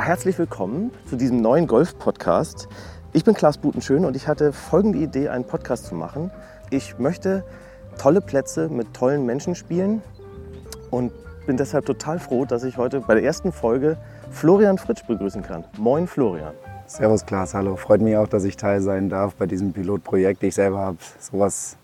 Ja, herzlich willkommen zu diesem neuen Golf-Podcast. Ich bin Klaas Butenschön und ich hatte folgende Idee, einen Podcast zu machen. Ich möchte tolle Plätze mit tollen Menschen spielen und bin deshalb total froh, dass ich heute bei der ersten Folge Florian Fritsch begrüßen kann. Moin Florian. Servus Klaas, hallo. Freut mich auch, dass ich Teil sein darf bei diesem Pilotprojekt. Ich selber habe sowas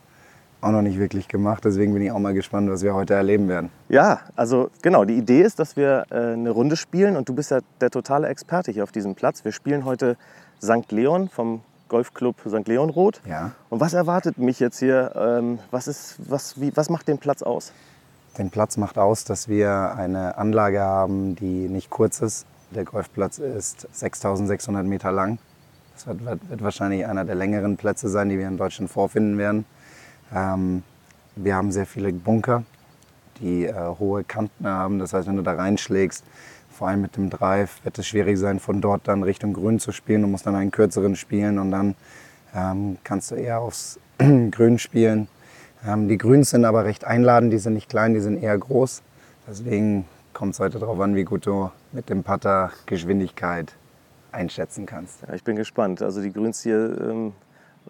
auch noch nicht wirklich gemacht, deswegen bin ich auch mal gespannt, was wir heute erleben werden. Ja, also genau, die Idee ist, dass wir äh, eine Runde spielen und du bist ja der totale Experte hier auf diesem Platz. Wir spielen heute St. Leon vom Golfclub St. Leon Roth. Ja. Und was erwartet mich jetzt hier? Ähm, was, ist, was, wie, was macht den Platz aus? Den Platz macht aus, dass wir eine Anlage haben, die nicht kurz ist. Der Golfplatz ist 6600 Meter lang. Das wird, wird, wird wahrscheinlich einer der längeren Plätze sein, die wir in Deutschland vorfinden werden. Ähm, wir haben sehr viele Bunker, die äh, hohe Kanten haben. Das heißt, wenn du da reinschlägst, vor allem mit dem Drive, wird es schwierig sein, von dort dann Richtung Grün zu spielen. Du musst dann einen kürzeren spielen und dann ähm, kannst du eher aufs Grün spielen. Ähm, die Grüns sind aber recht einladend, die sind nicht klein, die sind eher groß. Deswegen kommt es heute darauf an, wie gut du mit dem Putter Geschwindigkeit einschätzen kannst. Ja, ich bin gespannt. Also die Grüns hier, ähm,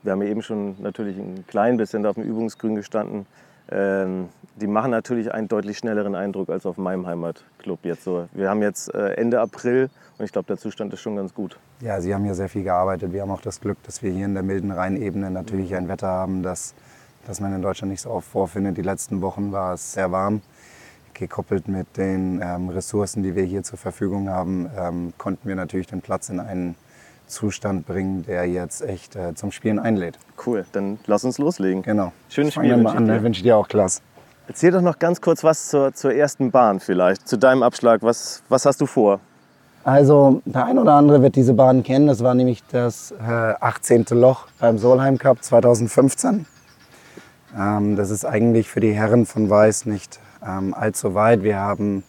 wir haben eben schon natürlich ein klein bisschen auf dem Übungsgrün gestanden. Ähm, die machen natürlich einen deutlich schnelleren Eindruck als auf meinem Heimatclub jetzt so. Wir haben jetzt äh, Ende April und ich glaube, der Zustand ist schon ganz gut. Ja, Sie haben hier sehr viel gearbeitet. Wir haben auch das Glück, dass wir hier in der milden Rheinebene natürlich ein Wetter haben, das, das man in Deutschland nicht so oft vorfindet. Die letzten Wochen war es sehr warm. Gekoppelt mit den ähm, Ressourcen, die wir hier zur Verfügung haben, ähm, konnten wir natürlich den Platz in einen Zustand bringen, der jetzt echt äh, zum Spielen einlädt. Cool, dann lass uns loslegen. Genau. Schönes Fangen Spiel. wir mal ich an, dir. ne? wünsche ich dir auch Klaas. Erzähl doch noch ganz kurz was zur, zur ersten Bahn vielleicht, zu deinem Abschlag. Was, was hast du vor? Also der ein oder andere wird diese Bahn kennen. Das war nämlich das äh, 18. Loch beim Solheim Cup 2015. Ähm, das ist eigentlich für die Herren von Weiß nicht ähm, allzu weit. Wir haben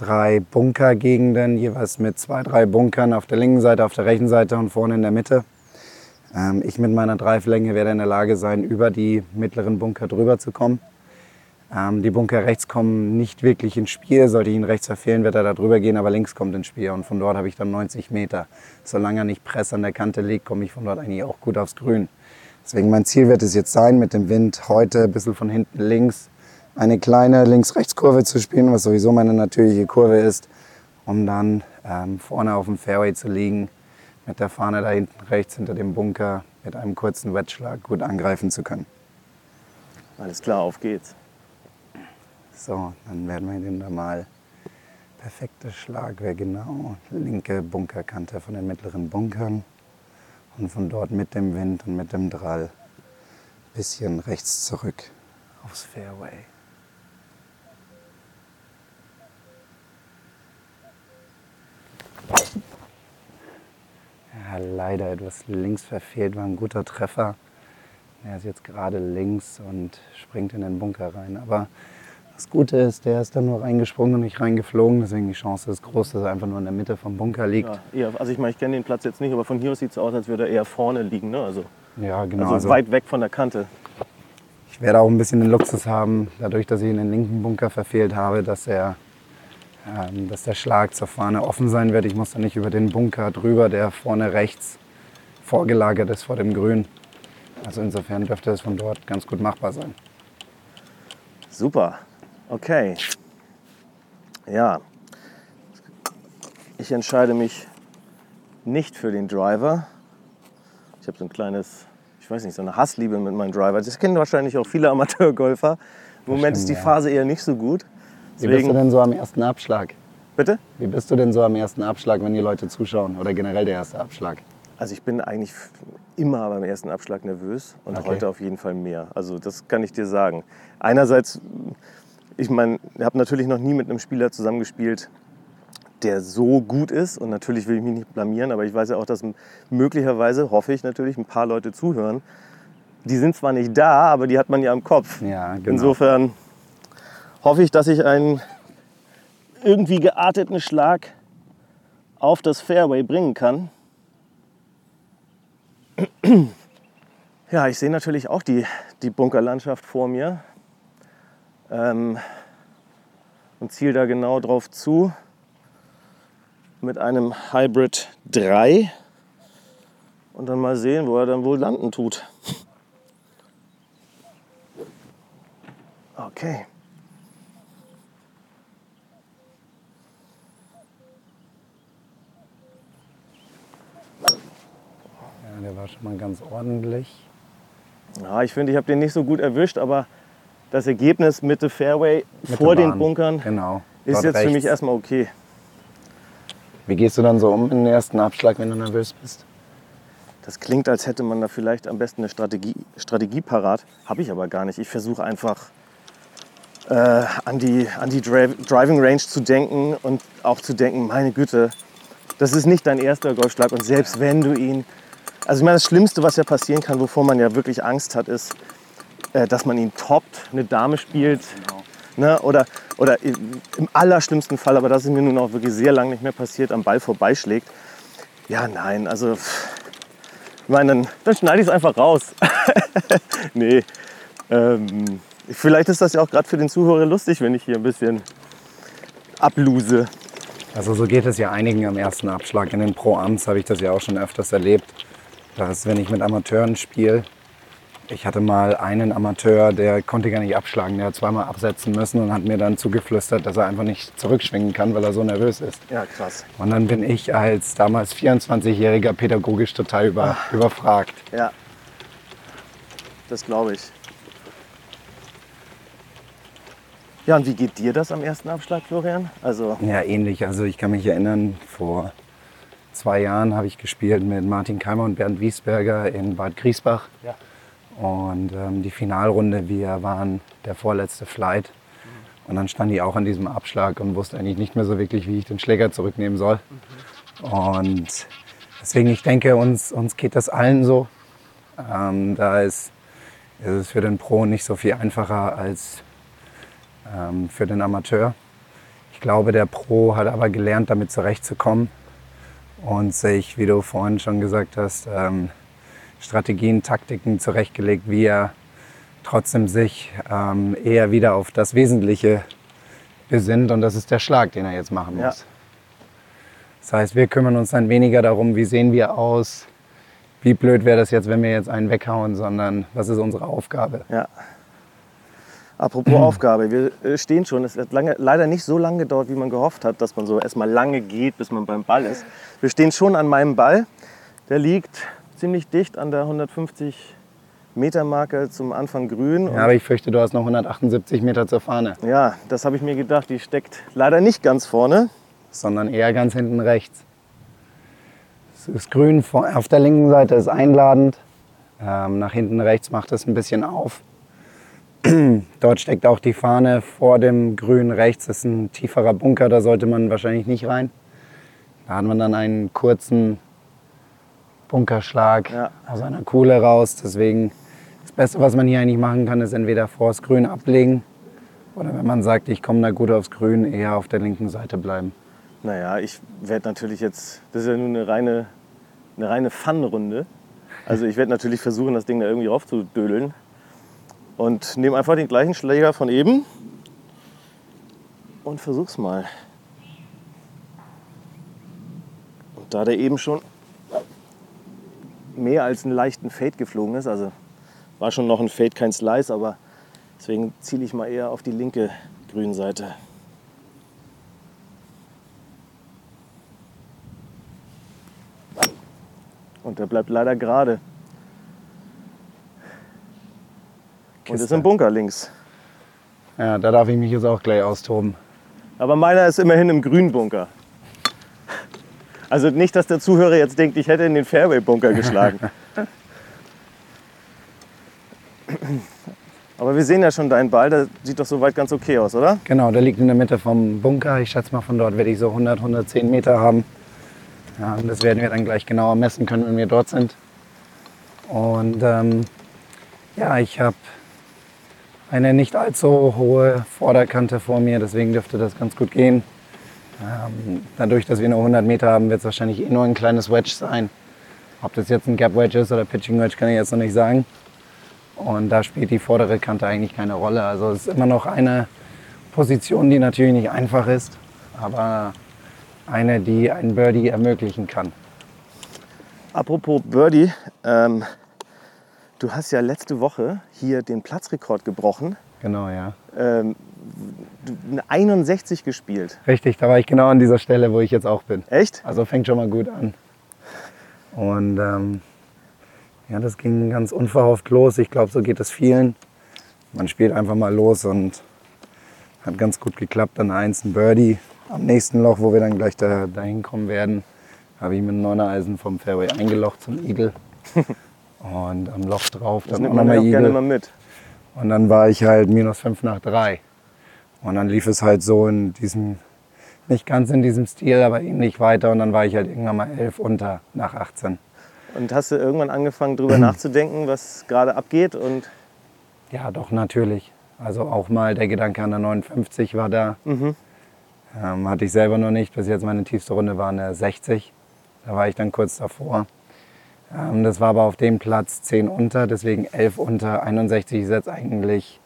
drei Bunkergegenden, jeweils mit zwei, drei Bunkern auf der linken Seite, auf der rechten Seite und vorne in der Mitte. Ähm, ich mit meiner Dreiflänge werde in der Lage sein, über die mittleren Bunker drüber zu kommen. Ähm, die Bunker rechts kommen nicht wirklich ins Spiel. Sollte ich ihn rechts verfehlen, wird er da drüber gehen, aber links kommt ins Spiel. Und von dort habe ich dann 90 Meter. Solange er nicht press an der Kante liegt, komme ich von dort eigentlich auch gut aufs Grün. Deswegen mein Ziel wird es jetzt sein, mit dem Wind heute ein bisschen von hinten links eine kleine Links-Rechts-Kurve zu spielen, was sowieso meine natürliche Kurve ist, um dann ähm, vorne auf dem Fairway zu liegen, mit der Fahne da hinten rechts hinter dem Bunker mit einem kurzen Wedge-Schlag gut angreifen zu können. Alles klar, auf geht's. So, dann werden wir den da mal. Perfekter Schlag wäre genau linke Bunkerkante von den mittleren Bunkern. Und von dort mit dem Wind und mit dem Drall bisschen rechts zurück aufs Fairway. Ja, leider etwas links verfehlt, war ein guter Treffer. Er ist jetzt gerade links und springt in den Bunker rein. Aber das Gute ist, der ist dann nur reingesprungen und nicht reingeflogen. Deswegen die Chance ist groß, dass er einfach nur in der Mitte vom Bunker liegt. Ja, also ich meine, ich kenne den Platz jetzt nicht, aber von hier aus sieht es aus, als würde er eher vorne liegen. Ne? Also, Ja, genau. also Also weit weg von der Kante. ich werde auch ein bisschen den Luxus haben, dadurch, dass ich in den linken Bunker verfehlt habe, dass, er, dass der Schlag zur Fahne offen sein wird. Ich muss dann nicht über den Bunker drüber, der vorne rechts vorgelagert ist vor dem Grün. Also insofern dürfte es von dort ganz gut machbar sein. Super. Okay. Ja. Ich entscheide mich nicht für den Driver. Ich habe so ein kleines, ich weiß nicht, so eine Hassliebe mit meinem Driver. Das kennen wahrscheinlich auch viele Amateurgolfer. Im Moment ist die. Phase eher nicht so gut. Wie bist du denn so am ersten Abschlag? bitte? Wie bist du denn so am ersten Abschlag, wenn die Leute zuschauen? Oder generell der erste Abschlag? Also ich bin eigentlich immer beim ersten Abschlag nervös und Okay. heute auf jeden Fall mehr. Also das kann ich dir sagen. Einerseits, ich meine, ich habe natürlich noch nie mit einem Spieler zusammengespielt, der so gut ist und natürlich will ich mich nicht blamieren, aber ich weiß ja auch, dass möglicherweise, hoffe ich natürlich, ein paar Leute zuhören. Die sind zwar nicht da, aber die hat man ja im Kopf. Ja, genau. Insofern hoffe ich, dass ich einen irgendwie gearteten Schlag auf das Fairway bringen kann. Ja, ich sehe natürlich auch die, die Bunkerlandschaft vor mir ähm, und ziele da genau drauf zu. mit einem Hybrid 3 und dann mal sehen, wo er dann wohl landen tut. Okay. Der war schon mal ganz ordentlich. Ja, ich finde, ich habe den nicht so gut erwischt, aber das Ergebnis Mitte Fairway Mitte vor den Bahn. Bunkern Genau. ist jetzt für mich rechts. erstmal okay. Wie gehst du dann so um in den ersten Abschlag, wenn du nervös bist? Das klingt, als hätte man da vielleicht am besten eine Strategie, Strategie parat. Habe ich aber gar nicht. Ich versuche einfach äh, an die, an die Dri Driving Range zu denken und auch zu denken, meine Güte, das ist nicht dein erster Golfschlag. Und selbst wenn du ihn. Also ich meine, das Schlimmste, was ja passieren kann, wovor man ja wirklich Angst hat, ist, äh, dass man ihn toppt, eine Dame spielt. Ne? Oder, oder im im allerschlimmsten Fall, aber das ist mir nun auch wirklich sehr lange nicht mehr passiert, am Ball vorbeischlägt. Ja, nein, also ich meine, dann, dann schneide ich es einfach raus. nee. Ähm, vielleicht ist das ja auch gerade für den Zuhörer lustig, wenn ich hier ein bisschen abluse. Also so geht es ja einigen am ersten Abschlag. In den Pro-Amts habe ich das ja auch schon öfters erlebt, dass wenn ich mit Amateuren spiele, ich hatte mal einen Amateur, der konnte gar nicht abschlagen, der hat zweimal absetzen müssen und hat mir dann zugeflüstert, dass er einfach nicht zurückschwingen kann, weil er so nervös ist. Ja, krass. Und dann bin ich als damals 24-Jähriger pädagogisch total über, überfragt. Ja. Das glaube ich. Ja, und wie geht dir das am ersten Abschlag, Florian? Also, Ja, ähnlich. Also ich kann mich erinnern, vor zwei Jahren habe ich gespielt mit Martin Keimer und Bernd Wiesberger in Bad Griesbach. Ja. Und ähm, die Finalrunde, wir waren der vorletzte Flight. Und dann stand ich auch an diesem Abschlag und wusste eigentlich nicht mehr so wirklich, wie ich den Schläger zurücknehmen soll. Und deswegen, ich denke, uns, uns geht das allen so. Ähm, da ist, ist es für den Pro nicht so viel einfacher als ähm, für den Amateur. Ich glaube, der Pro hat aber gelernt, damit zurechtzukommen und sich, wie du vorhin schon gesagt hast, ähm, Strategien, Taktiken zurechtgelegt, wie er trotzdem sich ähm, eher wieder auf das Wesentliche besinnt und das ist der Schlag, den er jetzt machen Ja. muss. Das heißt, wir kümmern uns dann weniger darum, wie sehen wir aus, wie blöd wäre das jetzt, wenn wir jetzt einen weghauen, sondern was ist unsere Aufgabe. ja. Apropos Aufgabe, wir äh, stehen schon. Es hat lange, leider nicht so lange gedauert, wie man gehofft hat, dass man so erstmal lange geht, bis man beim Ball ist. Wir stehen schon an meinem Ball. Der liegt ziemlich dicht an der 150 Meter Marke zum Anfang grün. Ja, aber ich fürchte, du hast noch 178 Meter zur Fahne, ja, das habe ich mir gedacht. Die steckt leider nicht ganz vorne. sondern eher ganz hinten rechts. Das Grün vor- auf der linken Seite ist einladend. Ähm, nach hinten rechts macht es ein bisschen auf. Dort steckt auch die Fahne vor dem Grün rechts. Das ist ein tieferer Bunker, da sollte man wahrscheinlich nicht rein. Da hat man dann einen kurzen Bunkerschlag Ja. aus einer Kuhle raus. Deswegen das Beste, was man hier eigentlich machen kann, ist entweder vors Grün ablegen oder wenn man sagt, ich komme da gut aufs Grün, eher auf der linken Seite bleiben. Naja, ich werde natürlich jetzt, das ist ja nur eine reine, eine reine Fun-Runde. Also ich werde natürlich versuchen, das Ding da irgendwie raufzudödeln. Und nehme einfach den gleichen Schläger von eben und versuch's mal. Und da der eben schon mehr als einen leichten Fade geflogen ist, also war schon noch ein Fade, kein Slice, aber deswegen ziele ich mal eher auf die linke Grünseite. Und der bleibt leider gerade. Und ist Kiste. im Bunker links. Ja, da darf ich mich jetzt auch gleich austoben. Aber meiner ist immerhin im grünen Bunker. Also nicht, dass der Zuhörer jetzt denkt, ich hätte in den Fairway-Bunker geschlagen. Aber wir sehen ja schon deinen Ball, der sieht doch soweit ganz okay aus, oder? Genau, der liegt in der Mitte vom Bunker. Ich schätze mal, von dort werde ich so 100, 110 Meter haben. Ja, und das werden wir dann gleich genauer messen können, wenn wir dort sind. Und ähm, ja, ich habe eine nicht allzu hohe Vorderkante vor mir, deswegen dürfte das ganz gut gehen. Ähm, dadurch, dass wir nur 100 Meter haben, wird es wahrscheinlich eh nur ein kleines Wedge sein. Ob das jetzt ein Gap Wedge ist oder Pitching Wedge, kann ich jetzt noch nicht sagen. Und da spielt die vordere Kante eigentlich keine Rolle. Also es ist immer noch eine Position, die natürlich nicht einfach ist. Aber eine, die ein Birdie ermöglichen kann. Apropos Birdie, ähm, du hast ja letzte Woche hier den Platzrekord gebrochen. Genau, ja. Ähm, du- eine 61 gespielt. Richtig, da war ich genau an dieser Stelle, wo ich jetzt auch bin. Echt? Also fängt schon mal gut an. Und ähm, ja, das ging ganz unverhofft los. Ich glaube, so geht es vielen. Man spielt einfach mal los und hat ganz gut geklappt. Dann eins ein Birdie. Am nächsten Loch, wo wir dann gleich da, dahin kommen werden, habe ich mit einem Neuner Eisen vom Fairway eingelocht zum Igel. Und am Loch drauf Das nimmt man ja gerne mal mit. Und dann war ich halt minus 5 nach 3. Und dann lief es halt so in diesem, nicht ganz in diesem Stil, aber ähnlich weiter. Und dann war ich halt irgendwann mal 11 unter nach 18. Und hast du irgendwann angefangen, darüber nachzudenken, was gerade abgeht? Und Ja, doch, natürlich. Also auch mal der Gedanke an der 59 war da. Mhm. Ähm, hatte ich selber noch nicht. Bis jetzt meine tiefste Runde war eine 60. Da war ich dann kurz davor. Ähm, das war aber auf dem Platz 10 unter, deswegen 11 unter. 61 ist jetzt eigentlich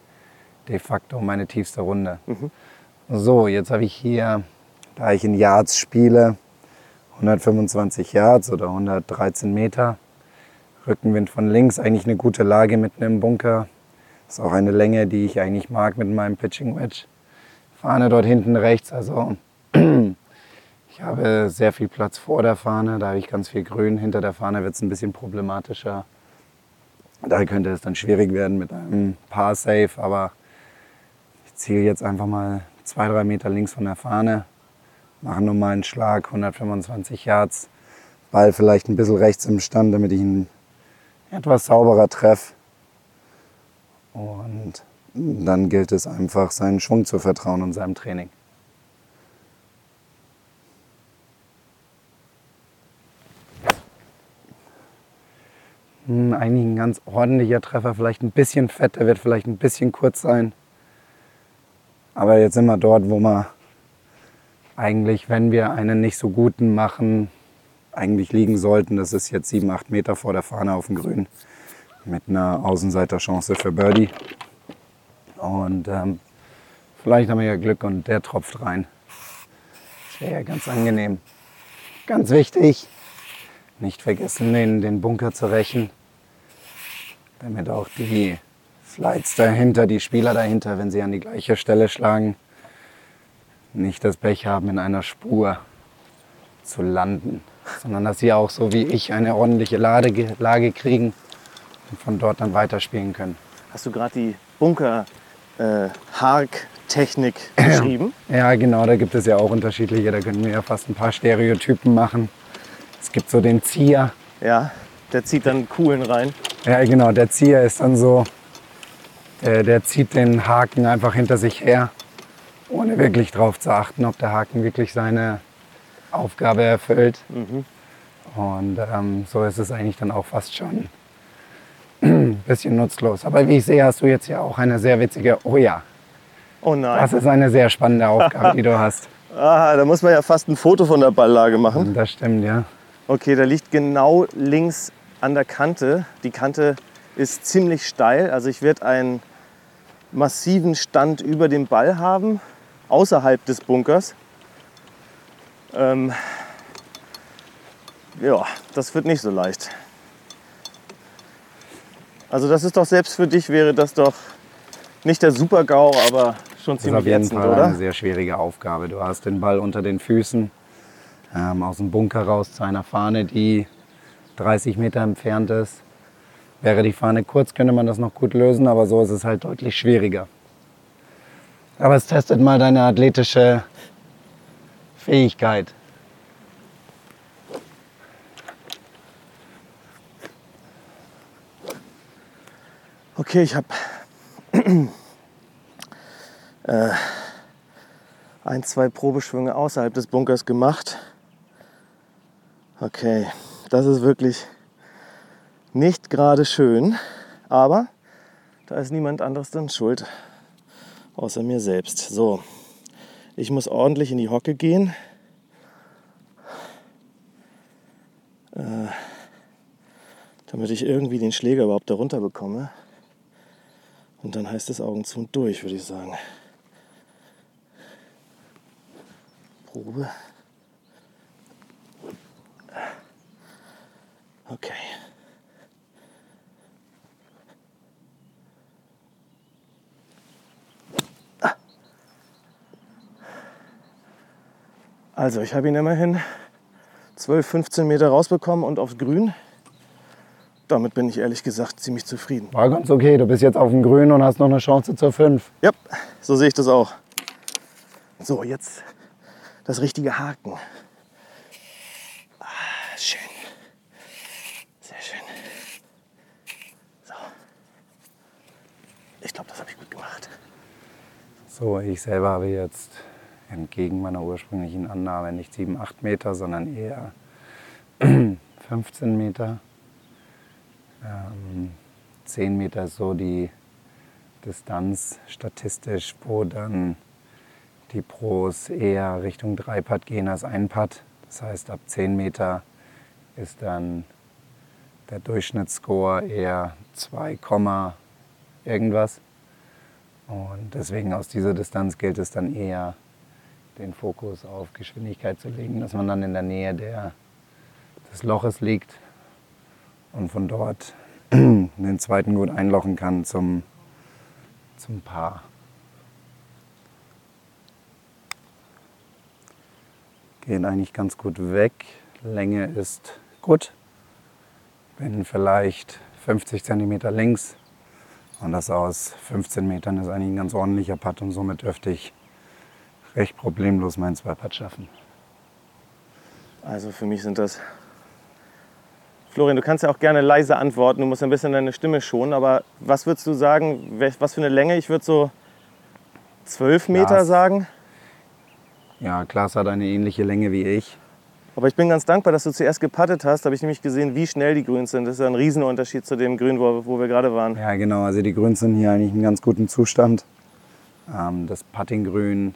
de facto meine tiefste Runde. So, jetzt habe ich hier, da ich in Yards spiele, 125 Yards oder 113 Meter. Rückenwind von links, eigentlich eine gute Lage mitten im Bunker. Ist auch eine Länge, die ich eigentlich mag mit meinem Pitching Wedge. Fahne dort hinten rechts, also ich habe sehr viel Platz vor der Fahne, da habe ich ganz viel Grün. Hinter der Fahne wird es ein bisschen problematischer. Da könnte es dann schwierig werden mit einem Par Safe, aber ich ziele jetzt einfach mal zwei, drei Meter links von der Fahne, mache einen Schlag, 125 Yards, Ball vielleicht ein bisschen rechts im Stand, damit ich ihn etwas sauberer treffe. Und dann gilt es einfach, seinen Schwung zu vertrauen und seinem Training. Hm, Eigentlich ein ganz ordentlicher Treffer, vielleicht ein bisschen fett, der wird vielleicht ein bisschen kurz sein. Aber jetzt sind wir dort, wo wir eigentlich, wenn wir einen nicht so guten machen, eigentlich liegen sollten. Das ist jetzt 7, 8 Meter vor der Fahne auf dem Grün mit einer Außenseiterchance für Birdie. Und ähm, vielleicht haben wir ja Glück und der tropft rein. Das wäre ja ganz angenehm. Ganz wichtig, nicht vergessen, den, den Bunker zu rächen, damit auch die Slides dahinter, die Spieler dahinter, wenn sie an die gleiche Stelle schlagen, nicht das Pech haben, in einer Spur zu landen, sondern dass sie auch so wie ich eine ordentliche Lage, Lage kriegen und von dort dann weiterspielen können. hast du gerade die Bunker-Hark-Technik beschrieben? Ja, genau, da gibt es ja auch unterschiedliche. Da können wir ja fast ein paar Stereotypen machen. Es gibt so den Zieher. Ja, der zieht dann Kuhlen rein. Ja, genau, der Zieher ist dann so, der, der zieht den Haken einfach hinter sich her, ohne wirklich drauf zu achten, ob der Haken wirklich seine Aufgabe erfüllt. Und ähm, so ist es eigentlich dann auch fast schon ein bisschen nutzlos. Aber wie ich sehe, hast du jetzt ja auch eine sehr witzige, oh ja, Oh nein. das ist eine sehr spannende Aufgabe, die du hast. Ah, da muss man ja fast ein Foto von der Balllage machen. Das stimmt, ja. Okay, der liegt genau links an der Kante. Die Kante ist ziemlich steil. Also ich werde einen massiven Stand über dem Ball haben, außerhalb des Bunkers. Ähm, ja, das wird nicht so leicht. Also das ist doch selbst für dich wäre das doch nicht der Super-GAU, aber schon Das ist auf ziemlich jeden ätzend, Fall oder? eine sehr schwierige Aufgabe. Du hast den Ball unter den Füßen, ähm, aus dem Bunker raus zu einer Fahne, die 30 Meter entfernt ist. Wäre die Fahne kurz, könnte man das noch gut lösen, aber so ist es halt deutlich schwieriger. Aber es testet mal deine athletische Fähigkeit. Okay, ich habe äh, ein, zwei Probeschwünge außerhalb des Bunkers gemacht. Okay, das ist wirklich nicht gerade schön, aber da ist niemand anderes dann schuld, außer mir selbst. So, ich muss ordentlich in die Hocke gehen. Äh, damit ich irgendwie den Schläger überhaupt darunter bekomme. Und dann heißt es Augen zu und durch, würde ich sagen. Probe. Okay. Ah. Also, ich habe ihn immerhin 12, 15 Meter rausbekommen und aufs Grün. Damit bin ich ehrlich gesagt ziemlich zufrieden. War ganz okay. Du bist jetzt auf dem Grün und hast noch eine Chance zur 5. Ja, so sehe ich das auch. So, jetzt das richtige Haken. Ah, schön. Sehr schön. So. Ich glaube, das habe ich gut gemacht. So, ich selber habe jetzt entgegen meiner ursprünglichen Annahme nicht 7, 8 Meter, sondern eher 15 Meter. Ähm, 10 Meter ist so die Distanz statistisch, wo dann die Pros eher Richtung 3-Putt gehen als 1-Putt. Das heißt, ab 10 Meter ist dann der Durchschnittsscore eher 2, irgendwas. Und deswegen aus dieser Distanz gilt es dann eher, den Fokus auf Geschwindigkeit zu legen, dass man dann in der Nähe der, des Loches liegt und von dort den zweiten gut einlochen kann zum, zum Paar. Geht eigentlich ganz gut weg. Länge ist gut. Bin vielleicht 50 cm links. Und das aus 15 Metern ist eigentlich ein ganz ordentlicher Putt und somit dürfte ich recht problemlos meinen Zwei-Putt schaffen. Also für mich sind das. Florian, du kannst ja auch gerne leise antworten. Du musst ein bisschen deine Stimme schonen. Aber was würdest du sagen, was für eine Länge? Ich würde so 12 Meter Klaas. sagen. Ja, Klaas hat eine ähnliche Länge wie ich. Aber ich bin ganz dankbar, dass du zuerst gepattet hast. Da habe ich nämlich gesehen, wie schnell die Grüns sind. Das ist ja ein Riesenunterschied zu dem Grün, wo, wo wir gerade waren. Ja, genau. Also die Grüns sind hier eigentlich in ganz gutem Zustand. Ähm, das Puttinggrün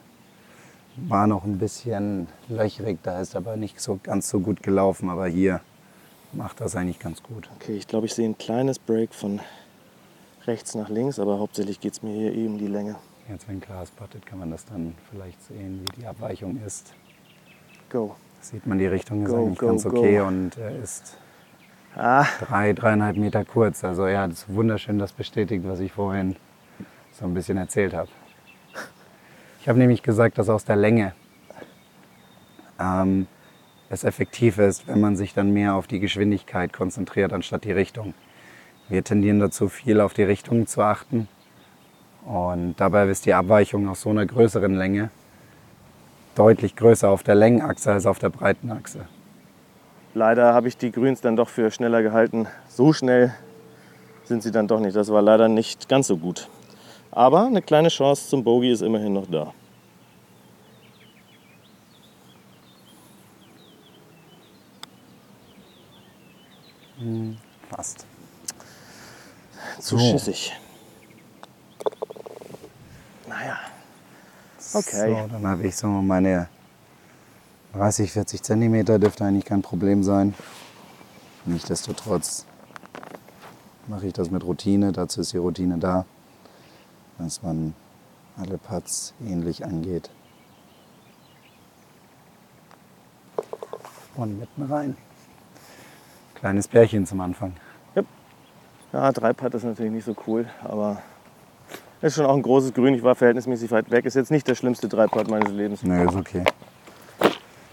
war noch ein bisschen löchrig, da ist aber nicht so ganz so gut gelaufen. Aber hier macht das eigentlich ganz gut. Okay, ich glaube, ich sehe ein kleines Break von rechts nach links, aber hauptsächlich geht es mir hier eben die Länge. Jetzt, wenn Klaas puttet, kann man das dann vielleicht sehen, wie die Abweichung ist. Go. Sieht man, die Richtung ist Go, eigentlich go, ganz go. okay und er ist Ah, drei, dreieinhalb Meter kurz. Also er hat wunderschön das bestätigt, was ich vorhin so ein bisschen erzählt habe. Ich habe nämlich gesagt, dass aus der Länge ähm, es effektiv ist, wenn man sich dann mehr auf die Geschwindigkeit konzentriert, anstatt die Richtung. Wir tendieren dazu, viel auf die Richtung zu achten. Und dabei ist die Abweichung aus so einer größeren Länge deutlich größer auf der Längenachse als auf der Breitenachse. leider habe ich die Grüns dann doch für schneller gehalten. So schnell sind sie dann doch nicht. Das war leider nicht ganz so gut. Aber eine kleine Chance zum Bogey ist immerhin noch da. Fast. Zu So. schissig. Naja. Okay. So, dann habe ich so meine 30, 40 Zentimeter, dürfte eigentlich kein Problem sein. Nichtsdestotrotz mache ich das mit Routine, dazu ist die Routine da, dass man alle Putts ähnlich angeht. Und mitten rein. Kleines Pärchen zum Anfang. Ja, Dreipad ist natürlich nicht so cool, aber ist schon auch ein großes Grün. Ich war verhältnismäßig weit weg. Ist jetzt nicht der schlimmste Dreipad meines Lebens. Nö, ist okay.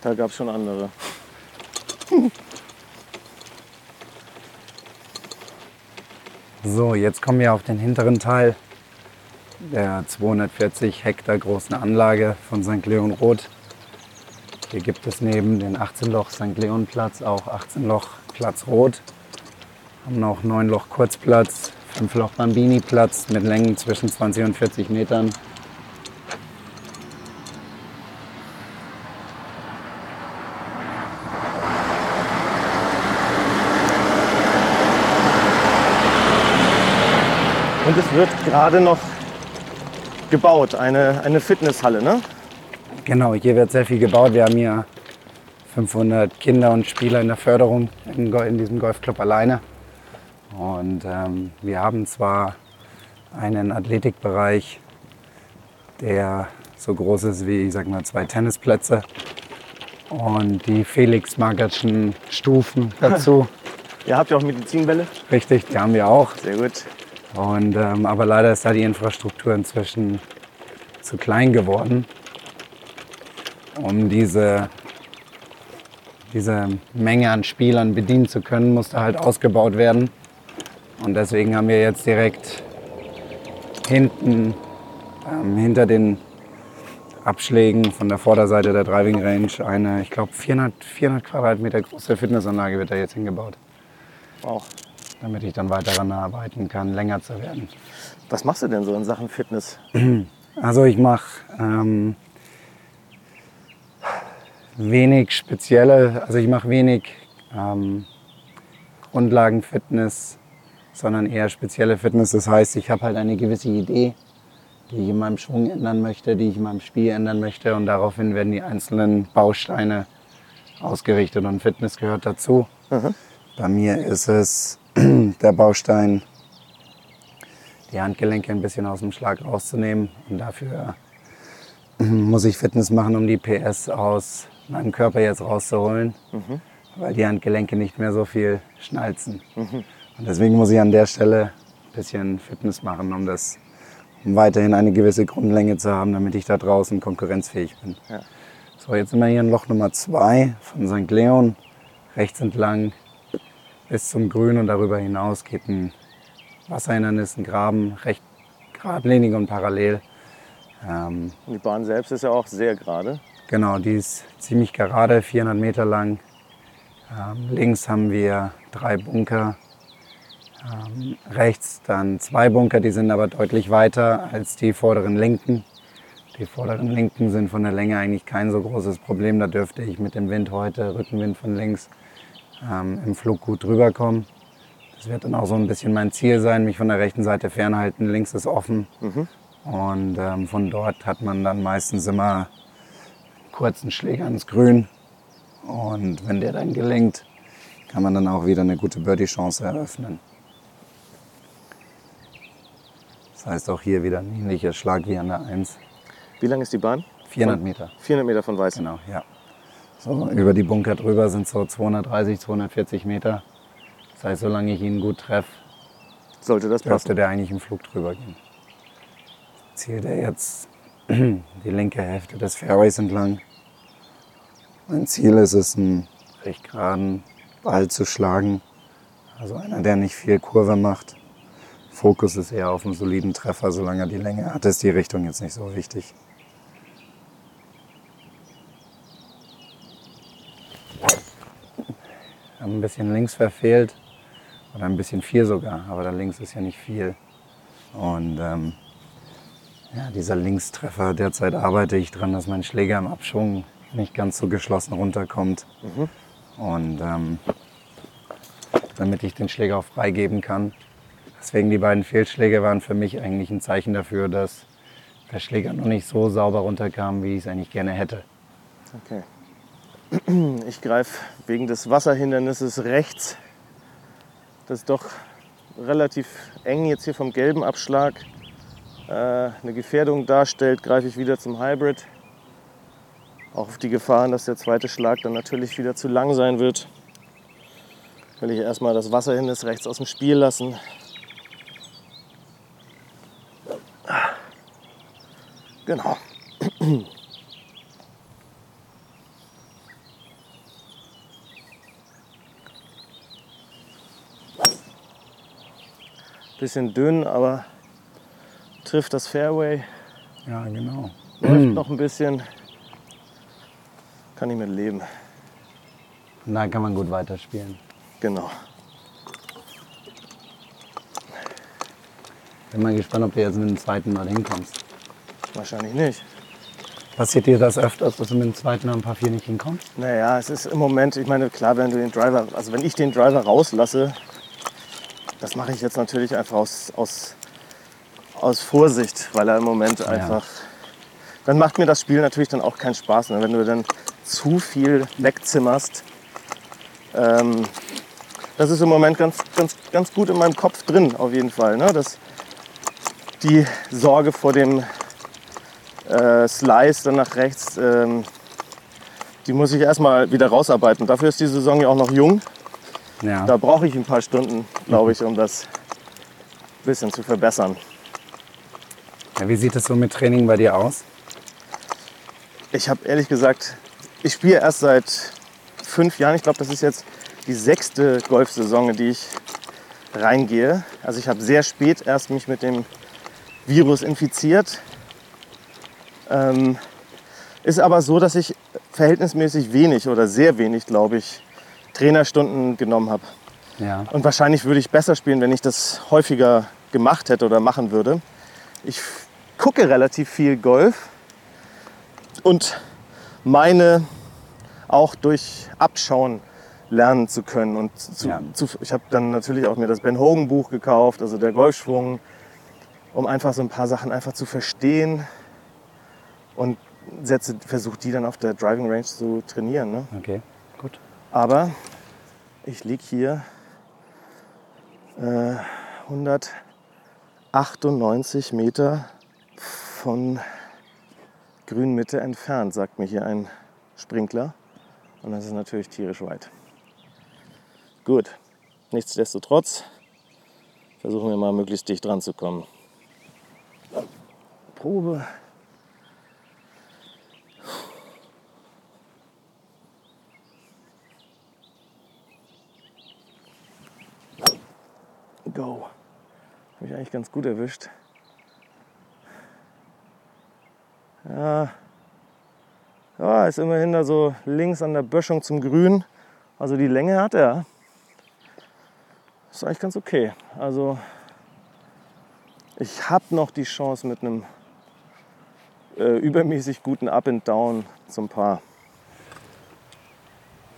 Da gab es schon andere. So, jetzt kommen wir auf den hinteren Teil der 240 Hektar großen Anlage von St. Leon Roth. Hier gibt es neben den 18 Loch St. Leon Platz auch 18 Loch Platz Rot. Haben noch 9 Loch Kurzplatz, 5 Loch Bambini Platz mit Längen zwischen 20 und 40 Metern. Und es wird gerade noch gebaut, eine, eine Fitnesshalle, ne? Genau, hier wird sehr viel gebaut. Wir haben hier 500 Kinder und Spieler in der Förderung in diesem Golfclub alleine. Und ähm, wir haben zwar einen Athletikbereich, der so groß ist wie, ich sag mal, zwei Tennisplätze und die Felix Magertschen Stufen dazu. Ihr habt ja auch Medizinbälle. Richtig, die haben wir auch. Sehr gut. Und, ähm, aber leider ist da die Infrastruktur inzwischen zu klein geworden, um diese, diese Menge an Spielern bedienen zu können, musste halt ausgebaut werden. Und deswegen haben wir jetzt direkt hinten, ähm, hinter den Abschlägen von der Vorderseite der Driving Range eine, ich glaube, 400, 400 Quadratmeter große Fitnessanlage wird da jetzt hingebaut, Wow. damit ich dann weiter daran arbeiten kann, länger zu werden. Was machst du denn so in Sachen Fitness? Also ich mache ähm, wenig spezielle, also ich mache wenig ähm, Grundlagenfitness, sondern eher spezielle Fitness. Das heißt, ich habe halt eine gewisse Idee, die ich in meinem Schwung ändern möchte, die ich in meinem Spiel ändern möchte und daraufhin werden die einzelnen Bausteine ausgerichtet und Fitness gehört dazu. Bei mir ist es der Baustein, die Handgelenke ein bisschen aus dem Schlag rauszunehmen und dafür muss ich Fitness machen, um die PS aus meinem Körper jetzt rauszuholen, weil die Handgelenke nicht mehr so viel schnalzen. Und deswegen muss ich an der Stelle ein bisschen Fitness machen, um das um weiterhin eine gewisse Grundlänge zu haben, damit ich da draußen konkurrenzfähig bin. Ja. So, jetzt sind wir hier in Loch Nummer 2 von St. Leon, rechts entlang bis zum Grün und darüber hinaus geht ein Wasserhindernis, ein Graben, recht geradlinig und parallel. Ähm, Und die Bahn selbst ist ja auch sehr gerade. Genau, die ist ziemlich gerade, 400 Meter lang. Ähm, links haben wir drei Bunker. Ähm, rechts dann zwei Bunker, die sind aber deutlich weiter als die vorderen linken. Die vorderen linken sind von der Länge eigentlich kein so großes Problem. Da dürfte ich mit dem Wind heute, Rückenwind von links, ähm, im Flug gut drüber kommen. Das wird dann auch so ein bisschen mein Ziel sein, mich von der rechten Seite fernhalten. Links ist offen. Und ähm, von dort hat man dann meistens immer einen kurzen Schläger ins Grün. Und wenn der dann gelingt, kann man dann auch wieder eine gute Birdie-Chance eröffnen. Das heißt auch hier wieder ein ähnlicher Schlag wie an der 1. Wie lang ist die Bahn? 400 Meter. 400 Meter von Weiß. Genau, ja. So, über die Bunker drüber sind so 230, 240 Meter. Das heißt, solange ich ihn gut treffe, Sollte das dürfte passen. der eigentlich im Flug drüber gehen. Zielt er jetzt die linke Hälfte des Fairways entlang. Mein Ziel ist es, einen recht geraden Ball zu schlagen. Also einer, der nicht viel Kurve macht. Fokus ist eher auf einen soliden Treffer. Solange er die Länge hat, ist die Richtung jetzt nicht so wichtig. Haben ein bisschen links verfehlt. Oder ein bisschen viel sogar. Aber da links ist ja nicht viel. Und ähm, ja, dieser Linkstreffer, derzeit arbeite ich dran, dass mein Schläger im Abschwung nicht ganz so geschlossen runterkommt. Und ähm, damit ich den Schläger auch freigeben kann. Deswegen die beiden Fehlschläge waren für mich eigentlich ein Zeichen dafür, dass der Schläger noch nicht so sauber runterkam, wie ich es eigentlich gerne hätte. Okay. Ich greife wegen des Wasserhindernisses rechts. Das doch relativ eng jetzt hier vom gelben Abschlag. Äh, eine Gefährdung darstellt, greife ich wieder zum Hybrid. Auch auf die Gefahren, dass der zweite Schlag dann natürlich wieder zu lang sein wird. Will ich erstmal das Wasserhindernis rechts aus dem Spiel lassen. Genau. Bisschen dünn, aber trifft das Fairway. Ja, genau. Läuft noch ein bisschen. Kann ich mit leben. Und da kann man gut weiterspielen. Genau. Bin mal gespannt, ob du jetzt mit dem zweiten Mal hinkommst. Wahrscheinlich nicht. Passiert dir das öfters, dass du mit dem zweiten am Paar 4 nicht hinkommst? Naja, es ist im Moment, ich meine, klar, wenn du den Driver, also wenn ich den Driver rauslasse, das mache ich jetzt natürlich einfach aus, aus, aus Vorsicht, weil er im Moment einfach, dann macht mir das Spiel natürlich dann auch keinen Spaß. Ne? Wenn du dann zu viel wegzimmerst, ähm, das ist im Moment ganz, ganz, ganz gut in meinem Kopf drin, auf jeden Fall. Ne? Das, die Sorge vor dem äh, Slice dann nach rechts, ähm, die muss ich erstmal wieder rausarbeiten. Dafür ist die Saison ja auch noch jung. Ja. Da brauche ich ein paar Stunden, glaube ich, um das ein bisschen zu verbessern. Ja, wie sieht es so mit Training bei dir aus? Ich habe ehrlich gesagt, ich spiele erst seit fünf Jahren. Ich glaube, das ist jetzt die sechste Golfsaison, in die ich reingehe. Also ich habe sehr spät erst mich mit dem Virus infiziert. Ähm, ist aber so, dass ich verhältnismäßig wenig oder sehr wenig, glaube ich, Trainerstunden genommen habe. Ja. Und wahrscheinlich würde ich besser spielen, wenn ich das häufiger gemacht hätte oder machen würde. Ich gucke relativ viel Golf und meine auch durch Abschauen lernen zu können. Und zu, Ja. zu, ich habe dann natürlich auch mir das Ben Hogan Buch gekauft, also der Golfschwung, um einfach so ein paar Sachen einfach zu verstehen und setze, versuche die dann auf der Driving Range zu trainieren. Ne? Okay, gut. Aber ich liege hier äh, 198 Meter von Grünmitte entfernt, sagt mir hier ein Sprinkler. Und das ist natürlich tierisch weit. Gut, nichtsdestotrotz versuchen wir mal möglichst dicht dran zu kommen. Probe. Go. Habe ich eigentlich ganz gut erwischt. Ja. Ja, ist immerhin da so links an der Böschung zum Grün. Also die Länge hat er. Ist eigentlich ganz okay. Also ich habe noch die Chance mit einem äh, übermäßig guten Up and Down zum Paar.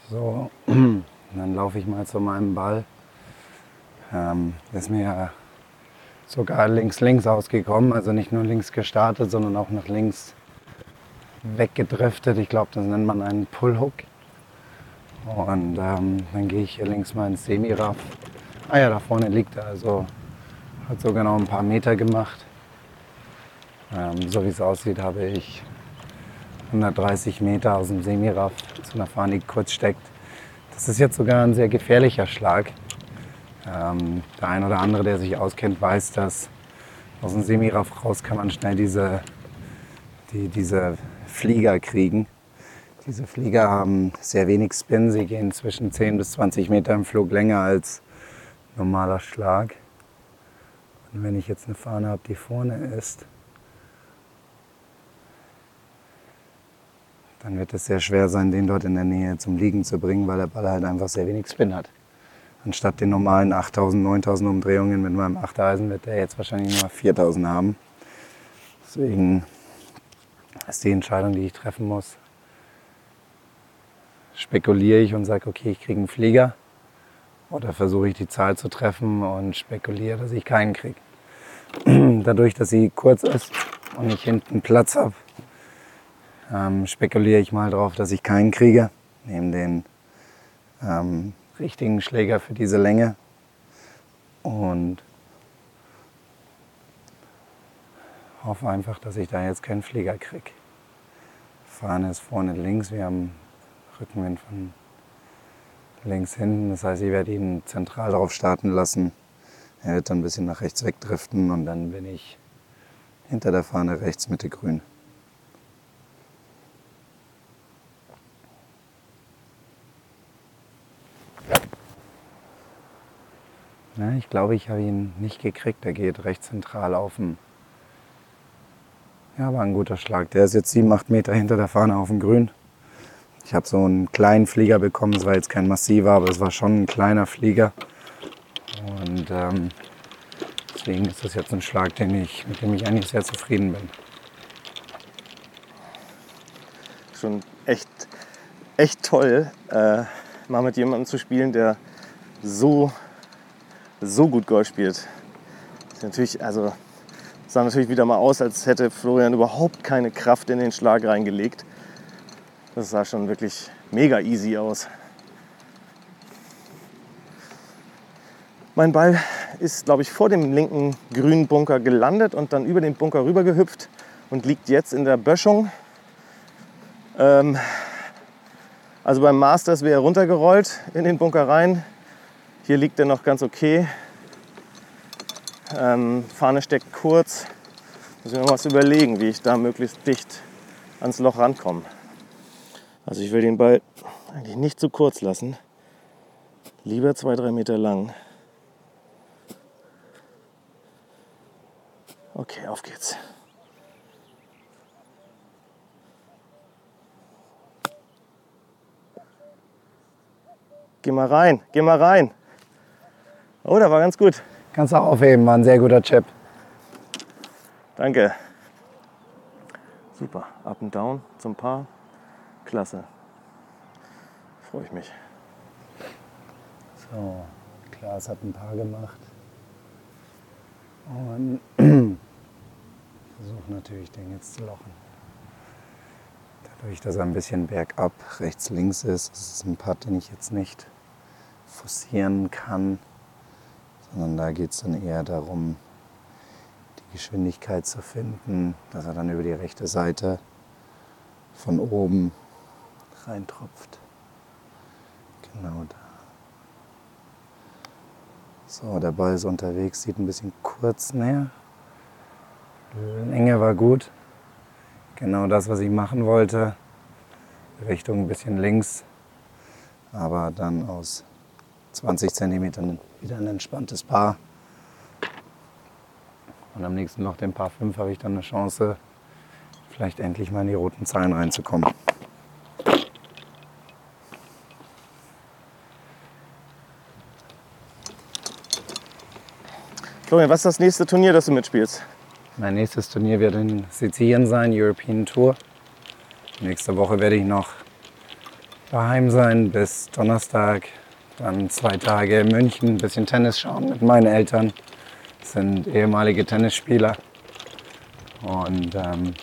So, dann laufe ich mal zu meinem Ball. Ähm, ist mir sogar links-links ausgekommen, also nicht nur links gestartet, sondern auch nach links weggedriftet. Ich glaube, das nennt man einen Pullhook. Und ähm, dann gehe ich hier links mal ins Semiraff. Ah ja, da vorne liegt er, also hat sogar noch ein paar Meter gemacht. Ähm, so wie es aussieht, habe ich 130 Meter aus dem Semiraff zu einer Fahne, kurz steckt. Das ist jetzt sogar ein sehr gefährlicher Schlag. Ähm, der ein oder andere, der sich auskennt, weiß, dass aus dem Semiraff raus kann man schnell diese, die, diese Flieger kriegen. Diese Flieger haben sehr wenig Spin. Sie gehen zwischen 10 bis 20 Meter im Flug länger als normaler Schlag. Und wenn ich jetzt eine Fahne habe, die vorne ist, dann wird es sehr schwer sein, den dort in der Nähe zum Liegen zu bringen, weil der Ball halt einfach sehr wenig Spin hat. Anstatt den normalen 8000, 9000 Umdrehungen mit meinem Achteisen wird der jetzt wahrscheinlich nur 4000 haben. Deswegen ist die Entscheidung, die ich treffen muss, spekuliere ich und sage, okay, ich kriege einen Flieger. Oder versuche ich die Zahl zu treffen und spekuliere, dass ich keinen kriege. Dadurch, dass sie kurz ist und ich hinten Platz habe, ähm, spekuliere ich mal darauf, dass ich keinen kriege. Nehme den ähm, richtigen Schläger für diese Länge und hoffe einfach, dass ich da jetzt keinen Flieger kriege. Fahne ist vorne links, wir haben Rückenwind von links hinten, das heißt, ich werde ihn zentral drauf starten lassen. Er wird dann ein bisschen nach rechts wegdriften und dann bin ich hinter der Fahne rechts Mitte grün. Ja, ich glaube, ich habe ihn nicht gekriegt. Er geht recht zentral auf dem. Ja, war ein guter Schlag. Der ist jetzt 7, 8 Meter hinter der Fahne auf dem Grün. Ich habe so einen kleinen Flieger bekommen. Es war jetzt kein massiver, aber es war schon ein kleiner Flieger. Und ähm, deswegen ist das jetzt ein Schlag, den ich, mit dem ich eigentlich sehr zufrieden bin. schon echt, echt toll, äh, mal mit jemandem zu spielen, der so, so gut Golf spielt. Natürlich, also sah natürlich wieder mal aus, als hätte Florian überhaupt keine Kraft in den Schlag reingelegt. Das sah schon wirklich mega easy aus. Mein Ball ist, glaube ich, vor dem linken grünen Bunker gelandet und dann über den Bunker rüber gehüpft und liegt jetzt in der Böschung. Ähm, also beim Masters wäre er runtergerollt in den Bunker rein. Hier liegt er noch ganz okay. Ähm, Fahne steckt kurz. Muss ich mir was überlegen, wie ich da möglichst dicht ans Loch rankomme. Also ich will den Ball eigentlich nicht zu kurz lassen. Lieber zwei, drei Meter lang. Okay, auf geht's. Geh mal rein, geh mal rein. Oh, der war ganz gut. Kannst du aufheben, war ein sehr guter Chip. Danke. Super. Up and down zum Paar. Klasse. Freue ich mich. So, Klaas hat ein paar gemacht. Und versuche natürlich den jetzt zu lochen. Dadurch, dass er ein bisschen bergab rechts links ist, ist es ein Putt, den ich jetzt nicht forcieren kann, sondern da geht es dann eher darum, die Geschwindigkeit zu finden, dass er dann über die rechte Seite von oben reintropft. Genau da. So, der Ball ist unterwegs, sieht ein bisschen kurz näher. Länge war gut. Genau das, was ich machen wollte. Richtung ein bisschen links, aber dann aus 20 cm wieder ein entspanntes Paar. Und am nächsten Loch, dem Paar 5, habe ich dann eine Chance, vielleicht endlich mal in die roten Zahlen reinzukommen. Florian, was ist das nächste Turnier, das du mitspielst? Mein nächstes Turnier wird in Sizilien sein, European Tour. Nächste Woche werde ich noch daheim sein bis Donnerstag. Dann zwei Tage in München, ein bisschen Tennis schauen mit meinen Eltern. Das sind ehemalige Tennisspieler. Und ähm,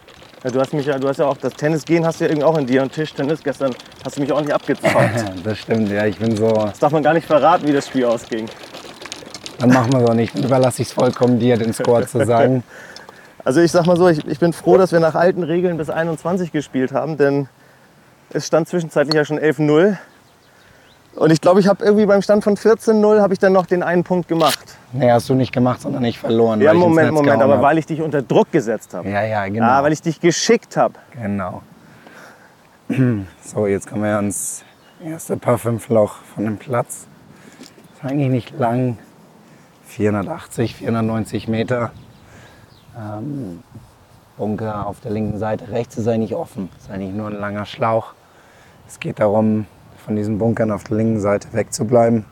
Ja, du hast mich ja, du hast ja auch das Tennis gehen hast du ja irgendwie auch in dir und Tischtennis. Gestern hast du mich ordentlich abgezockt. das stimmt, ja, ich bin so, Das darf man gar nicht verraten, wie das Spiel ausging. dann machen wir es auch nicht. Dann überlasse ich es vollkommen dir, den Score zu sagen. Also ich sag mal so, ich, ich bin froh, dass wir nach alten Regeln bis 21 gespielt haben, denn es stand zwischenzeitlich ja schon 11-0. Und ich glaube, ich habe irgendwie beim Stand von 14-0 habe ich dann noch den einen Punkt gemacht. Nee, hast du nicht gemacht, sondern ich verloren. Ja, Moment, Moment, aber hab. weil ich dich unter Druck gesetzt habe. Ja, ja, genau. Ah, weil ich dich geschickt habe. Genau. So, jetzt kommen wir ans erste Paar 5 Loch von dem Platz. Ist eigentlich nicht lang. 480, 490 Meter. Ähm, Bunker auf der linken Seite. Rechts ist eigentlich offen. Ist eigentlich nur ein langer Schlauch. Es geht darum, von diesen Bunkern auf der linken Seite wegzubleiben.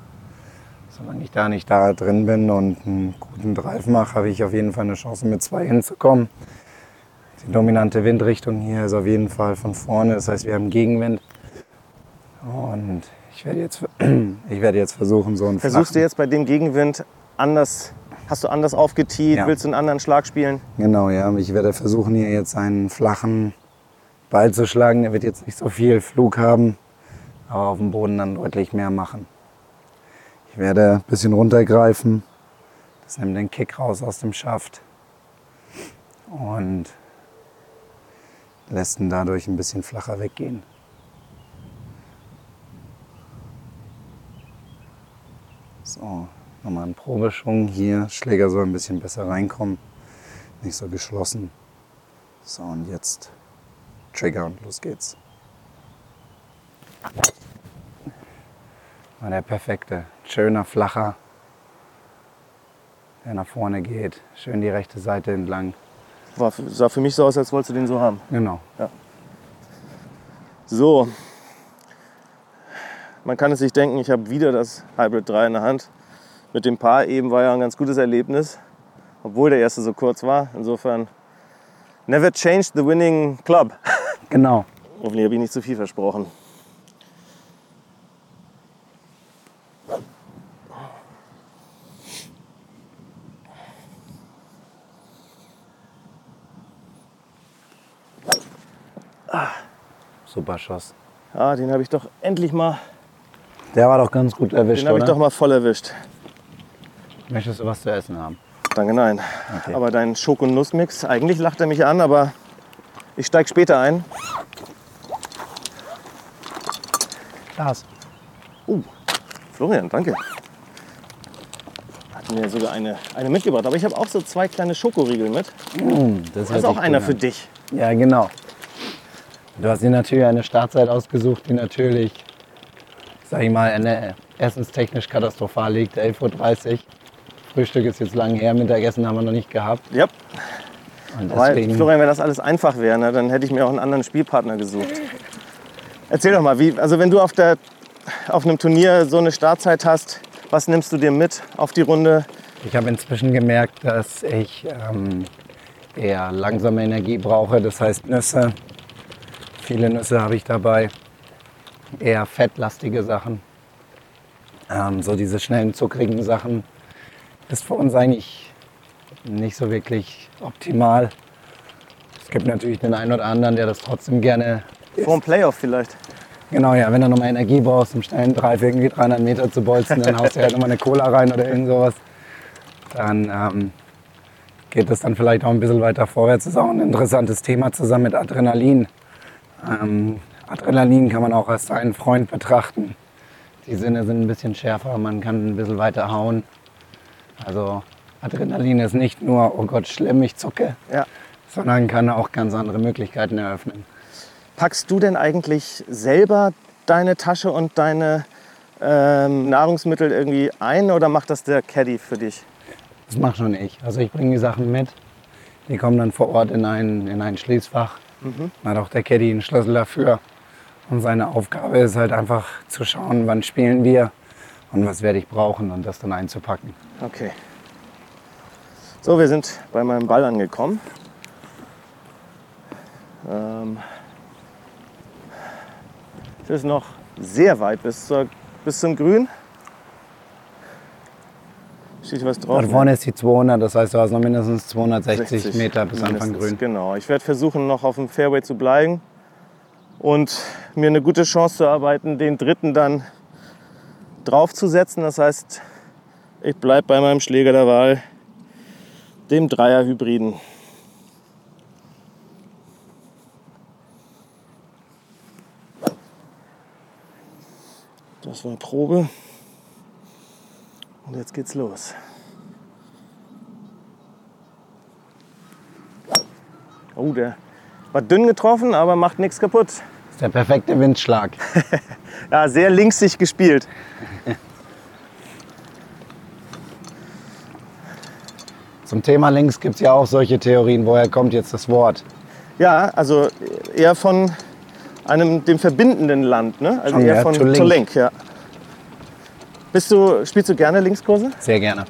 Solange ich da nicht da drin bin und einen guten Drive mache, habe ich auf jeden Fall eine Chance, mit zwei hinzukommen. Die dominante Windrichtung hier ist auf jeden Fall von vorne, das heißt, wir haben Gegenwind. Und ich werde jetzt, ich werde jetzt versuchen, so einen Versuchst du jetzt bei dem Gegenwind anders, hast du anders aufgetiet, Ja. willst du einen anderen Schlag spielen? Genau, ja. Ich werde versuchen, hier jetzt einen flachen Ball zu schlagen. Der wird jetzt nicht so viel Flug haben, aber auf dem Boden dann deutlich mehr machen. Ich werde ein bisschen runtergreifen. Das nimmt den Kick raus aus dem Schaft. Und lässt ihn dadurch ein bisschen flacher weggehen. So, nochmal einen Probeschwung hier. Schläger soll ein bisschen besser reinkommen. Nicht so geschlossen. So, und jetzt Trigger und los geht's. War der perfekte. Schöner, flacher, der nach vorne geht. Schön die rechte Seite entlang. War, sah für mich so aus, als wolltest du den so haben. Genau. So, man kann es sich denken, ich habe wieder das Hybrid 3 in der Hand. Mit dem Paar eben war ja ein ganz gutes Erlebnis, obwohl der erste so kurz war. Insofern, never change the winning club. Genau. Hoffentlich habe ich nicht zu viel versprochen. Super Schuss. Ah, den habe ich doch endlich mal, Der war doch ganz gut erwischt, den habe ich doch mal voll erwischt. Möchtest du was zu essen haben? Danke, nein. Okay. Aber dein Schoko-Nussmix, eigentlich lacht er mich an, aber ich steige später ein. Klaas. Florian, danke. hat mir sogar eine, eine mitgebracht. Aber ich habe auch so zwei kleine Schokoriegel mit. Das, Das ist auch einer für dich. Ja, genau. Du hast dir natürlich eine Startzeit ausgesucht, die natürlich, sag ich mal, eine essenstechnisch katastrophal liegt. 11.30 Uhr. Frühstück ist jetzt lang her, Mittagessen haben wir noch nicht gehabt. Ja. Und Weil, deswegen, Florian, wenn das alles einfach wäre, ne, dann hätte ich mir auch einen anderen Spielpartner gesucht. Erzähl doch mal, wie, also wenn du auf, der, auf einem Turnier so eine Startzeit hast, was nimmst du dir mit auf die Runde? ich habe inzwischen gemerkt, dass ich ähm, eher langsame Energie brauche. Das heißt Nüsse. Viele Nüsse habe ich dabei. Eher fettlastige Sachen. Ähm, so diese schnellen, zuckrigen Sachen ist für uns eigentlich nicht so wirklich optimal. Es gibt natürlich den einen oder anderen, der das trotzdem gerne Vor dem Playoff vielleicht. Genau, ja, wenn du nochmal Energie brauchst, um schnell einen Drive irgendwie 300 Meter zu bolzen, dann haust du halt nochmal eine Cola rein oder irgend sowas. Dann ähm, geht es dann vielleicht auch ein bisschen weiter vorwärts. Das ist auch ein interessantes Thema zusammen mit Adrenalin. Ähm, Adrenalin kann man auch als einen Freund betrachten. Die Sinne sind ein bisschen schärfer, man kann ein bisschen weiter hauen. Also Adrenalin ist nicht nur, oh Gott, schlimm, ich zucke, Ja. sondern kann auch ganz andere Möglichkeiten eröffnen. Packst du denn eigentlich selber deine Tasche und deine ähm, Nahrungsmittel irgendwie ein oder macht das der Caddy für dich? Das mache schon ich. Also ich bringe die Sachen mit. Die kommen dann vor Ort in ein, in ein Schließfach. Dann hat auch der Caddy einen Schlüssel dafür. Und seine Aufgabe ist halt einfach zu schauen, wann spielen wir und was werde ich brauchen und das dann einzupacken. Okay. So, wir sind bei meinem Ball angekommen. Ähm, es ist noch sehr weit bis, zur, bis zum Grün. Steht was drauf? Dort vorne ist die 200, das heißt, du hast noch mindestens 260 Meter bis Anfang. Grün. Genau. Ich werde versuchen, noch auf dem Fairway zu bleiben und mir eine gute Chance zu erarbeiten, den dritten dann draufzusetzen. Das heißt, ich bleibe bei meinem Schläger der Wahl, dem Dreier-Hybriden. Das war Probe. Und jetzt geht's los. Oh, der war dünn getroffen, aber macht nichts kaputt. Das ist der perfekte Windschlag. Ja, sehr linksig gespielt. Zum Thema links gibt es ja auch solche Theorien. Woher kommt jetzt das Wort? Ja, also eher von einem dem verbindenden Land, ne? Also Schon, eher ja, von to link. to link, ja. Bist du, spielst du gerne Linkskurse? Sehr gerne.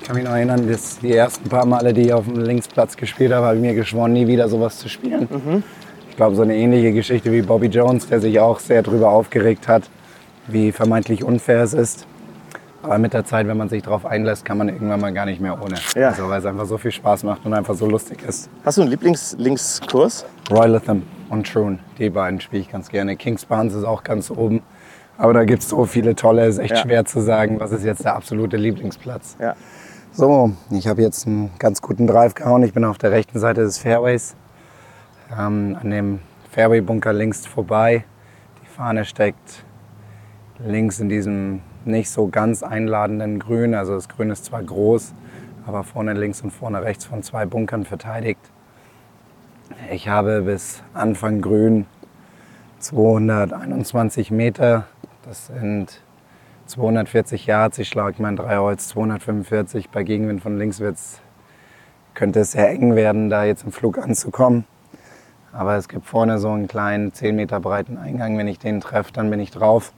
Ich kann mich noch erinnern, dass die ersten paar Male, die ich auf dem Linksplatz gespielt habe, habe ich mir geschworen, nie wieder sowas zu spielen. Ich glaube, so eine ähnliche Geschichte wie Bobby Jones, der sich auch sehr darüber aufgeregt hat, wie vermeintlich unfair es ist. Aber mit der Zeit, wenn man sich darauf einlässt, kann man irgendwann mal gar nicht mehr ohne. Ja. Also, weil es einfach so viel Spaß macht und einfach so lustig ist. Hast du einen Lieblings-Linkskurs? Roy Latham und Troon, die beiden spiele ich ganz gerne. Kings Barnes ist auch ganz oben. Aber da gibt es so viele tolle, ist echt Ja. schwer zu sagen, was ist jetzt der absolute Lieblingsplatz. Ja. So, ich habe jetzt einen ganz guten Drive gehauen. Ich bin auf der rechten Seite des Fairways. Ähm, an dem Fairway-Bunker links vorbei. Die Fahne steckt links in diesem nicht so ganz einladenden Grün. Also das Grün ist zwar groß, aber vorne links und vorne rechts von zwei Bunkern verteidigt. Ich habe bis Anfang Grün 221 Meter. Das sind 240 Yards. Ich schlage mein Dreierholz 245. Bei Gegenwind von links wird's, könnte es sehr eng werden, da jetzt im Flug anzukommen. Aber es gibt vorne so einen kleinen 10 Meter breiten Eingang. Wenn ich den treffe, dann bin ich drauf.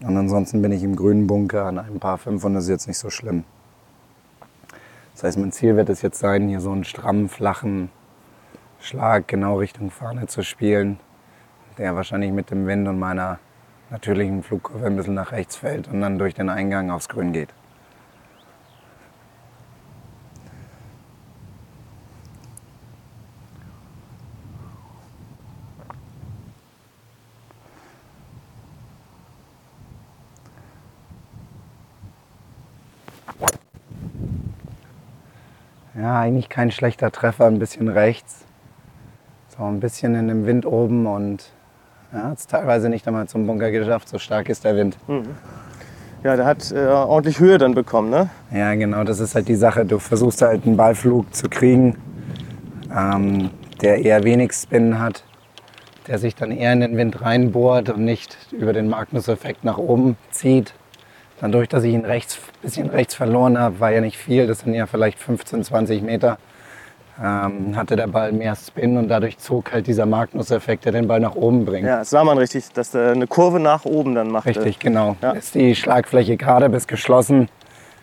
Und ansonsten bin ich im grünen Bunker an einem Paar 5 und das ist jetzt nicht so schlimm. Das heißt, mein Ziel wird es jetzt sein, hier so einen strammen, flachen Schlag genau Richtung Fahne zu spielen, der wahrscheinlich mit dem Wind und meiner natürlichen Flugkurve ein bisschen nach rechts fällt und dann durch den Eingang aufs Grün geht. Ja, eigentlich kein schlechter Treffer, ein bisschen rechts. So ein bisschen in dem Wind oben und ja, hat es teilweise nicht einmal zum Bunker geschafft, so stark ist der Wind. Ja, der hat äh, ordentlich Höhe dann bekommen, ne? Ja, genau, das ist halt die Sache. Du versuchst halt einen Ballflug zu kriegen, ähm, der eher wenig Spin hat, der sich dann eher in den Wind reinbohrt und nicht über den Magnus-Effekt nach oben zieht. Dann durch, dass ich ihn rechts, bisschen rechts verloren habe, war ja nicht viel, das sind ja vielleicht 15, 20 Meter, ähm, hatte der Ball mehr Spin und dadurch zog halt dieser Magnus-Effekt, der den Ball nach oben bringt. Ja, das sah man richtig, dass der eine Kurve nach oben dann macht. Richtig, genau. Ja. Ist die Schlagfläche gerade bis geschlossen,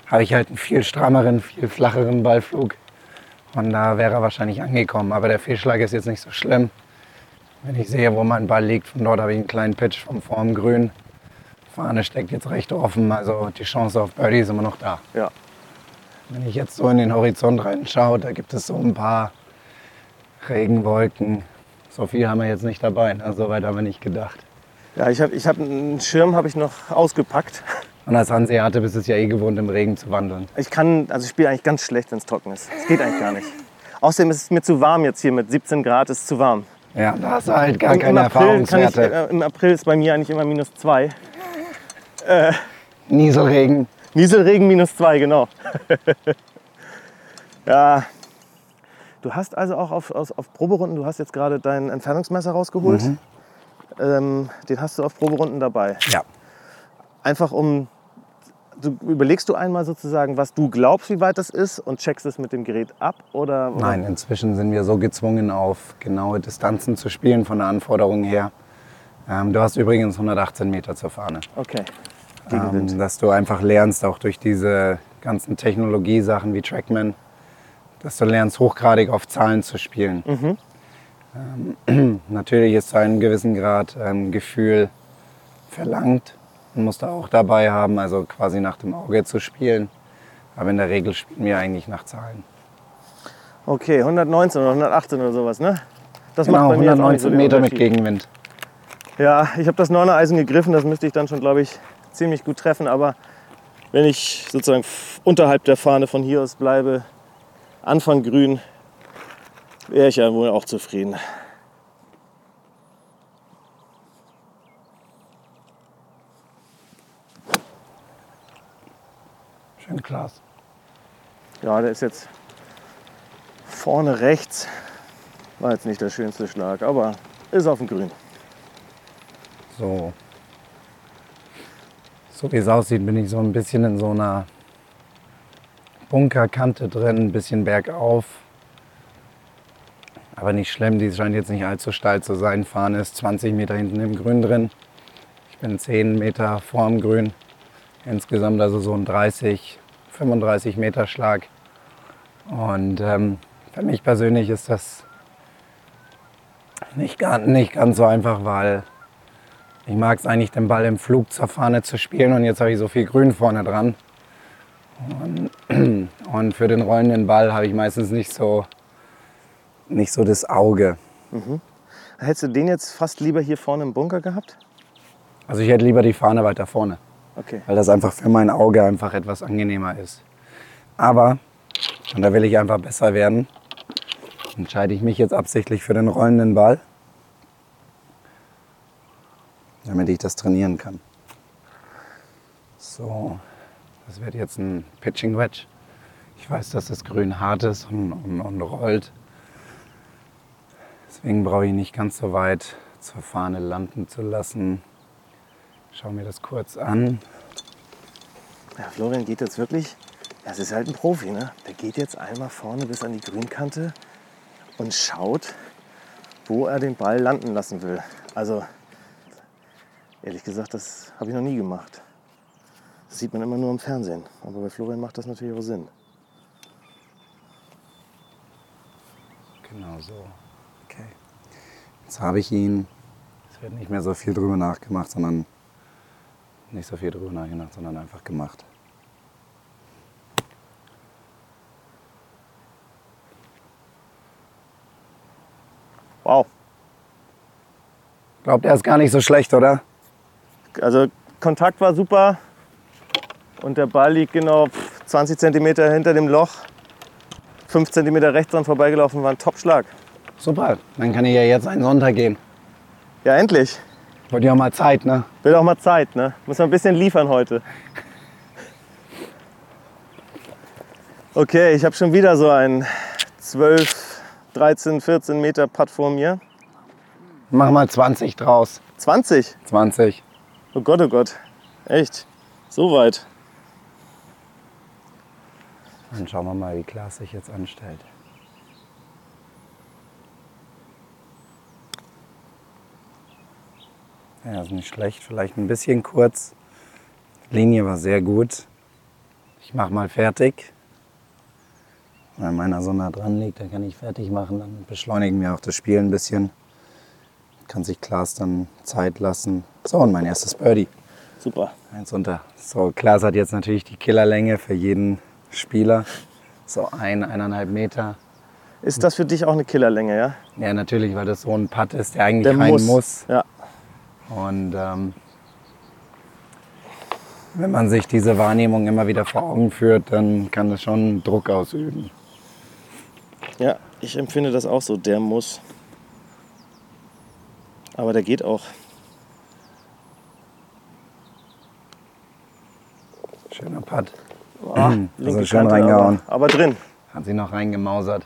habe ich halt einen viel strammeren, viel flacheren Ballflug. Und da wäre er wahrscheinlich angekommen. Aber der Fehlschlag ist jetzt nicht so schlimm. Wenn ich sehe, wo mein Ball liegt, von dort habe ich einen kleinen Pitch vom vorm Grün. Fahne steckt jetzt recht offen, also die Chance auf Birdie ist immer noch da. Ja. Wenn ich jetzt so in den Horizont reinschaue, da gibt es so ein paar Regenwolken. So viel haben wir jetzt nicht dabei, ne? so weit haben wir nicht gedacht. Ja, ich habe ich hab einen Schirm habe ich noch ausgepackt. Und als Hanseate bist du es ja eh gewohnt, im Regen zu wandeln. Ich kann, also ich spiele eigentlich ganz schlecht, wenn es trocken ist. Es geht eigentlich gar nicht. Außerdem ist es mir zu warm jetzt hier mit 17 Grad, ist zu warm. Ja, da hast du halt gar Im- keine Im ich, Erfahrungswerte. äh, Im April ist bei mir eigentlich immer minus zwei. Nieselregen. Nieselregen minus zwei, genau. ja. Du hast also auch auf, auf, auf Proberunden, du hast jetzt gerade dein Entfernungsmesser rausgeholt. Mhm. Ähm, den hast du auf Proberunden dabei. Ja. Einfach um, du überlegst du einmal sozusagen, was du glaubst, wie weit das ist und checkst es mit dem Gerät ab? Oder, oder? Nein, inzwischen sind wir so gezwungen, auf genaue Distanzen zu spielen von der Anforderung her. Ähm, du hast übrigens 118 Meter zur Fahne. Okay. Ähm, dass du einfach lernst, auch durch diese ganzen Technologiesachen wie Trackman, dass du lernst, hochgradig auf Zahlen zu spielen. Ähm, natürlich ist zu einem gewissen Grad ähm, Gefühl verlangt. Man muss da auch dabei haben, also quasi nach dem Auge zu spielen. Aber in der Regel spielen wir eigentlich nach Zahlen. Okay, 119 oder 118 oder sowas, ne? Das Genau, macht bei mir jetzt auch nicht so 119 den Meter mit. Gegenwind. Ja, ich habe das Neuner Eisen gegriffen, das müsste ich dann schon, glaube ich, ziemlich gut treffen. Aber wenn ich sozusagen unterhalb der Fahne von hier aus bleibe, Anfang grün, wäre ich ja wohl auch zufrieden. Schön Klaas. Ja, der ist jetzt vorne rechts. War jetzt nicht der schönste Schlag, aber ist auf dem Grün. So. So wie es aussieht, bin ich so ein bisschen in so einer Bunkerkante drin, ein bisschen bergauf. Aber nicht schlimm, die scheint jetzt nicht allzu steil zu sein. Fahne ist 20 Meter hinten im Grün drin. Ich bin 10 Meter vorm Grün. Insgesamt also so ein 30, 35 Meter Schlag. Und ähm, für mich persönlich ist das nicht, gar, nicht ganz so einfach, weil ich mag es eigentlich, den Ball im Flug zur Fahne zu spielen und jetzt habe ich so viel Grün vorne dran. Und, und für den rollenden Ball habe ich meistens nicht so, nicht so das Auge. Hättest du den jetzt fast lieber hier vorne im Bunker gehabt? Also ich hätte lieber die Fahne weiter vorne, Okay. weil das einfach für mein Auge einfach etwas angenehmer ist. Aber, und da will ich einfach besser werden, entscheide ich mich jetzt absichtlich für den rollenden Ball, damit ich das trainieren kann. So, das wird jetzt ein Pitching Wedge. Ich weiß, dass das Grün hart ist und, und, und rollt. Deswegen brauche ich nicht ganz so weit zur Fahne landen zu lassen. Schau mir das kurz an. Ja, Florian geht jetzt wirklich, ja, es ist halt ein Profi, ne? Der geht jetzt einmal vorne bis an die Grünkante und schaut, wo er den Ball landen lassen will. Also, ehrlich gesagt, das habe ich noch nie gemacht. Das sieht man immer nur im Fernsehen. Aber bei Florian macht das natürlich auch Sinn. Genau so. Okay. Jetzt habe ich ihn. Es wird nicht mehr so viel drüber nachgemacht, sondern nicht so viel drüber nachgedacht, sondern einfach gemacht. Wow. Glaubt, er ist gar nicht so schlecht, oder? Also, Kontakt war super. Und der Ball liegt genau pff, 20 cm hinter dem Loch. 5 cm rechts dran vorbeigelaufen, war ein Top-Schlag. Super. Dann kann ich ja jetzt einen Sonntag gehen. Ja, endlich. Wird ja auch mal Zeit, ne? Wird auch mal Zeit, ne? Muss man ein bisschen liefern heute. Okay, ich habe schon wieder so einen 12, 13, 14 Meter Putt vor mir. Mach mal 20 draus. 20? 20. Oh Gott, oh Gott. Echt? So weit. Dann schauen wir mal, wie Klaas sich jetzt anstellt. Ja, ist nicht schlecht. Vielleicht ein bisschen kurz. Linie war sehr gut. Ich mache mal fertig. Wenn meiner so nah dran liegt, dann kann ich fertig machen. Dann beschleunigen wir auch das Spiel ein bisschen. Kann sich Klaas dann Zeit lassen. So, und mein erstes Birdie. Super. Eins unter. So, Klaas hat jetzt natürlich die Killerlänge für jeden Spieler. So ein, eineinhalb Meter. Ist das für dich auch eine Killerlänge, ja? Ja, natürlich, weil das so ein Putt ist, der eigentlich Der rein muss. muss. Ja. Und ähm, wenn man sich diese Wahrnehmung immer wieder vor Augen führt, dann kann das schon Druck ausüben. Ja, ich empfinde das auch so. Der muss. Aber der geht auch. Schöner Putt. Ah, Mhm. linke Also schön Kante, reingehauen. Aber, aber drin. Hat sie noch reingemausert.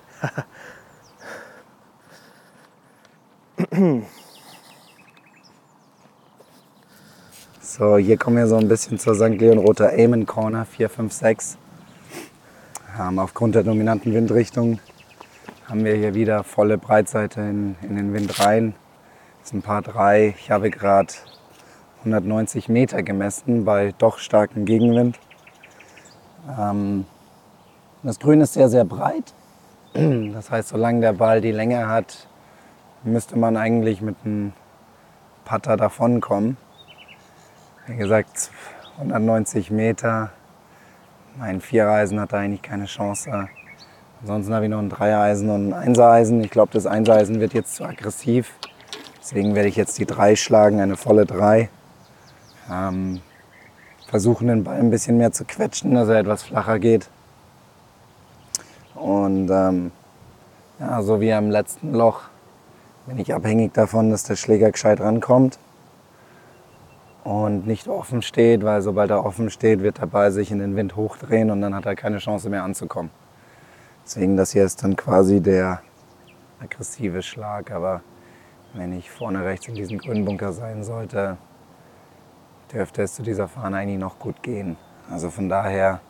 so, hier kommen wir so ein bisschen zur St. Leon Roter Amen Corner 4, 5, 6. Ähm, aufgrund der dominanten Windrichtung haben wir hier wieder volle Breitseite in, in den Wind rein. Ist ein paar drei. Ich habe gerade 190 Meter gemessen bei doch starkem Gegenwind. Ähm, das Grün ist sehr, sehr breit. Das heißt, solange der Ball die Länge hat, müsste man eigentlich mit einem Putter davonkommen. Wie gesagt, 190 Meter. Mein Viereisen hat da eigentlich keine Chance. Ansonsten habe ich noch ein Dreiereisen und ein Einsereisen. Ich glaube, das Einsereisen wird jetzt zu aggressiv. Deswegen werde ich jetzt die drei schlagen, eine volle drei. Ähm, versuchen den Ball ein bisschen mehr zu quetschen, dass er etwas flacher geht. Und ähm, ja, so wie am letzten Loch bin ich abhängig davon, dass der Schläger gescheit rankommt und nicht offen steht, weil sobald er offen steht, wird der Ball sich in den Wind hochdrehen und dann hat er keine Chance mehr anzukommen. Deswegen das hier ist dann quasi der aggressive Schlag, aber wenn ich vorne rechts in diesem grünen Bunker sein sollte, dürfte es zu dieser Fahne eigentlich noch gut gehen. Also von daher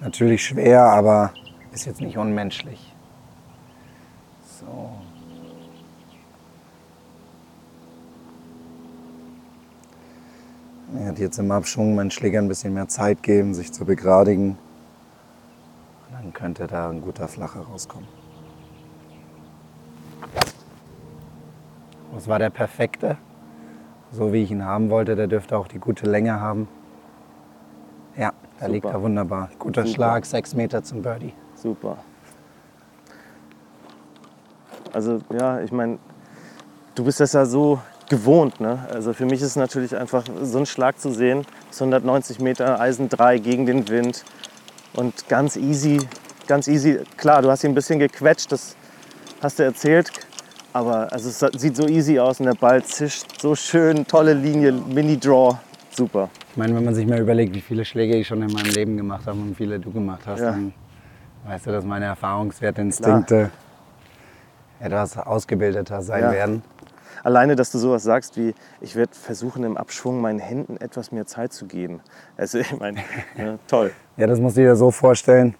natürlich schwer, aber ist jetzt nicht unmenschlich. So. Er hat jetzt im Abschwung meinen Schläger ein bisschen mehr Zeit geben, sich zu begradigen. Und dann könnte da ein guter Flacher rauskommen. Das war der perfekte, so wie ich ihn haben wollte. Der dürfte auch die gute Länge haben. Ja, da liegt er wunderbar. Guter Super. Schlag, sechs Meter zum Birdie. Super. Also ja, ich meine, du bist das ja so gewohnt. Ne? Also für mich ist es natürlich einfach so einen Schlag zu sehen, bis 190 Meter Eisen 3 gegen den Wind und ganz easy, ganz easy. Klar, du hast ihn ein bisschen gequetscht, das hast du erzählt, aber also es sieht so easy aus und der Ball zischt so schön, tolle Linie, Mini-Draw, super. Ich meine, wenn man sich mal überlegt, wie viele Schläge ich schon in meinem Leben gemacht habe und wie viele du gemacht hast, Ja. dann weißt du, dass meine Erfahrungswerte, Instinkte etwas ausgebildeter sein Ja. werden. Alleine, dass du sowas sagst wie, ich werde versuchen im Abschwung meinen Händen etwas mehr Zeit zu geben. Also ich meine, ja, toll. Ja, das musst du dir so vorstellen.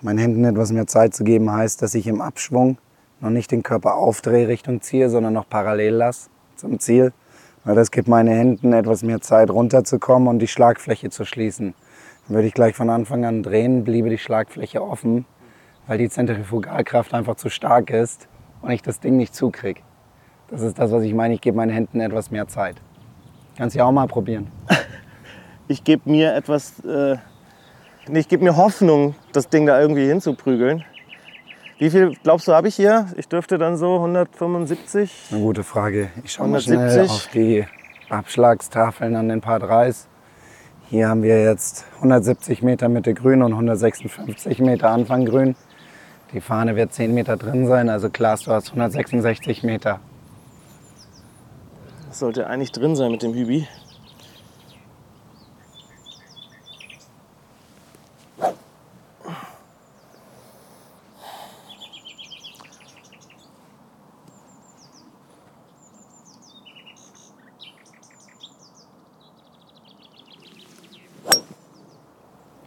Meinen Händen etwas mehr Zeit zu geben heißt, dass ich im Abschwung noch nicht den Körper aufdrehe Richtung Ziel, sondern noch parallel lasse zum Ziel. Weil das gibt meinen Händen etwas mehr Zeit runterzukommen und die Schlagfläche zu schließen. Würde ich gleich von Anfang an drehen, bliebe die Schlagfläche offen, weil die Zentrifugalkraft einfach zu stark ist und ich das Ding nicht zukriege. Das ist das, was ich meine. Ich gebe meinen Händen etwas mehr Zeit. Kannst du ja auch mal probieren. Ich gebe mir etwas, äh, ich gebe mir Hoffnung, das Ding da irgendwie hinzuprügeln. Wie viel glaubst du, habe ich hier? Ich dürfte dann so 175. Eine gute Frage. Ich schaue mal schnell 170. auf die Abschlagstafeln an den Paar 3s. Hier haben wir jetzt 170 Meter Mitte grün und 156 Meter Anfang grün. Die Fahne wird 10 Meter drin sein, also Klaas, du hast 166 Meter. Das sollte eigentlich drin sein mit dem Hübi.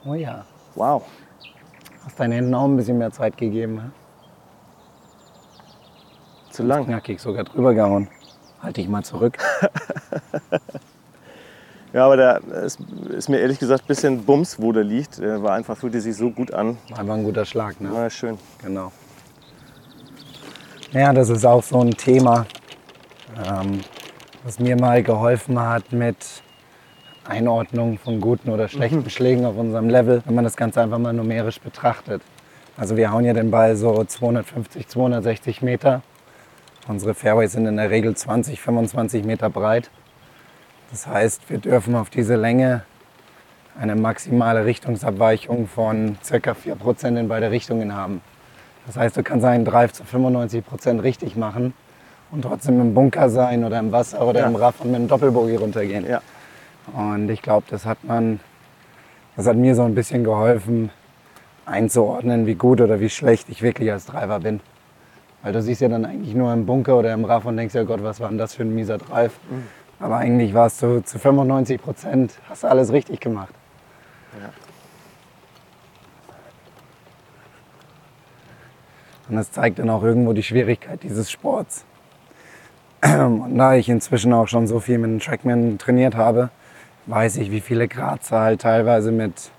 Oh ja. Wow. Hast deinen Händen auch ein bisschen mehr Zeit gegeben. hä? Zu lang. Knackig sogar drüber gehauen. Halt dich mal zurück. Ja, aber der ist, ist mir ehrlich gesagt ein bisschen Bums, wo der liegt. War einfach, fühlte sich so gut an. War Einfach ein guter Schlag, ne? War schön. Genau. Ja, das ist auch so ein Thema, ähm, was mir mal geholfen hat mit Einordnung von guten oder schlechten Schlägen auf unserem Level, wenn man das Ganze einfach mal numerisch betrachtet. Also wir hauen ja den Ball so 250, 260 Meter. Unsere Fairways sind in der Regel 20, 25 Meter breit. Das heißt, wir dürfen auf diese Länge eine maximale Richtungsabweichung von ca. 4% in beide Richtungen haben. Das heißt, du kannst einen Drive zu 95% richtig machen und trotzdem im Bunker sein oder im Wasser oder Ja. im Raff und mit einem Doppelbogie runtergehen. Ja. Und ich glaube, das hat man, das hat mir so ein bisschen geholfen, einzuordnen, wie gut oder wie schlecht ich wirklich als Driver bin. Weil du siehst ja dann eigentlich nur im Bunker oder im Raff und denkst ja Gott, was war denn das für ein mieser Drive? Aber eigentlich warst du zu 95 Prozent, hast du alles richtig gemacht. Ja. Und das zeigt dann auch irgendwo die Schwierigkeit dieses Sports. Und da ich inzwischen auch schon so viel mit dem Trackman trainiert habe, weiß ich, wie viele Gradzahl teilweise mit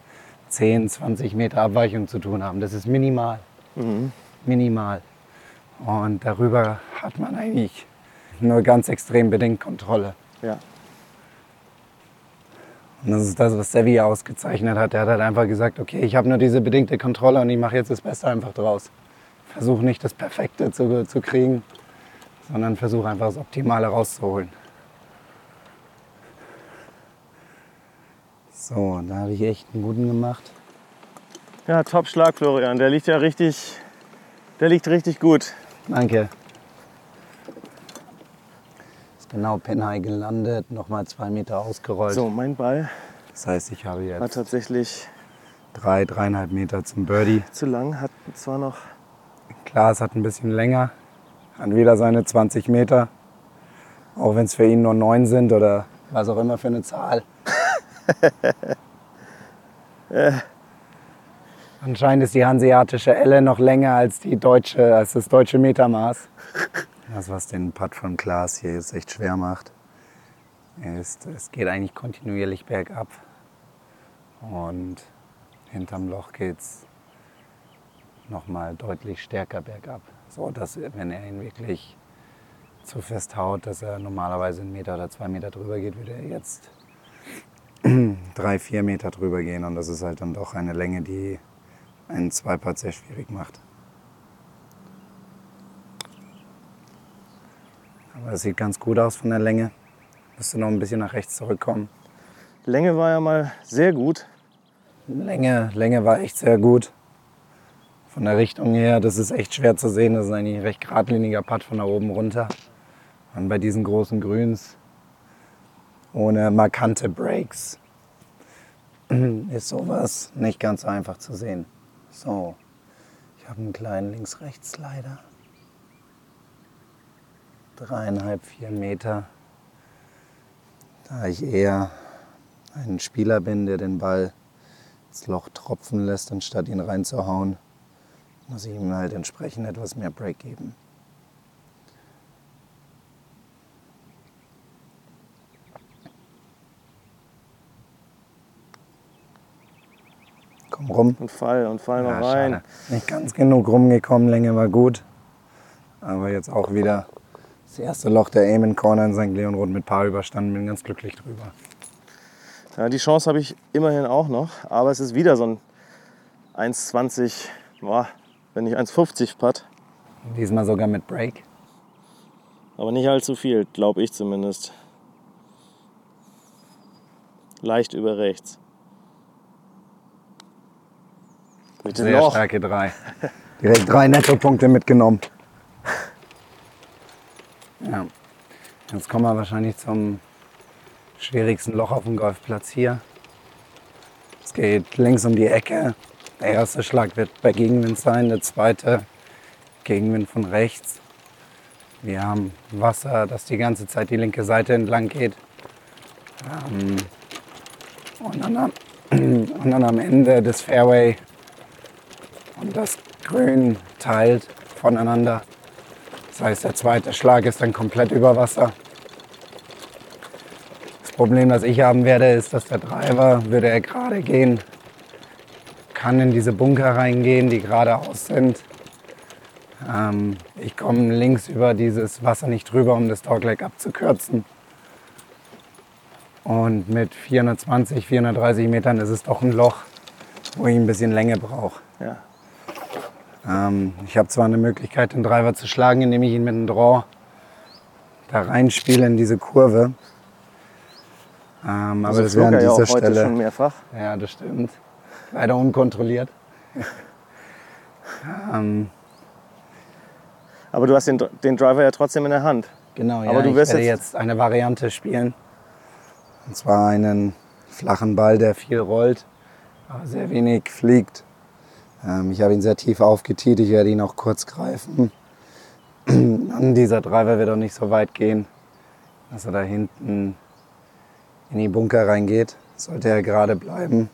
10, 20 Meter Abweichung zu tun haben. Das ist minimal. Minimal. Und darüber hat man eigentlich nur ganz extrem bedingt Kontrolle. Ja. Und das ist das, was Sevi ausgezeichnet hat. Er hat halt einfach gesagt, okay, ich habe nur diese bedingte Kontrolle und ich mache jetzt das Beste einfach draus. Versuche nicht das Perfekte zu, zu kriegen, sondern versuche einfach das Optimale rauszuholen. So, da habe ich echt einen guten gemacht. Ja, Top-Schlag, Florian. Der liegt ja richtig, der liegt richtig gut. Danke. Ist genau Penhai gelandet, nochmal zwei Meter ausgerollt. So, mein Ball Das heißt, ich habe war jetzt tatsächlich drei, dreieinhalb Meter zum Birdie. zu lang, hat zwar noch Klaas hat ein bisschen länger, hat wieder seine 20 Meter. Auch wenn es für ihn nur neun sind oder was auch immer für eine Zahl. Anscheinend ist die hanseatische Elle noch länger als, die deutsche, als das deutsche Metermaß. Das, was den Putt von Klaas hier jetzt echt schwer macht, ist, es geht eigentlich kontinuierlich bergab. Und hinterm Loch geht's nochmal deutlich stärker bergab. So dass, wenn er ihn wirklich zu fest haut, dass er normalerweise einen Meter oder zwei Meter drüber geht, würde er jetzt drei, vier Meter drüber gehen. Und das ist halt dann doch eine Länge, die einen Zweipart sehr schwierig macht. Aber das sieht ganz gut aus von der Länge. Müsste noch ein bisschen nach rechts zurückkommen. Länge war ja mal sehr gut. Länge, Länge war echt sehr gut. Von der Richtung her, das ist echt schwer zu sehen. Das ist eigentlich ein recht geradliniger Putt von da oben runter. Und bei diesen großen Grüns, ohne markante Breaks, ist sowas nicht ganz einfach zu sehen. So, ich habe einen kleinen Links-Rechts-Slider. Dreieinhalb, vier Meter. Da ich eher ein Spieler bin, der den Ball ins Loch tropfen lässt, anstatt ihn reinzuhauen, muss ich ihm halt entsprechend etwas mehr Break geben. Komm rum. Und Fall und Fall Ja, rein. schade. Nicht ganz genug rumgekommen, Länge war gut. Aber jetzt auch wieder das erste Loch der Amen Corner in St. Leonrod mit Paar überstanden, bin ganz glücklich drüber. Ja, die Chance habe ich immerhin auch noch, aber es ist wieder so ein 1,20, boah, wenn nicht 1,50 Putt. Diesmal sogar mit Break. Aber nicht allzu viel, glaube ich zumindest. Leicht über rechts. Bitte Sehr noch. starke drei. Direkt drei Nettopunkte mitgenommen. Ja. Jetzt kommen wir wahrscheinlich zum schwierigsten Loch auf dem Golfplatz hier. Es geht links um die Ecke. Der erste Schlag wird bei Gegenwind sein, der zweite Gegenwind von rechts. Wir haben Wasser, das die ganze Zeit die linke Seite entlang geht. Ähm, und, dann am, und dann am Ende des Fairway und das Grün teilt voneinander. Das heißt, der zweite Schlag ist dann komplett über Wasser. Das Problem, das ich haben werde, ist, dass der Driver, würde er gerade gehen, kann in diese Bunker reingehen, die geradeaus sind. Ähm, ich komme links über dieses Wasser nicht drüber, um das Dogleg abzukürzen. Und mit 420, 430 Metern ist es doch ein Loch, wo ich ein bisschen Länge brauche. Ja. Ähm, ich habe zwar eine Möglichkeit, den Driver zu schlagen, indem ich ihn mit einem Draw da reinspiele in diese Kurve. Ähm, aber Also das wäre an flog er ja dieser auch heute Stelle. schon mehrfach. Ja, das stimmt. Leider unkontrolliert. ähm, Aber du hast den, den Driver ja trotzdem in der Hand. genau, ja, Aber du ich wirst werde jetzt- jetzt eine Variante spielen. Und zwar einen flachen Ball, der viel rollt, aber sehr wenig fliegt. Ähm, ich habe ihn sehr tief aufgetiet, ich werde ihn auch kurz greifen. Und dieser Driver wird auch nicht so weit gehen, dass er da hinten in die Bunker reingeht. Sollte er gerade bleiben.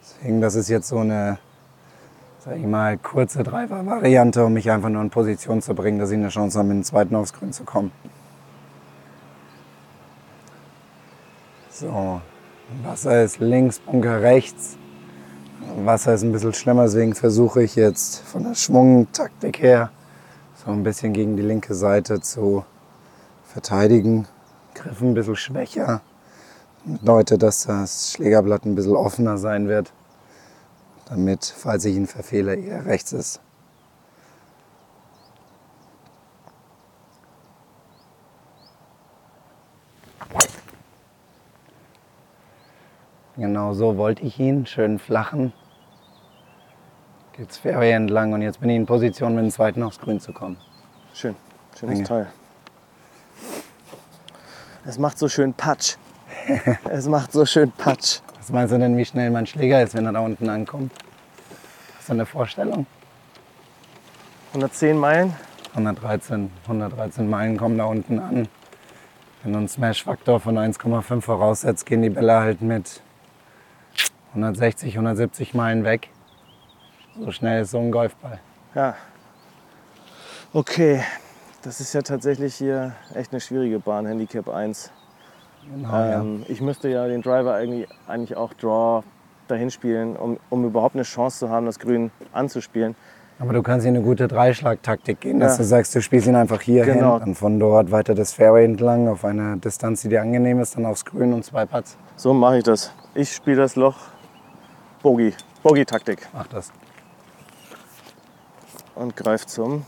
Deswegen, das ist jetzt so eine, sag ich mal, kurze Driver-Variante, um mich einfach nur in Position zu bringen, dass ich eine Chance habe, mit dem zweiten aufs Grün zu kommen. So, Wasser ist links, Bunker rechts. Wasser ist ein bisschen schlimmer, deswegen versuche ich jetzt von der Schwungtaktik her so ein bisschen gegen die linke Seite zu verteidigen. Griff ein bisschen schwächer. Bedeutet, dass das Schlägerblatt ein bisschen offener sein wird, damit, falls ich ihn verfehle, eher rechts ist. Genau so wollte ich ihn, schön flachen. Geht's Fairway entlang und jetzt bin ich in Position, mit dem zweiten aufs Grün zu kommen. Schön. Schönes Danke. Teil. Es macht so schön Patsch. es macht so schön Patsch. Was meinst du denn, wie schnell mein Schläger ist, wenn er da unten ankommt? Hast du eine Vorstellung? 110 Meilen. 113, 113 Meilen kommen da unten an. Wenn du einen Smash-Faktor von 1,5 voraussetzt, gehen die Bälle halt mit 160, 170 Meilen weg. So schnell ist so ein Golfball. Ja. Okay. Das ist ja tatsächlich hier echt eine schwierige Bahn, Handicap 1. Genau, ja. Ähm, ich müsste ja den Driver eigentlich, eigentlich auch Draw dahin spielen, um, um überhaupt eine Chance zu haben, das Grün anzuspielen. Aber du kannst hier eine gute Dreischlagtaktik gehen, dass Ja. du sagst, du spielst ihn einfach hier Genau. hin, dann von dort weiter das Fairway entlang auf eine Distanz, die dir angenehm ist, dann aufs Grün und zwei Putts. So mache ich das. Ich spiele das Loch Bogie. Bogie-Taktik. Mach das. Und greife zum.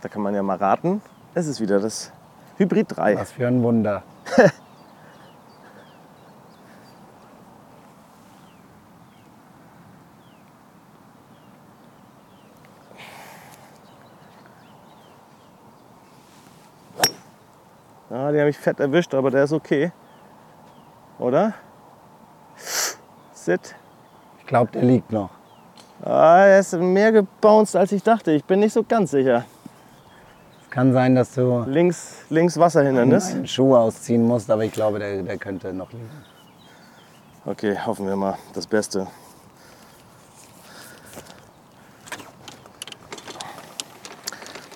Da kann man ja mal raten. Es ist wieder das Hybrid 3. Was für ein Wunder. Ja, den habe ich fett erwischt, aber der ist okay. Oder? Sit. Ich glaube, der liegt noch. Ah, er ist mehr gebounced, als ich dachte. Ich bin nicht so ganz sicher. Es kann sein, dass du Links, links Wasserhindernis. einen Schuh ausziehen musst, aber ich glaube, der, der könnte noch liegen. Okay, hoffen wir mal das Beste.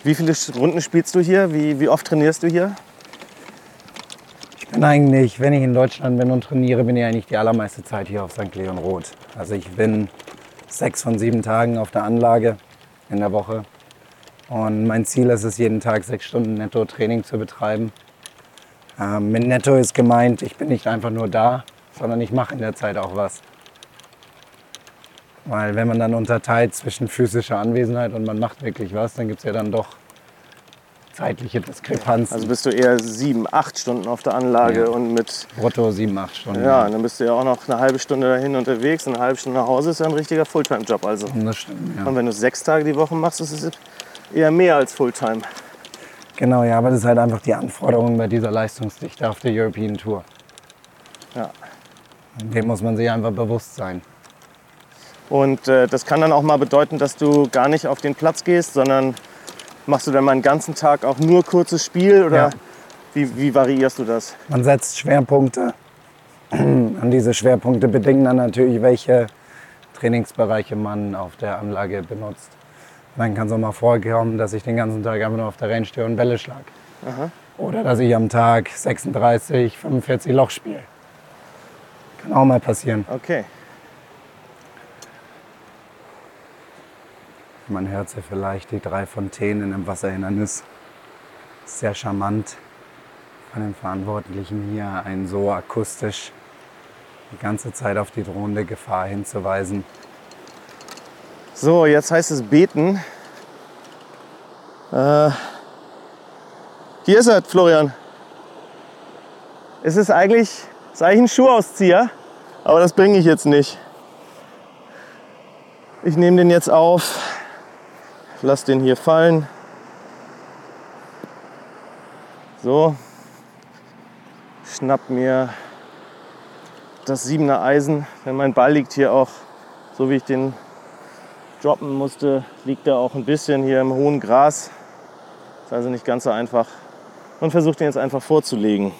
Wie viele Runden spielst du hier? Wie, wie oft trainierst du hier? Ich bin eigentlich, wenn ich in Deutschland bin und trainiere, bin ich eigentlich die allermeiste Zeit hier auf St. Leon Roth. Also ich bin sechs von sieben Tagen auf der Anlage in der Woche. Und mein Ziel ist es, jeden Tag sechs Stunden Netto-Training zu betreiben. Ähm, mit Netto ist gemeint, ich bin nicht einfach nur da, sondern ich mache in der Zeit auch was. Weil wenn man dann unterteilt zwischen physischer Anwesenheit und man macht wirklich was, dann gibt es ja dann doch zeitliche Diskrepanzen. Also bist du eher sieben, acht Stunden auf der Anlage Ja. und mit, Brutto sieben, acht Stunden. ja, und dann bist du ja auch noch eine halbe Stunde dahin unterwegs, eine halbe Stunde nach Hause ist ja ein richtiger Fulltime-Job also. Das stimmt, ja. Und wenn du sechs Tage die Woche machst, ist es eher mehr als Fulltime. Genau, ja, aber das ist halt einfach die Anforderung bei dieser Leistungsdichte auf der European Tour. Ja. Dem muss man sich einfach bewusst sein. Und äh, das kann dann auch mal bedeuten, dass du gar nicht auf den Platz gehst, sondern machst du dann mal einen ganzen Tag auch nur kurzes Spiel oder Ja. wie, wie variierst du das? Man setzt Schwerpunkte. An diese Schwerpunkte bedingen dann natürlich, welche Trainingsbereiche man auf der Anlage benutzt. Und dann kann es auch mal vorkommen, dass ich den ganzen Tag einfach nur auf der Range stehe und Bälle schlag. Oder dass ich am Tag 36, 45 Loch spiele. Kann auch mal passieren. Okay. Man hört sie vielleicht, die drei Fontänen im Wasserhindernis. Sehr charmant von den Verantwortlichen hier, einen so akustisch die ganze Zeit auf die drohende Gefahr hinzuweisen. So, jetzt heißt es beten. Äh, hier ist er, Florian. Es ist eigentlich, ist eigentlich ein Schuhauszieher, aber das bringe ich jetzt nicht. Ich nehme den jetzt auf, lass den hier fallen. So, schnapp mir das siebener Eisen, denn mein Ball liegt hier auch, so wie ich den droppen musste, liegt er auch ein bisschen hier im hohen Gras. Ist also nicht ganz so einfach. Und versuche den jetzt einfach vorzulegen.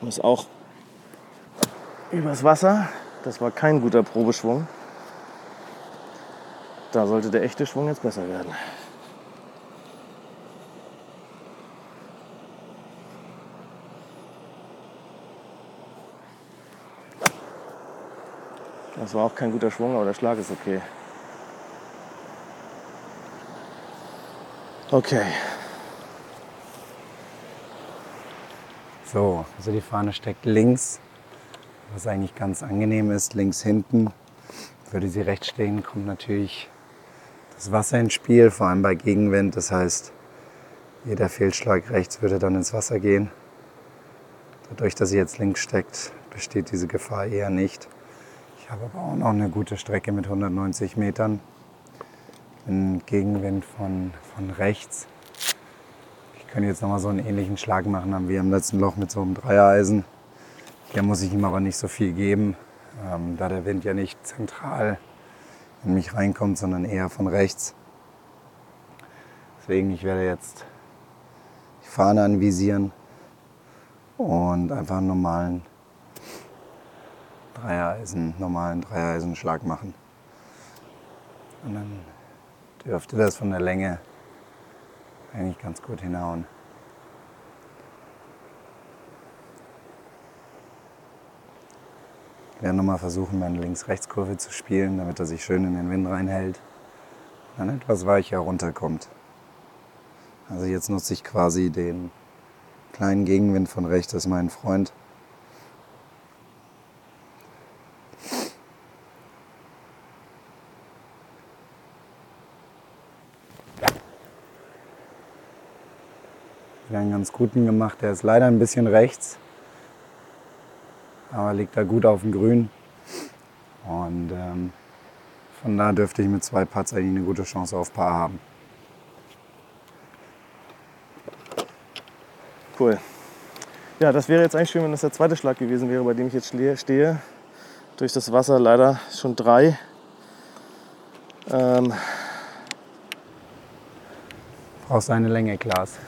Muss auch übers Wasser. Das war kein guter Probeschwung. Da sollte der echte Schwung jetzt besser werden. Das war auch kein guter Schwung, aber der Schlag ist okay. Okay. So, also die Fahne steckt links, was eigentlich ganz angenehm ist. Links hinten, würde sie rechts stehen, kommt natürlich das Wasser ins Spiel, vor allem bei Gegenwind. Das heißt, jeder Fehlschlag rechts würde dann ins Wasser gehen. Dadurch, dass sie jetzt links steckt, besteht diese Gefahr eher nicht. Ich habe aber auch noch eine gute Strecke mit 190 Metern. Ein Gegenwind von, von rechts. Ich könnte jetzt nochmal so einen ähnlichen Schlag machen wie am letzten Loch mit so einem Dreiereisen. Hier muss ich ihm aber nicht so viel geben, ähm, da der Wind ja nicht zentral in mich reinkommt, sondern eher von rechts. Deswegen, ich werde jetzt die Fahne anvisieren und einfach einen normalen Dreiereisen, normalen Dreiereisenschlag machen. Und dann dürfte das von der Länge eigentlich ganz gut hinhauen. Ich werde nochmal versuchen, meine Links-Rechts-Kurve zu spielen, damit er sich schön in den Wind reinhält. Und dann etwas weicher runterkommt. Also jetzt nutze ich quasi den kleinen Gegenwind von rechts als meinen Freund. Wir haben einen ganz guten gemacht. Der ist leider ein bisschen rechts, aber liegt da gut auf dem Grün. Und ähm, von da dürfte ich mit zwei Putts eigentlich eine gute Chance auf Paar haben. Cool. Ja, das wäre jetzt eigentlich schön, wenn das der zweite Schlag gewesen wäre, bei dem ich jetzt stehe. Durch das Wasser leider schon drei. Ähm, Brauchst eine Länge, Glas.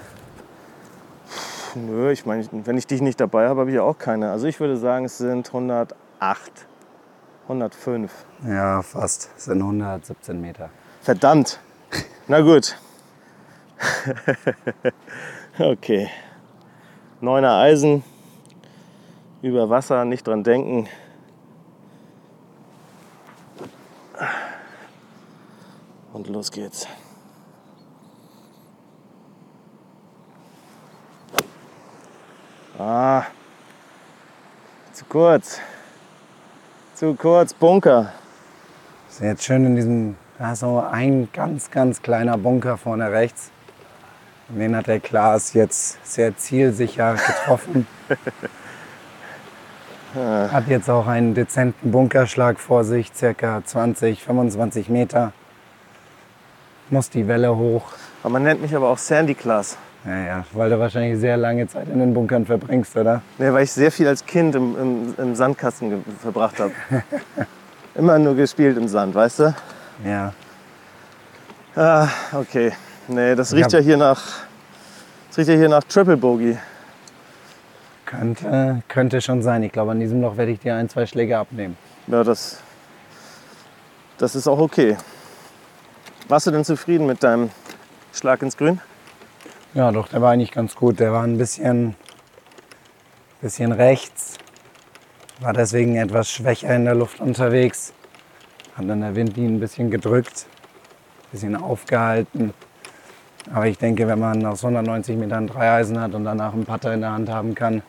Nö, ich meine, wenn ich dich nicht dabei habe, habe ich ja auch keine. Also ich würde sagen, es sind 108, 105. Ja, fast. Das sind 117 Meter. Verdammt. Na gut. okay. Neuner Eisen. Über Wasser, nicht dran denken. Und los geht's. Ah. Zu kurz. Zu kurz. Bunker. Ist jetzt schön in diesem, da ist so ein ganz, ganz kleiner Bunker vorne rechts. Und Den hat der Klaas jetzt sehr zielsicher getroffen. Hat jetzt auch einen dezenten Bunkerschlag vor sich, circa 20, 25 Meter. muss die Welle hoch. Aber man nennt mich aber auch Sandy Class. Ja, ja, weil du wahrscheinlich sehr lange Zeit in den Bunkern verbringst, oder? Nee, weil ich sehr viel als Kind im, im, im Sandkasten verbracht habe. Immer nur gespielt im Sand, weißt du? Ja. Ah, okay. Nee, das riecht hab- ja hier nach. Das riecht ja hier nach Triple Bogey. Könnte, könnte schon sein. Ich glaube, an diesem Loch werde ich dir ein, zwei Schläge abnehmen. Ja, das. Das ist auch okay. Warst du denn zufrieden mit deinem Schlag ins Grün? Ja, doch, der war eigentlich ganz gut. Der war ein bisschen, bisschen rechts. War deswegen etwas schwächer in der Luft unterwegs. Hat dann der Wind ihn ein bisschen gedrückt, ein bisschen aufgehalten. Aber ich denke, wenn man aus 190 Metern drei Eisen hat und danach einen Putter in der Hand haben kann,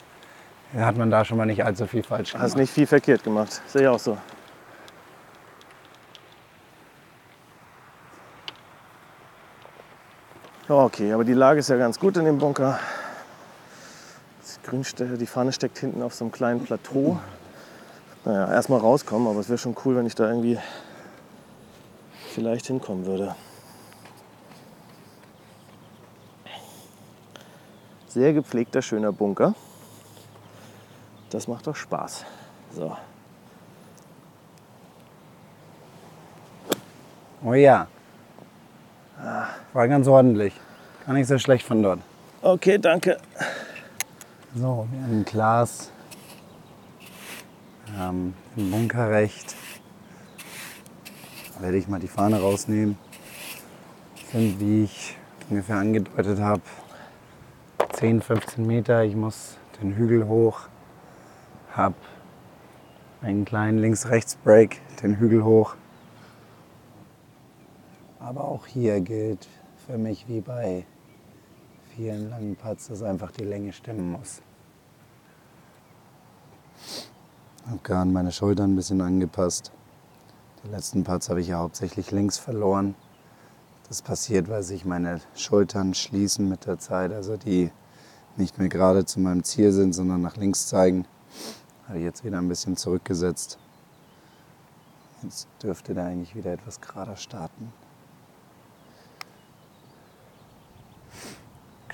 hat man da schon mal nicht allzu viel falsch gemacht. Hast nicht viel verkehrt gemacht. Sehe ich auch so. Ja, Okay, aber die Lage ist ja ganz gut in dem Bunker. Die Fahne steckt hinten auf so einem kleinen Plateau. Naja, erstmal rauskommen, aber es wäre schon cool, wenn ich da irgendwie vielleicht hinkommen würde. Sehr gepflegter, schöner Bunker. Das macht doch Spaß. So. Oh ja. War ganz ordentlich. Gar nicht so schlecht von dort. Okay, danke. So, wir haben ein Glas. Wir haben den Bunker recht. Da werde ich mal die Fahne rausnehmen. Sind, wie ich ungefähr angedeutet habe, 10, 15 Meter. Ich muss den Hügel hoch. Hab einen kleinen Links-Rechts-Break, den Hügel hoch. Aber auch hier gilt für mich wie bei vielen langen Putts, dass einfach die Länge stimmen muss. Habe gerade meine Schultern ein bisschen angepasst. Die letzten Putts habe ich ja hauptsächlich links verloren. Das passiert, weil sich meine Schultern schließen mit der Zeit, also die nicht mehr gerade zu meinem Ziel sind, sondern nach links zeigen. Habe ich jetzt wieder ein bisschen zurückgesetzt. Jetzt dürfte der eigentlich wieder etwas gerader starten.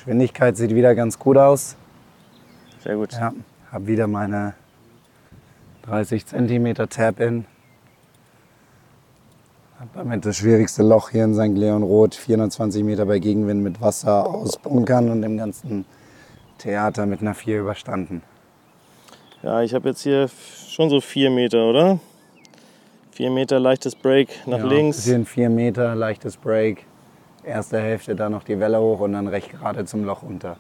Geschwindigkeit sieht wieder ganz gut aus. Sehr gut. Ja, habe wieder meine 30 cm Tap-In. Habe damit das schwierigste Loch hier in St. Leon Roth, 420 Meter bei Gegenwind mit Wasser aus Bunkern und dem ganzen Theater mit einer 4 überstanden. Ja, ich habe jetzt hier schon so vier Meter, oder? Vier Meter leichtes Break nach ja, links. Bisschen 4 Meter, leichtes Break. Erste Hälfte, dann noch die Welle hoch und dann recht gerade zum Loch unter.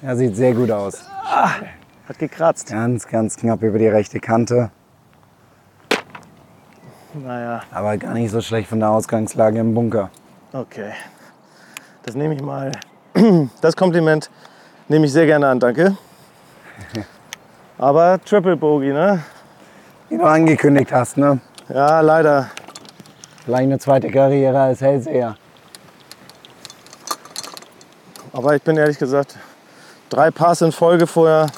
Ja, sieht sehr gut aus. Hat gekratzt. Ganz, ganz knapp über die rechte Kante. Naja, Aber gar nicht so schlecht von der Ausgangslage im Bunker. okay. Das nehme ich mal. Das Kompliment nehme ich sehr gerne an, danke. Aber Triple Bogey, ne? Wie du angekündigt hast, ne? Ja, leider. Vielleicht eine zweite Karriere als Hellseher. Aber ich bin ehrlich gesagt, drei Pass in Folge vorher,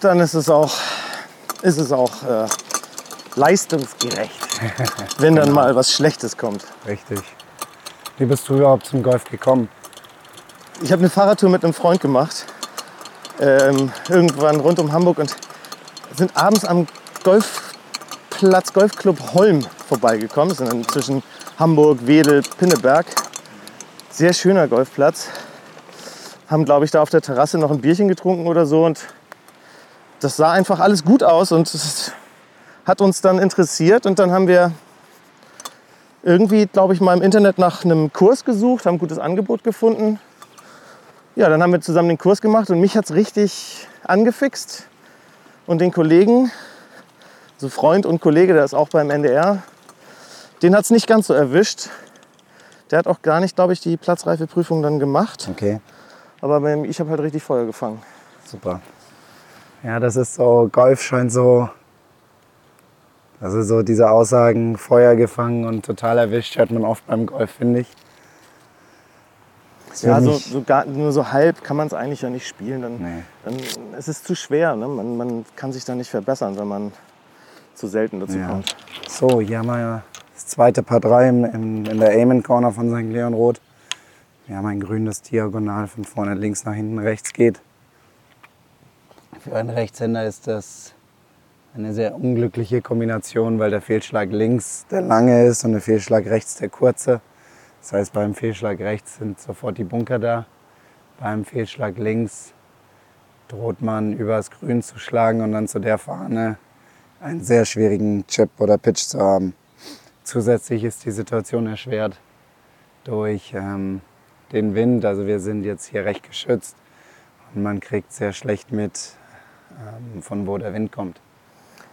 dann ist es auch, ist es auch äh, leistungsgerecht, wenn dann mal was Schlechtes kommt. Richtig. Wie bist du überhaupt zum Golf gekommen? Ich habe eine Fahrradtour mit einem Freund gemacht, ähm, irgendwann rund um Hamburg und sind abends am Golfplatz, Golfclub Holm vorbeigekommen. Sind dann zwischen Hamburg, Wedel, Pinneberg. Sehr schöner Golfplatz. Haben, glaube ich, da auf der Terrasse noch ein Bierchen getrunken oder so und das sah einfach alles gut aus und es hat uns dann interessiert und dann haben wir irgendwie, glaube ich, mal im Internet nach einem Kurs gesucht, haben ein gutes Angebot gefunden. Ja, dann haben wir zusammen den Kurs gemacht und mich hat es richtig angefixt. Und den Kollegen, so Freund und Kollege, der ist auch beim NDR, den hat es nicht ganz so erwischt. Der hat auch gar nicht, glaube ich, die Platzreifeprüfung dann gemacht. Okay, Aber ich habe halt richtig Feuer gefangen. super. Ja, das ist so, Golf scheint so, also so diese Aussagen, Feuer gefangen und total erwischt, hört man oft beim Golf, finde ich. Das Ja, so, so gar, nur so halb kann man es eigentlich ja nicht spielen. Dann, Nee. dann es ist zu schwer. Ne? Man, man kann sich da nicht verbessern, wenn man zu selten dazu Ja. kommt. So, hier haben wir das zweite Paar 3 in, in, der Amen Corner von St. Leon Roth. Wir haben ein Grün, das diagonal von vorne links nach hinten rechts geht. Für einen Rechtshänder ist das eine sehr unglückliche Kombination, weil der Fehlschlag links der lange ist und der Fehlschlag rechts der kurze. Das heißt, beim Fehlschlag rechts sind sofort die Bunker da. Beim Fehlschlag links droht man übers Grün zu schlagen und dann zu der Fahne einen sehr schwierigen Chip oder Pitch zu haben. Zusätzlich ist die Situation erschwert durch ähm, den Wind. Also wir sind jetzt hier recht geschützt und man kriegt sehr schlecht mit, ähm, von wo der Wind kommt.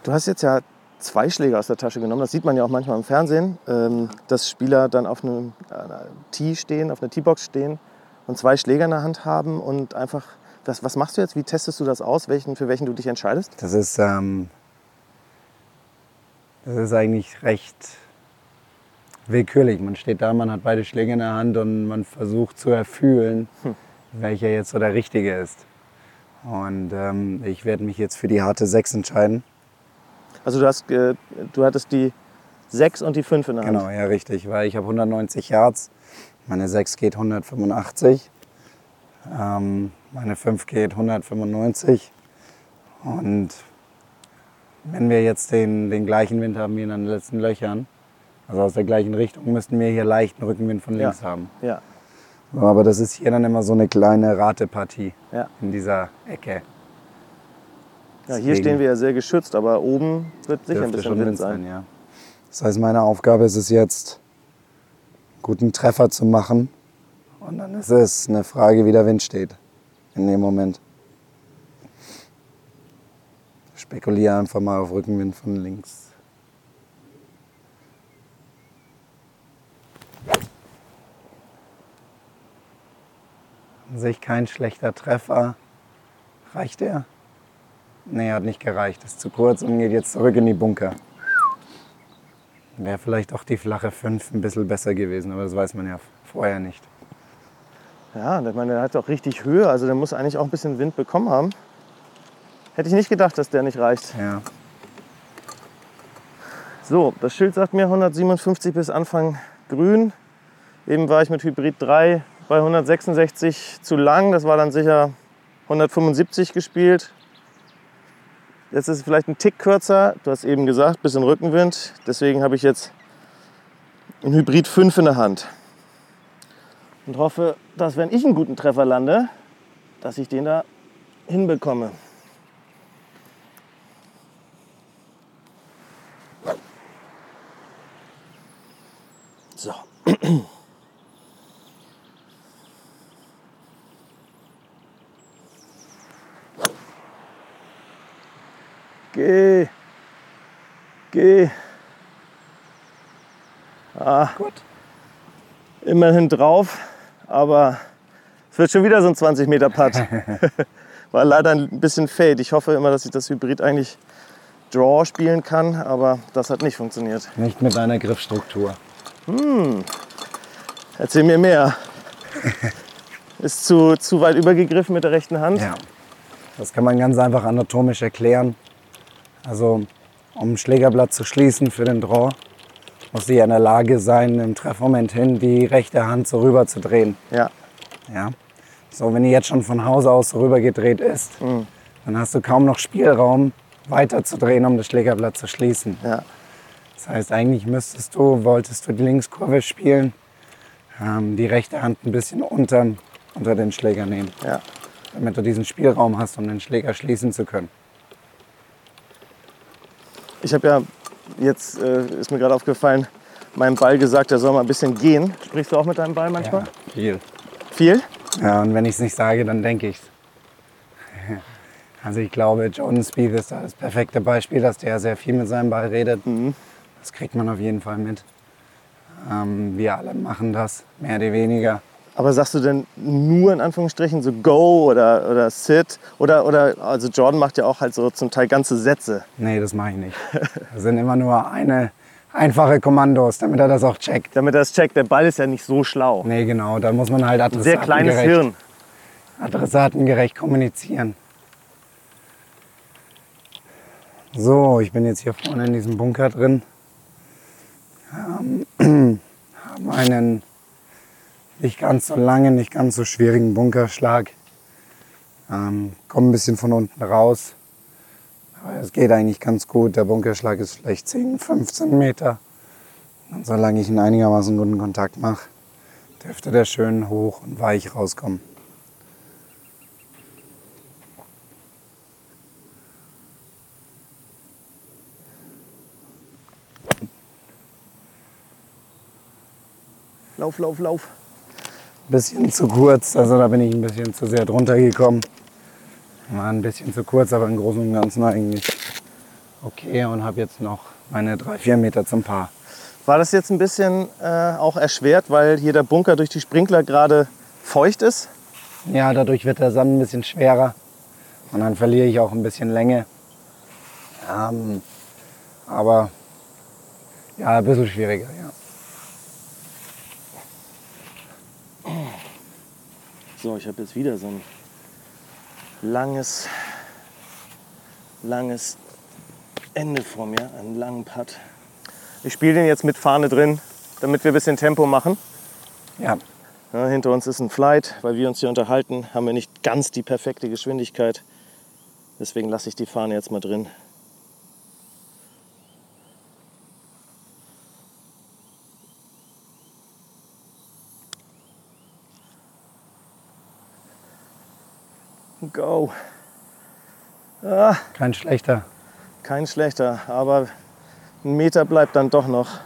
Du hast jetzt ja zwei Schläge aus der Tasche genommen. Das sieht man ja auch manchmal im Fernsehen, ähm, dass Spieler dann auf einem Tee stehen, auf einer Teebox stehen und zwei Schläger in der Hand haben und einfach. Was, was machst du jetzt? Wie testest du das aus, welchen, für welchen du dich entscheidest? Das ist, ähm, das ist eigentlich recht willkürlich. Man steht da, man hat beide Schläge in der Hand und man versucht zu erfühlen, hm. welcher jetzt so der richtige ist. Und ähm, ich werde mich jetzt für die harte 6 entscheiden. Also du, hast, äh, du hattest die 6 und die 5 in der Hand. Genau, ja richtig, weil ich habe 190 Yards, meine 6 geht 185, ähm, meine 5 geht 195 und wenn wir jetzt den, den gleichen Wind haben wie in den letzten Löchern, also aus der gleichen Richtung, müssten wir hier leichten Rückenwind von links ja. haben. Ja. Aber das ist hier dann immer so eine kleine Ratepartie ja. in dieser Ecke. Ja, hier stehen wir ja sehr geschützt, aber oben wird sicher ein bisschen Wind sein. sein ja. Das heißt, meine Aufgabe ist es jetzt, einen guten Treffer zu machen. Und dann ist es eine Frage, wie der Wind steht in dem Moment. Spekuliere einfach mal auf Rückenwind von links. Sich kein schlechter Treffer. Reicht der? Nee, hat nicht gereicht. Ist zu kurz und geht jetzt zurück in die Bunker. Wäre vielleicht auch die flache 5 ein bisschen besser gewesen, aber das weiß man ja vorher nicht. Ja, ich meine, der hat auch richtig Höhe, also der muss eigentlich auch ein bisschen Wind bekommen haben. Hätte ich nicht gedacht, dass der nicht reicht. Ja. So, das Schild sagt mir 157 bis Anfang grün. Eben war ich mit Hybrid 3 bei 166 zu lang. Das war dann sicher 175 gespielt. Jetzt ist es vielleicht ein Tick kürzer. Du hast eben gesagt, bisschen Rückenwind. Deswegen habe ich jetzt ein Hybrid 5 in der Hand. Und hoffe, dass wenn ich einen guten Treffer lande, dass ich den da hinbekomme. So. Geh. Geh. Ah, Gut. Immerhin drauf, aber es wird schon wieder so ein 20 Meter Putt. War leider ein bisschen fade. Ich hoffe immer, dass ich das Hybrid eigentlich Draw spielen kann, aber das hat nicht funktioniert. Nicht mit deiner Griffstruktur. Hm. Erzähl mir mehr. Ist zu, zu weit übergegriffen mit der rechten Hand? Ja. Das kann man ganz einfach anatomisch erklären. Also um ein Schlägerblatt zu schließen für den Draw, muss sie in der Lage sein, im Treffmoment hin die rechte Hand so rüber zu drehen. Ja. ja. So, wenn die jetzt schon von Hause aus so rüber gedreht ist, mhm. dann hast du kaum noch Spielraum, weiter zu drehen, um das Schlägerblatt zu schließen. Ja. Das heißt, eigentlich müsstest du, wolltest du die Linkskurve spielen, ähm, die rechte Hand ein bisschen unterm, unter den Schläger nehmen. Ja. Damit du diesen Spielraum hast, um den Schläger schließen zu können. Ich habe ja jetzt, äh, ist mir gerade aufgefallen, meinem Ball gesagt, er soll mal ein bisschen gehen. Sprichst du auch mit deinem Ball manchmal? Ja, viel. Viel? Ja, und wenn ich es nicht sage, dann denke ich es. Also ich glaube, Jordan Spieth ist das perfekte Beispiel, dass der sehr viel mit seinem Ball redet. Mhm. Das kriegt man auf jeden Fall mit. Ähm, wir alle machen das, mehr oder weniger. Aber sagst du denn nur in Anführungsstrichen so Go oder, oder Sit? Oder, oder, also Jordan macht ja auch halt so zum Teil ganze Sätze. Nee, das mache ich nicht. Das sind immer nur eine, einfache Kommandos, damit er das auch checkt. Damit er das checkt. Der Ball ist ja nicht so schlau. Nee, genau. Da muss man halt adressatengerecht, Sehr kleines Hirn. adressatengerecht kommunizieren. So, ich bin jetzt hier vorne in diesem Bunker drin. Ähm, haben einen nicht ganz so langen, nicht ganz so schwierigen Bunkerschlag. Ähm, kommen ein bisschen von unten raus. Aber es geht eigentlich ganz gut. Der Bunkerschlag ist vielleicht 10, 15 Meter. Und solange ich einen einigermaßen guten Kontakt mache, dürfte der schön hoch und weich rauskommen. Lauf, lauf, lauf. Bisschen zu kurz, also da bin ich ein bisschen zu sehr drunter gekommen. War ein bisschen zu kurz, aber im Großen und Ganzen eigentlich okay und habe jetzt noch meine drei, vier Meter zum Paar. War das jetzt ein bisschen äh, auch erschwert, weil hier der Bunker durch die Sprinkler gerade feucht ist? Ja, dadurch wird der Sand ein bisschen schwerer und dann verliere ich auch ein bisschen Länge. Ähm, aber ja, ein bisschen schwieriger, ja. So, ich habe jetzt wieder so ein langes, langes Ende vor mir, einen langen Putt. Ich spiele den jetzt mit Fahne drin, damit wir ein bisschen Tempo machen. Ja, Ja, hinter uns ist ein Flight, weil wir uns hier unterhalten, haben wir nicht ganz die perfekte Geschwindigkeit. Deswegen lasse ich die Fahne jetzt mal drin. Go. Ah, kein schlechter. kein schlechter, aber ein Meter bleibt dann doch noch.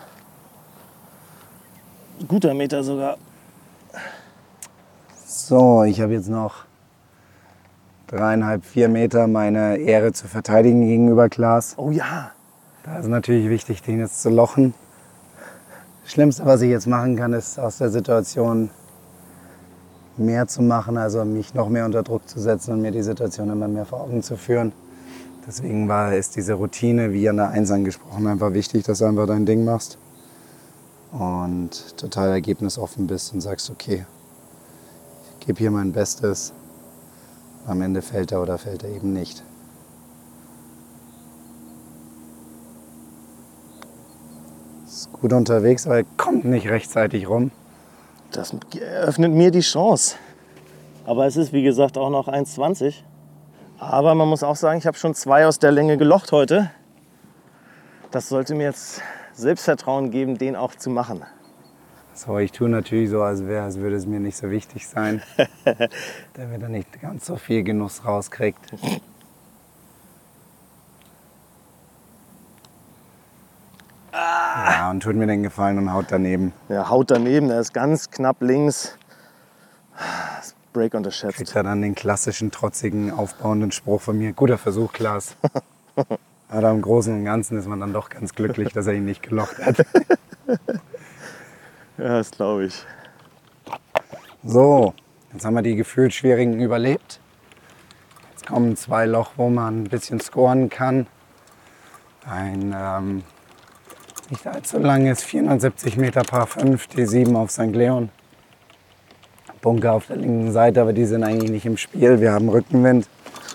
Ein guter Meter sogar. So, ich habe jetzt noch dreieinhalb, vier Meter meine Ehre zu verteidigen gegenüber Klaas. Oh ja. Da ist natürlich wichtig, den jetzt zu lochen. Das Schlimmste, was ich jetzt machen kann, ist aus der Situation mehr zu machen, also mich noch mehr unter Druck zu setzen und mir die Situation immer mehr vor Augen zu führen. Deswegen war, ist diese Routine, wie an der Eins angesprochen, einfach wichtig, dass du einfach dein Ding machst und total ergebnisoffen bist und sagst, okay, ich gebe hier mein Bestes. Am Ende fällt er oder fällt er eben nicht. Ist gut unterwegs, aber er kommt nicht rechtzeitig rum. Das eröffnet mir die Chance. Aber es ist wie gesagt auch noch 1,20. Aber man muss auch sagen, ich habe schon zwei aus der Länge gelocht heute. Das sollte mir jetzt Selbstvertrauen geben, den auch zu machen. So, ich tue natürlich so, als, wäre, als würde es mir nicht so wichtig sein, damit er nicht ganz so viel Genuss rauskriegt. Ja, und tut mir den Gefallen und haut daneben. Der haut daneben, der ist ganz knapp links. Das Break unterschätzt. Kriegt er dann den klassischen, trotzigen, aufbauenden Spruch von mir. Guter Versuch, Klaas. Aber im Großen und Ganzen ist man dann doch ganz glücklich, dass er ihn nicht gelocht hat. Ja, das glaube ich. So, jetzt haben wir die gefühlt schwierigen überlebt. Jetzt kommen zwei Loch, wo man ein bisschen scoren kann. Ein ähm, nicht allzu langes 470 Meter Paar 5, T7 auf St. Leon. Bunker auf der linken Seite, aber die sind eigentlich nicht im Spiel. Wir haben Rückenwind,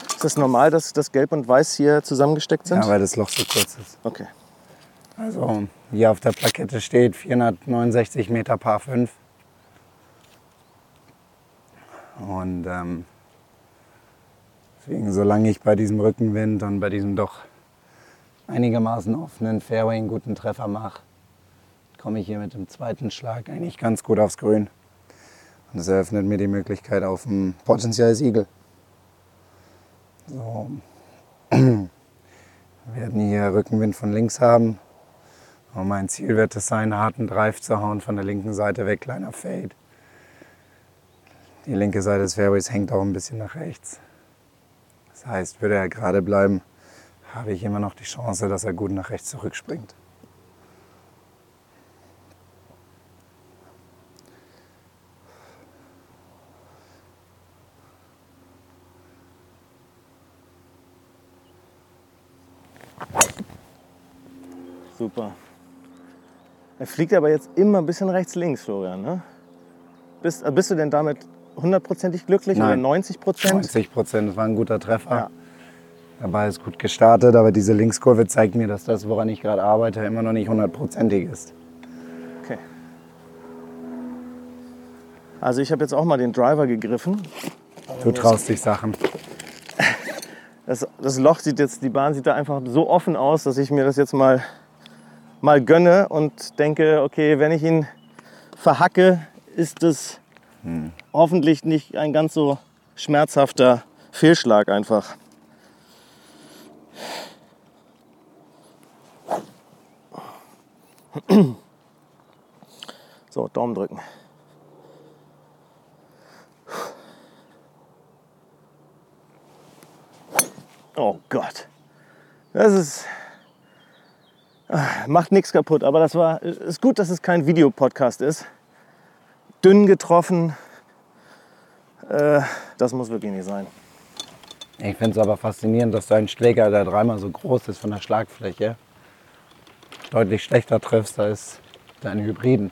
Ist das normal, dass das Gelb und Weiß hier zusammengesteckt sind? ja, weil das Loch so kurz ist. Okay. Also hier auf der Plakette steht 469 Meter Paar 5. Und ähm, deswegen, solange ich bei diesem Rückenwind und bei diesem doch einigermaßen offenen Fairway einen guten Treffer mache, komme ich hier mit dem zweiten Schlag eigentlich ganz gut aufs Grün. Und das eröffnet mir die Möglichkeit auf ein potenzielles Igel. So. Wir werden hier Rückenwind von links haben. Und mein Ziel wird es sein, einen harten Drive zu hauen von der linken Seite weg, kleiner Fade. Die linke Seite des Fairways hängt auch ein bisschen nach rechts. Das heißt, würde er gerade bleiben, habe ich immer noch die Chance, dass er gut nach rechts zurückspringt. Super. Er fliegt aber jetzt immer ein bisschen rechts-links, Florian. Ne? Bist, äh, bist du denn damit hundertprozentig glücklich Nein. oder 90 Prozent? 90 Prozent, das war ein guter Treffer. Ja dabei ist gut gestartet, aber diese Linkskurve zeigt mir, dass das, woran ich gerade arbeite, immer noch nicht hundertprozentig ist. Okay. Also ich habe jetzt auch mal den Driver gegriffen. Du traust dich Sachen. Das, das, Loch sieht jetzt, die Bahn sieht da einfach so offen aus, dass ich mir das jetzt mal, mal gönne und denke, okay, wenn ich ihn verhacke, ist das hm. hoffentlich nicht ein ganz so schmerzhafter Fehlschlag einfach. So, Daumen drücken. Oh Gott. Das ist. ah, Macht nichts kaputt, aber das war. Ist gut, dass es kein Videopodcast ist. Dünn getroffen. Äh, das muss wirklich nicht sein. Ich finde es aber faszinierend, dass dein Schläger, der dreimal so groß ist von der Schlagfläche, deutlich schlechter triffst als deine Hybriden.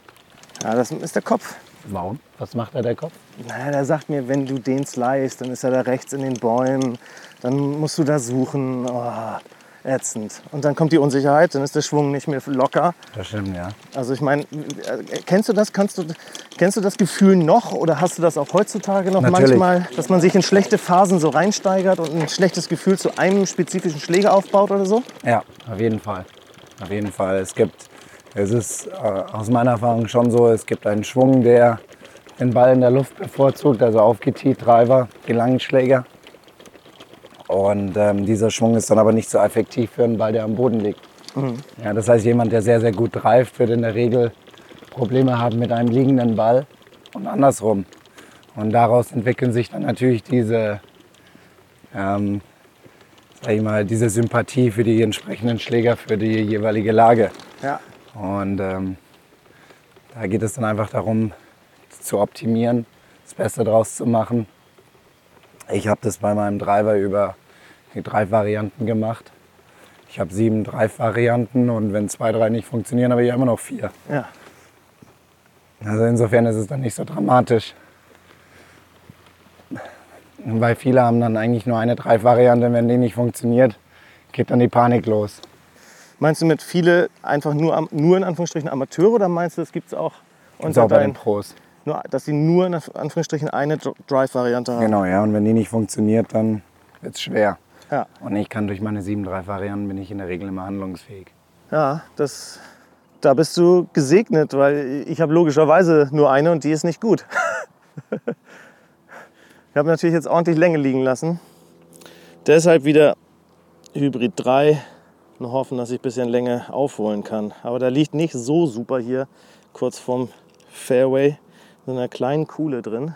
Ja, das ist der Kopf. Warum? Was macht da der Kopf? Naja, der sagt mir, wenn du den slice, dann ist er da rechts in den Bäumen. Dann musst du da suchen. Oh, ätzend. Und dann kommt die Unsicherheit, dann ist der Schwung nicht mehr locker. Das stimmt, ja. Also ich meine, äh, kennst du das? Kannst du, kennst du das Gefühl noch oder hast du das auch heutzutage noch Natürlich. manchmal, dass man sich in schlechte Phasen so reinsteigert und ein schlechtes Gefühl zu einem spezifischen Schläger aufbaut oder so? Ja, auf jeden Fall. Auf jeden Fall. Es gibt, es ist äh, aus meiner Erfahrung schon so, es gibt einen Schwung, der den Ball in der Luft bevorzugt, also aufgetiet, Driver, die langen Schläger. Und ähm, dieser Schwung ist dann aber nicht so effektiv für einen Ball, der am Boden liegt. Ja, das heißt, jemand, der sehr, sehr gut greift, wird in der Regel Probleme haben mit einem liegenden Ball und andersrum. Und daraus entwickeln sich dann natürlich diese, ähm, sag ich mal, diese Sympathie für die entsprechenden Schläger, für die jeweilige Lage. Ja. Und ähm, da geht es dann einfach darum, zu optimieren, das Beste draus zu machen. Ich habe das bei meinem Driver über die Drive-Varianten gemacht. Ich habe sieben Drive-Varianten und wenn zwei, drei nicht funktionieren, habe ich immer noch vier. Ja. Also insofern ist es dann nicht so dramatisch. Weil viele haben dann eigentlich nur eine Drive-Variante, wenn die nicht funktioniert, geht dann die Panik los. Meinst du mit viele einfach nur, nur in Anführungsstrichen Amateure oder meinst du, es gibt es auch unter auch bei den deinen, Pros. Nur, dass sie nur in Anführungsstrichen eine Dr- Drive-Variante haben? Genau, ja. Und wenn die nicht funktioniert, dann wird es schwer. Ja. Und ich kann durch meine 7-3-Varianten bin ich in der Regel immer handlungsfähig. Ja, das, da bist du gesegnet, weil ich habe logischerweise nur eine und die ist nicht gut. ich habe natürlich jetzt ordentlich Länge liegen lassen. Deshalb wieder Hybrid 3 und hoffen, dass ich ein bisschen Länge aufholen kann. Aber da liegt nicht so super hier kurz vorm Fairway so einer kleinen Kuhle drin.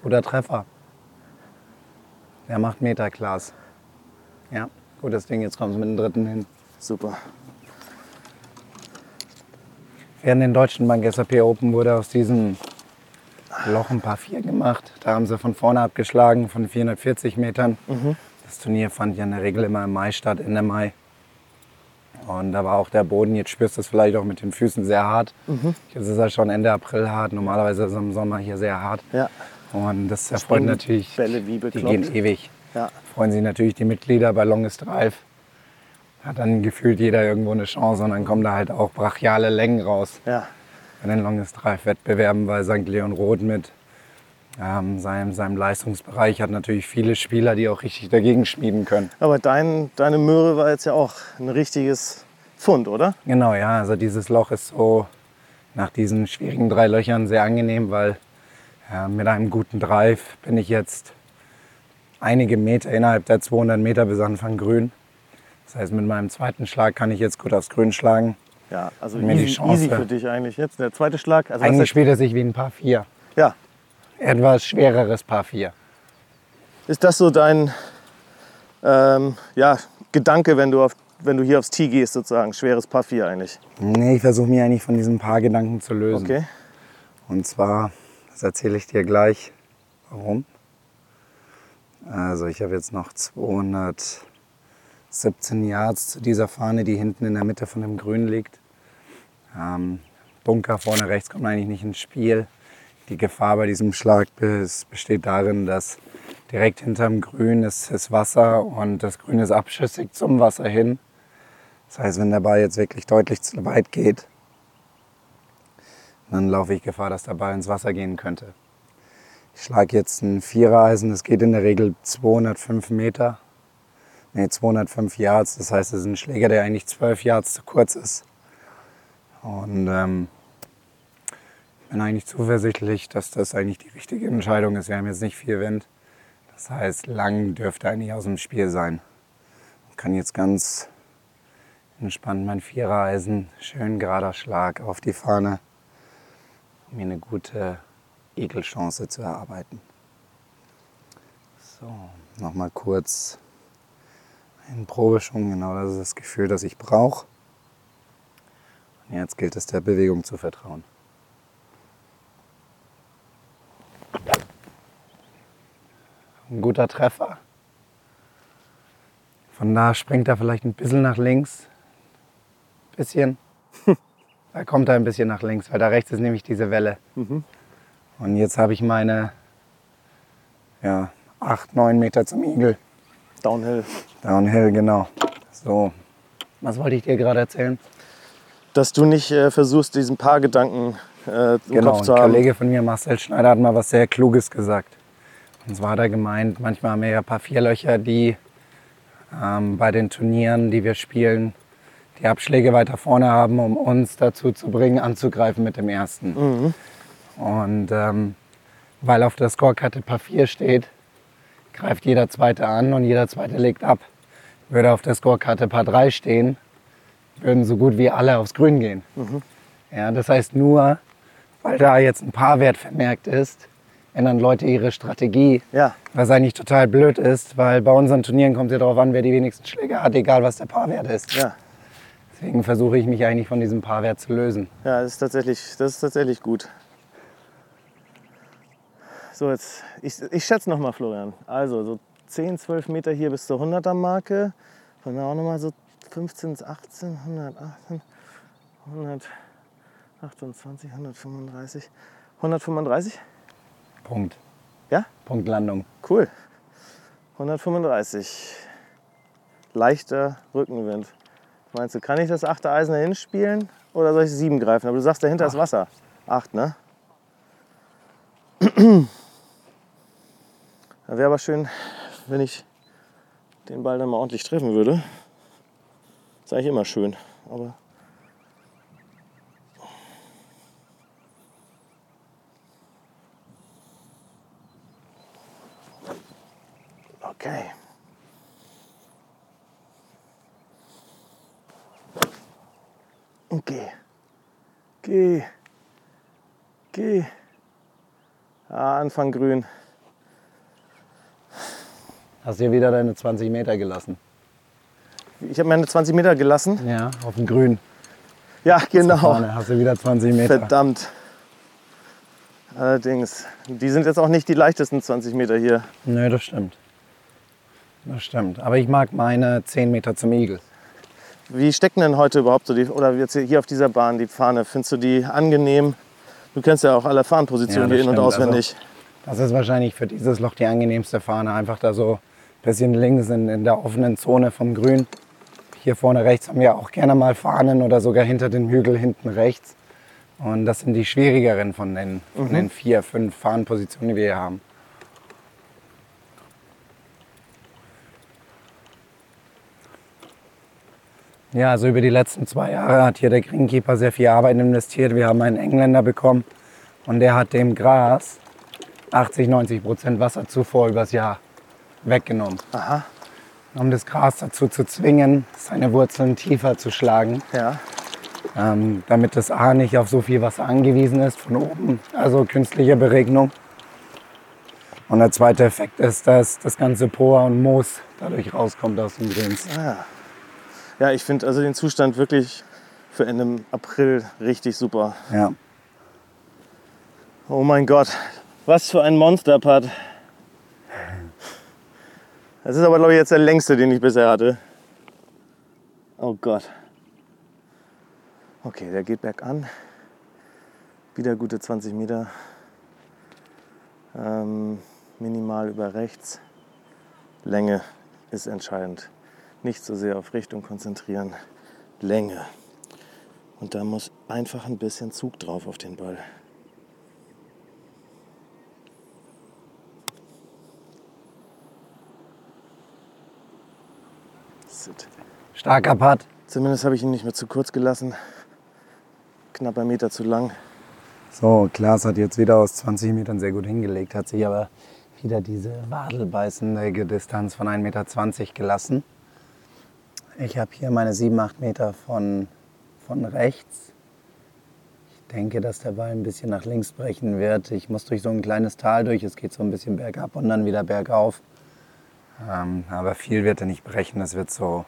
Guter Treffer. Der macht Meterklass. Ja, gutes Ding. Jetzt kommen sie mit dem dritten hin. Super. Während den deutschen Bank SAP Open wurde aus diesem Loch ein paar vier gemacht. Da haben sie von vorne abgeschlagen, von 440 Metern. Das Turnier fand ja in der Regel immer im Mai statt, Ende Mai. Und da war auch der Boden, jetzt spürst du es vielleicht auch mit den Füßen sehr hart. Jetzt ist er schon Ende April hart. Normalerweise ist es im Sommer hier sehr hart. Ja. Und das erfreut Springen natürlich, Bälle wie die gehen ewig. Ja. Freuen sich natürlich die Mitglieder bei Longest Drive. Hat dann gefühlt jeder irgendwo eine Chance und dann kommen da halt auch brachiale Längen raus Ja. bei den Longest Drive Wettbewerben, weil St. Leon Roth mit ähm, seinem, seinem Leistungsbereich hat natürlich viele Spieler, die auch richtig dagegen schmieden können. Aber dein, deine Möhre war jetzt ja auch ein richtiges Pfund, oder? Genau, ja, also dieses Loch ist so nach diesen schwierigen drei Löchern sehr angenehm, weil äh, mit einem guten Drive bin ich jetzt einige Meter innerhalb der 200 Meter bis Anfang grün. Das heißt, mit meinem zweiten Schlag kann ich jetzt gut aufs Grün schlagen. Ja, also easy, easy für dich eigentlich jetzt. Der zweite Schlag. Also Eigentlich spielt er sich wie ein Paar 4. ja. Etwas schwereres Paar 4. Ist das so dein ähm, ja, Gedanke, wenn du, auf, wenn du hier aufs Tee gehst, sozusagen? Schweres Paar 4 eigentlich. Nee, ich versuche mich eigentlich von diesem Paar Gedanken zu lösen. Okay. Und zwar, das erzähle ich dir gleich, warum. Also ich habe jetzt noch 217 Yards zu dieser Fahne, die hinten in der Mitte von dem Grün liegt. Ähm, Bunker vorne rechts kommt eigentlich nicht ins Spiel. Die Gefahr bei diesem Schlag bes- besteht darin, dass direkt hinterm Grün ist, ist Wasser und das Grün ist abschüssig zum Wasser hin. Das heißt, wenn der Ball jetzt wirklich deutlich zu weit geht, dann laufe ich Gefahr, dass der Ball ins Wasser gehen könnte. Ich schlage jetzt ein Vierereisen, das geht in der Regel 205 Meter. Ne, 205 Yards, das heißt, es ist ein Schläger, der eigentlich 12 Yards zu kurz ist. Und ähm, bin eigentlich zuversichtlich, dass das eigentlich die richtige Entscheidung ist. Wir haben jetzt nicht viel Wind. Das heißt, lang dürfte eigentlich aus dem Spiel sein. Ich kann jetzt ganz entspannt mein Vierereisen, schön gerader Schlag auf die Fahne, um mir eine gute Egelchance zu erarbeiten. So, nochmal kurz einen Probeschwung, genau das ist das Gefühl, das ich brauche. Und jetzt gilt es der Bewegung zu vertrauen. Ein guter Treffer. Von da springt er vielleicht ein bisschen nach links. Bisschen. Da kommt er ein bisschen nach links, weil da rechts ist nämlich diese Welle. Und jetzt habe ich meine ja, 8, 9 Meter zum Igel. Downhill. Downhill, genau. So, was wollte ich dir gerade erzählen? Dass du nicht äh, versuchst, diesen Paargedanken äh, im Genau, Kopf ein zu haben. Kollege von mir, Marcel Schneider, hat mal was sehr Kluges gesagt. Zwar hat er gemeint, manchmal haben wir ja ein paar Vierlöcher, die ähm, bei den Turnieren, die wir spielen, die Abschläge weiter vorne haben, um uns dazu zu bringen, anzugreifen mit dem ersten. Und ähm, weil auf der Scorekarte Paar 4 steht, greift jeder Zweite an und jeder Zweite legt ab. Würde auf der Scorekarte Paar 3 stehen, würden so gut wie alle aufs Grün gehen. Ja, das heißt nur, weil da jetzt ein Paarwert vermerkt ist, ändern Leute ihre Strategie. Ja, Was eigentlich total blöd ist, weil bei unseren Turnieren kommt es ja darauf an, wer die wenigsten Schläge hat, egal was der Paarwert ist. ja. Deswegen versuche ich mich eigentlich von diesem Paarwert zu lösen. Ja, das ist tatsächlich, das ist tatsächlich gut. So, jetzt, ich, ich schätze noch mal, Florian. Also, so 10, 12 Meter hier bis zur 100er Marke. Von da auch noch mal so 15, 18, 118, 128, 135. 135? Punkt. Ja? Punkt Landung. Cool. 135. Leichter Rückenwind. Meinst du, kann ich das achte Eisen dahin spielen oder soll ich sieben greifen? Aber du sagst, dahinter ist Wasser. Acht, ne? Wäre aber schön, wenn ich den Ball dann mal ordentlich treffen würde. ist eigentlich immer schön, aber. Okay. Okay. Geh. Geh. Ah, Anfang grün. Hast dir wieder deine 20 Meter gelassen. Ich habe meine 20 Meter gelassen. Ja, auf dem Grün. Ja, genau. Hast du wieder 20 Meter. Verdammt. Allerdings, die sind jetzt auch nicht die leichtesten 20 Meter hier. Nö, das stimmt. Das stimmt. Aber ich mag meine 10 Meter zum Igel. Wie stecken denn heute überhaupt so die, oder jetzt hier auf dieser Bahn die Fahne? Findest du die angenehm? Du kennst ja auch alle Fahnenpositionen Ja, hier in- und stimmt. auswendig. Das ist wahrscheinlich für dieses Loch die angenehmste Fahne. Einfach da so ein bisschen links in, in der offenen Zone vom Grün. Hier vorne rechts haben wir auch gerne mal Fahnen oder sogar hinter den Hügel hinten rechts. Und das sind die schwierigeren von den, von den vier, fünf Fahnenpositionen, die wir hier haben. Ja, also über die letzten zwei Jahre hat hier der Greenkeeper sehr viel Arbeit investiert. Wir haben einen Engländer bekommen und der hat dem Gras 80, 90 Prozent Wasserzufuhr übers Jahr weggenommen. Aha, Um das Gras dazu zu zwingen, seine Wurzeln tiefer zu schlagen, ja. ähm, damit das A nicht auf so viel Wasser angewiesen ist von oben, also künstliche Beregnung. Und der zweite Effekt ist, dass das ganze Poa und Moos dadurch rauskommt aus dem Grins. Ah. Ja, ich finde also den Zustand wirklich für Ende April richtig super. Ja. Oh mein Gott, was für ein Monsterpad. Das ist aber, glaube ich, jetzt der längste, den ich bisher hatte. Oh Gott. Okay, der geht bergan. Wieder gute 20 Meter. Ähm, minimal über rechts. Länge ist entscheidend. Nicht so sehr auf Richtung konzentrieren. Länge. Und da muss einfach ein bisschen Zug drauf auf den Ball. Sit. Starker Putt. Zumindest habe ich ihn nicht mehr zu kurz gelassen. Knapp ein Meter zu lang. So, Klaas hat jetzt wieder aus 20 Metern sehr gut hingelegt, hat sich aber wieder diese wadelbeißende Distanz von 1,20 Meter gelassen. Ich habe hier meine 7, 8 Meter von, von rechts. Ich denke, dass der Ball ein bisschen nach links brechen wird. Ich muss durch so ein kleines Tal durch. Es geht so ein bisschen bergab und dann wieder bergauf. Ähm, aber viel wird er nicht brechen. Es wird so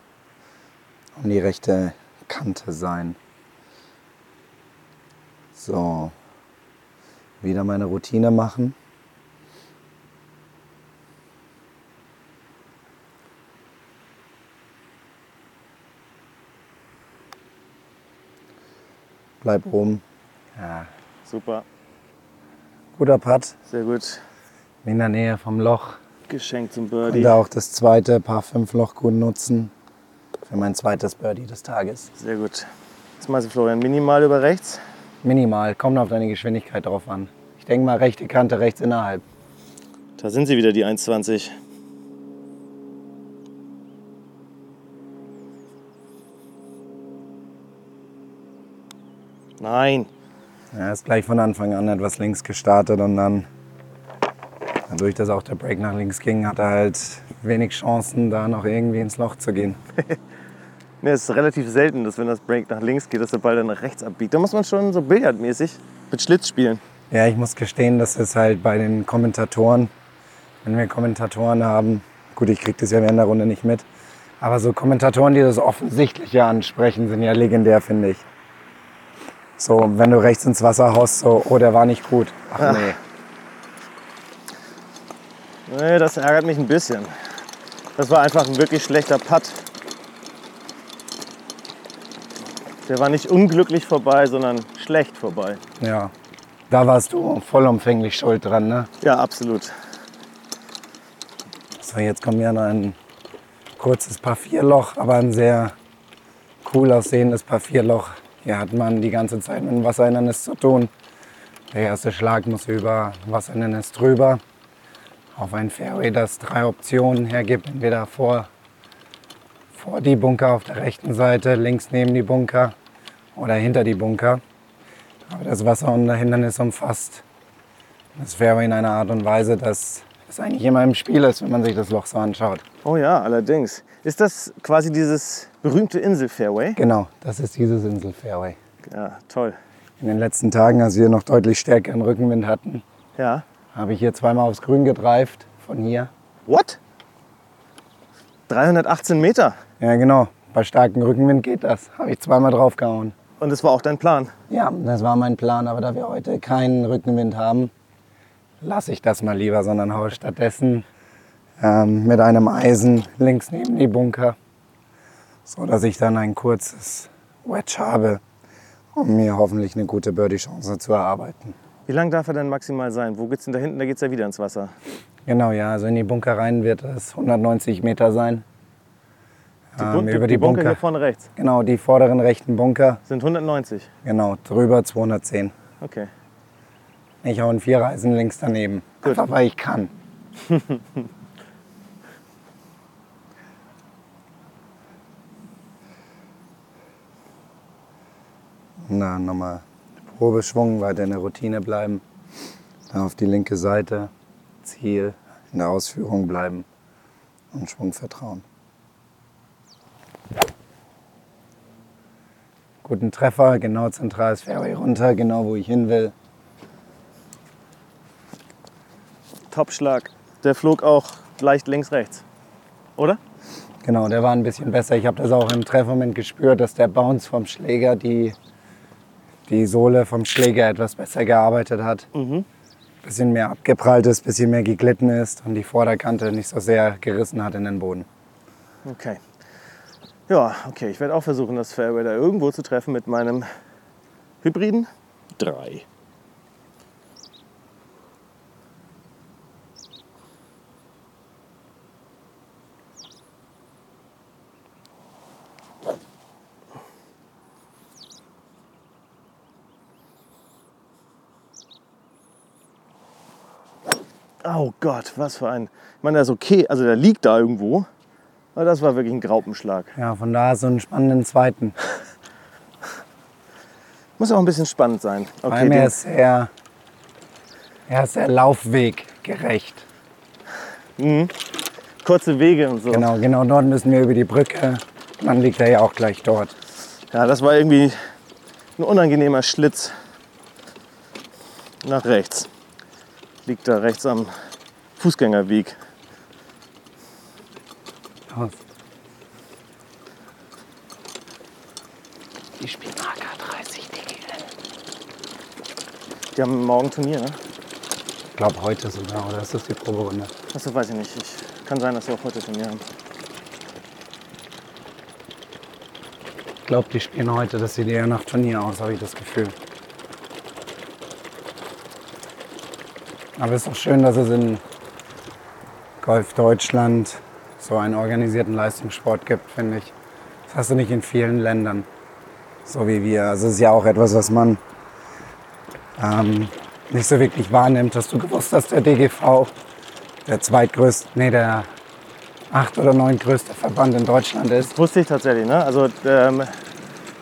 um die rechte Kante sein. So, wieder meine Routine machen. Bleib oben. Ja, Super, guter Putt. sehr gut. In der Nähe vom Loch. Geschenkt zum Birdie. da auch das zweite Paar 5 Loch gut nutzen. Für mein zweites Birdie des Tages. Sehr gut. Jetzt meinst du, Florian, minimal über rechts? Minimal, kommt auf deine Geschwindigkeit drauf an. Ich denke mal rechte Kante, rechts innerhalb. Da sind sie wieder, die 1,20. Nein. Er ist gleich von Anfang an etwas links gestartet und dann, dadurch, dass auch der Break nach links ging, hat er halt wenig Chancen, da noch irgendwie ins Loch zu gehen. Ne, es ist relativ selten, dass wenn das Break nach links geht, dass der Ball dann nach rechts abbiegt. Da muss man schon so billardmäßig mit Schlitz spielen. Ja, ich muss gestehen, dass es halt bei den Kommentatoren, wenn wir Kommentatoren haben, gut, ich krieg das ja während der Runde nicht mit, aber so Kommentatoren, die das Offensichtliche ansprechen, sind ja legendär, finde ich. So, wenn du rechts ins Wasser haust, so, oh, der war nicht gut. Ach nee. Nee, das ärgert mich ein bisschen. Das war einfach ein wirklich schlechter Putt. Der war nicht unglücklich vorbei, sondern schlecht vorbei. Ja, da warst du vollumfänglich schuld dran, ne? Ja, absolut. So, jetzt kommt ja noch ein kurzes Paar Vierloch, aber ein sehr cool aussehendes Paar Vierloch. Hier hat man die ganze Zeit mit dem Wasserhindernis zu tun. Der erste Schlag muss über Wasserhindernis drüber. Auf ein Fairway, das drei Optionen hergibt. Entweder vor, vor die Bunker auf der rechten Seite, links neben die Bunker oder hinter die Bunker. Aber das Wasserhindernis umfasst das Fairway in einer Art und Weise, dass es eigentlich immer im Spiel ist, wenn man sich das Loch so anschaut. Oh ja, allerdings. Ist das quasi dieses berühmte Insel-Fairway? Genau, das ist dieses Insel-Fairway. Ja, toll. In den letzten Tagen, als wir noch deutlich stärkeren Rückenwind hatten, Ja. habe ich hier zweimal aufs Grün gedreift, von hier. What? 318 Meter. Ja, genau. Bei starkem Rückenwind geht das. Habe ich zweimal draufgehauen. Und das war auch dein Plan. Ja, das war mein Plan. Aber da wir heute keinen Rückenwind haben, lasse ich das mal lieber, sondern haue stattdessen ähm, mit einem Eisen links neben die Bunker, so dass ich dann ein kurzes Wedge habe, um mir hoffentlich eine gute Birdie-Chance zu erarbeiten. Wie lang darf er denn maximal sein? Wo geht's denn da hinten? Da geht's ja wieder ins Wasser. Genau, ja, also in die Bunker rein wird es 190 Meter sein. Die, Ähm, Bun- über die die Bunker Bunker. hier vorne rechts Genau, die vorderen rechten Bunker, sind 190. genau, drüber 210. Okay. Ich hau ein Vierreisen links daneben. Gut. Einfach weil ich kann. Na, nochmal Probeschwung, weiter in der Routine bleiben. Dann auf die linke Seite, Ziel, in der Ausführung bleiben und Schwung vertrauen. Guten Treffer, genau zentrales Fairway runter, genau wo ich hin will. Topschlag. Der flog auch leicht links rechts. Oder? Genau, der war ein bisschen besser. Ich habe das auch im Treffmoment gespürt, dass der Bounce vom Schläger die, die Sohle vom Schläger etwas besser gearbeitet hat. Mhm. Bisschen mehr abgeprallt ist, bisschen mehr geglitten ist und die Vorderkante nicht so sehr gerissen hat in den Boden. Okay. Ja, okay. Ich werde auch versuchen, das Fairway da irgendwo zu treffen mit meinem Hybriden. Drei. Oh Gott, was für ein. Ich meine, der ist okay, also der liegt da irgendwo. Aber das war wirklich ein Graupenschlag. Ja, von da so einen spannenden zweiten. Muss auch ein bisschen spannend sein. Okay, er den, ist sehr, er ist sehr laufweggerecht. kurze Wege und so. Genau, genau dort müssen wir über die Brücke. Dann liegt er ja auch gleich dort. Ja, das war irgendwie ein unangenehmer Schlitz nach rechts. Liegt da rechts am Fußgängerweg. Aus. Die spielen AK30 DGL. Die haben morgen Turnier, ne? Ich glaube heute sogar, oder ist das die Proberunde? Achso, weiß ich nicht. Ich, kann sein, dass wir auch heute Turnier haben. Ich glaube, die spielen heute. Das sieht eher nach Turnier aus, habe ich das Gefühl. Aber es ist auch schön, dass es in Golf Deutschland so einen organisierten Leistungssport gibt, finde ich. Das hast du nicht in vielen Ländern, so wie wir. Also es ist ja auch etwas, was man ähm, nicht so wirklich wahrnimmt. Hast du gewusst, dass der DGV der zweitgrößte, nee, der acht oder neuntgrößte Verband in Deutschland ist? Wusste ich tatsächlich, ne? Also ähm,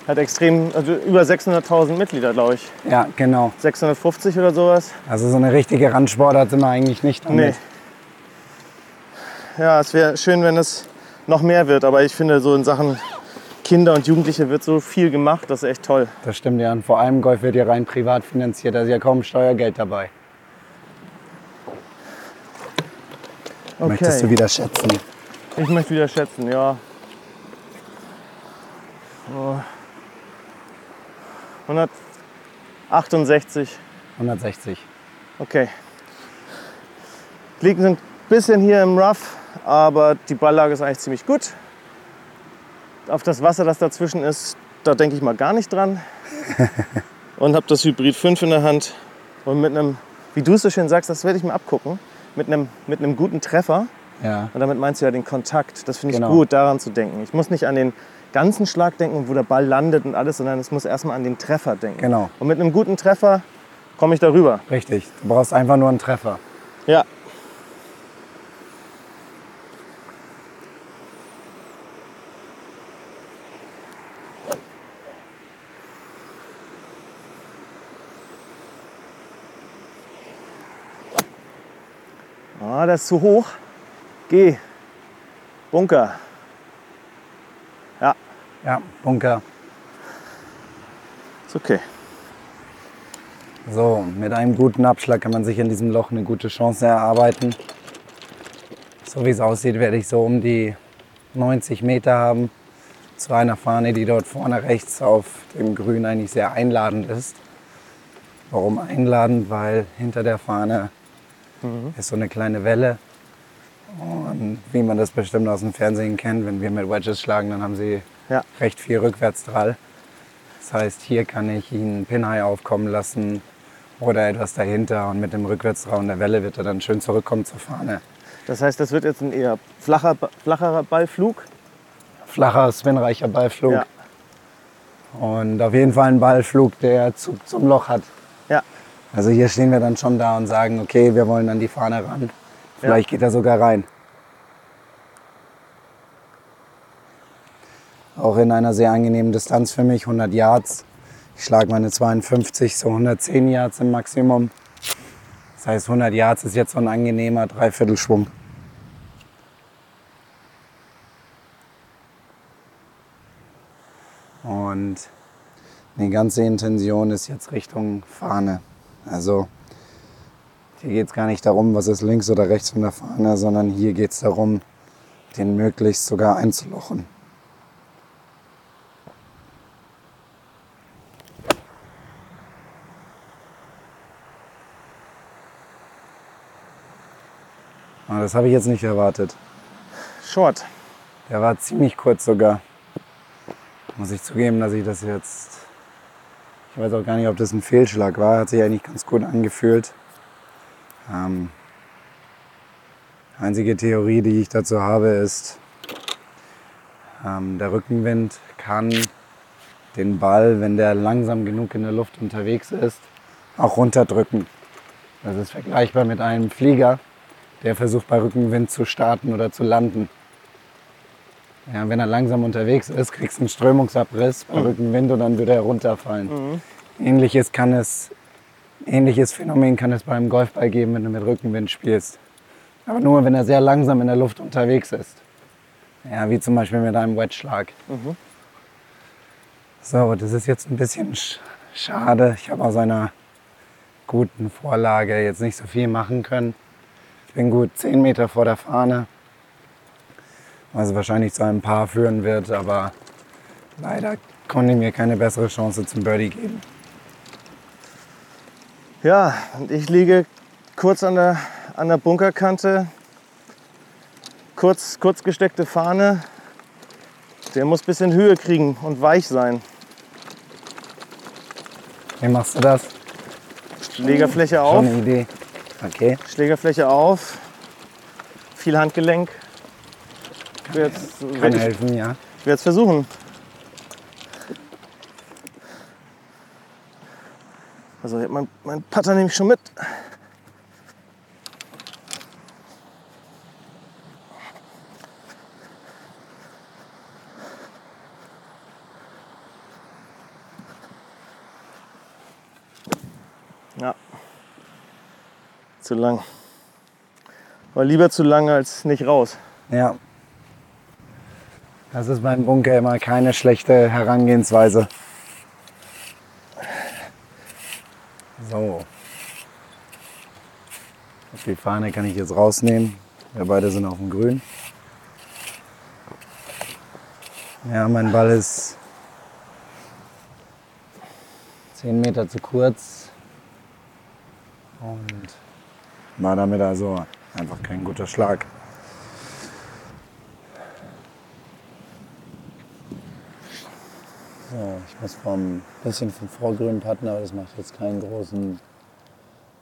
hat extrem, also über 600.000 Mitglieder, glaube ich. Ja, genau. 650 oder sowas. Also so eine richtige Randsportart sind wir eigentlich nicht Nee. damit. Ja, es wäre schön, wenn es noch mehr wird, aber ich finde, so in Sachen Kinder und Jugendliche wird so viel gemacht, das ist echt toll. Das stimmt ja. Und vor allem Golf wird ja rein privat finanziert. Da ist ja kaum Steuergeld dabei. Okay. Möchtest du wieder schätzen? Ich möchte wieder schätzen, ja. Oh. 168. 160. Okay. Liegen sind ein bisschen hier im Rough, aber die Balllage ist eigentlich ziemlich gut. Auf das Wasser, das dazwischen ist, da denke ich mal gar nicht dran. Und habe das Hybrid 5 in der Hand. Und mit einem, wie du es so schön sagst, das werde ich mir abgucken, mit einem, mit einem guten Treffer. Ja. Und damit meinst du ja den Kontakt. Das finde ich Genau. gut, daran zu denken. Ich muss nicht an den ganzen Schlag denken, wo der Ball landet und alles, sondern es muss erstmal an den Treffer denken. Genau. Und mit einem guten Treffer komme ich darüber. Richtig. Du brauchst einfach nur einen Treffer. Ja. Ah, das ist zu hoch. Geh. Bunker. Ja, Bunker. ist okay. So, mit einem guten Abschlag kann man sich in diesem Loch eine gute Chance erarbeiten. So wie es aussieht, werde ich so um die 90 Meter haben zu einer Fahne, die dort vorne rechts auf dem Grün eigentlich sehr einladend ist. Warum einladend? Weil hinter der Fahne ist so eine kleine Welle. Und wie man das bestimmt aus dem Fernsehen kennt, wenn wir mit Wedges schlagen, dann haben sie Ja. recht viel Rückwärtsdrall. Das heißt, hier kann ich ihn einen Pinhai aufkommen lassen oder etwas dahinter und mit dem Rückwärtsdrall und der Welle wird er dann schön zurückkommen zur Fahne. Das heißt, das wird jetzt ein eher flacher, flacherer Ballflug. Flacher, spinreicher Ballflug Ja. und auf jeden Fall ein Ballflug, der Zug zum Loch hat. Ja. Also hier stehen wir dann schon da und sagen, okay, wir wollen an die Fahne ran. Vielleicht geht er sogar rein. Auch in einer sehr angenehmen Distanz für mich, 100 Yards. Ich schlage meine 52, so 110 Yards im Maximum. Das heißt, 100 Yards ist jetzt so ein angenehmer Dreiviertelschwung. Und die ganze Intention ist jetzt Richtung Fahne. Also hier geht es gar nicht darum, was ist links oder rechts von der Fahne, sondern hier geht es darum, den möglichst sogar einzulochen. Aber das habe ich jetzt nicht erwartet. Short. Der war ziemlich kurz sogar. Muss ich zugeben, dass ich das jetzt. Ich weiß auch gar nicht, ob das ein Fehlschlag war. Hat sich eigentlich ganz gut angefühlt. Ähm, einzige Theorie, die ich dazu habe, ist, ähm, der Rückenwind kann den Ball, wenn der langsam genug in der Luft unterwegs ist, auch runterdrücken. Das ist vergleichbar mit einem Flieger, der versucht bei Rückenwind zu starten oder zu landen. Ja, wenn er langsam unterwegs ist, kriegst du einen Strömungsabriss bei Rückenwind und dann würde er runterfallen. Ähnliches, kann es, ähnliches Phänomen kann es beim Golfball geben, wenn du mit Rückenwind spielst. Aber nur, wenn er sehr langsam in der Luft unterwegs ist. Ja, wie zum Beispiel mit einem Wedge-Schlag. So, das ist jetzt ein bisschen sch schade. Ich habe aus einer guten Vorlage jetzt nicht so viel machen können. Ich bin gut 10 Meter vor der Fahne, was wahrscheinlich zu einem Paar führen wird, aber leider konnte ich mir keine bessere Chance zum Birdie geben. Ja, und ich liege kurz an der, an der Bunkerkante. Kurz, kurz gesteckte Fahne. Der muss ein bisschen Höhe kriegen und weich sein. Wie machst du das? Schlägerfläche Schon auf. eine Idee. Okay. Schlägerfläche auf. Viel Handgelenk. Ich will jetzt, Kann werd ich, helfen, ja. ich will jetzt versuchen. Also ich mein, mein Putter nehme ich schon mit. Zu lang. War lieber zu lang als nicht raus. Ja. Das ist beim Bunker immer keine schlechte Herangehensweise. So. Die Fahne kann ich jetzt rausnehmen. Wir beide sind auf dem Grün. Ja, mein Ball ist 10 Meter zu kurz. Und war damit also einfach kein guter Schlag. So, ich muss vom bisschen vom Vorgrün putten, aber das macht jetzt keinen großen,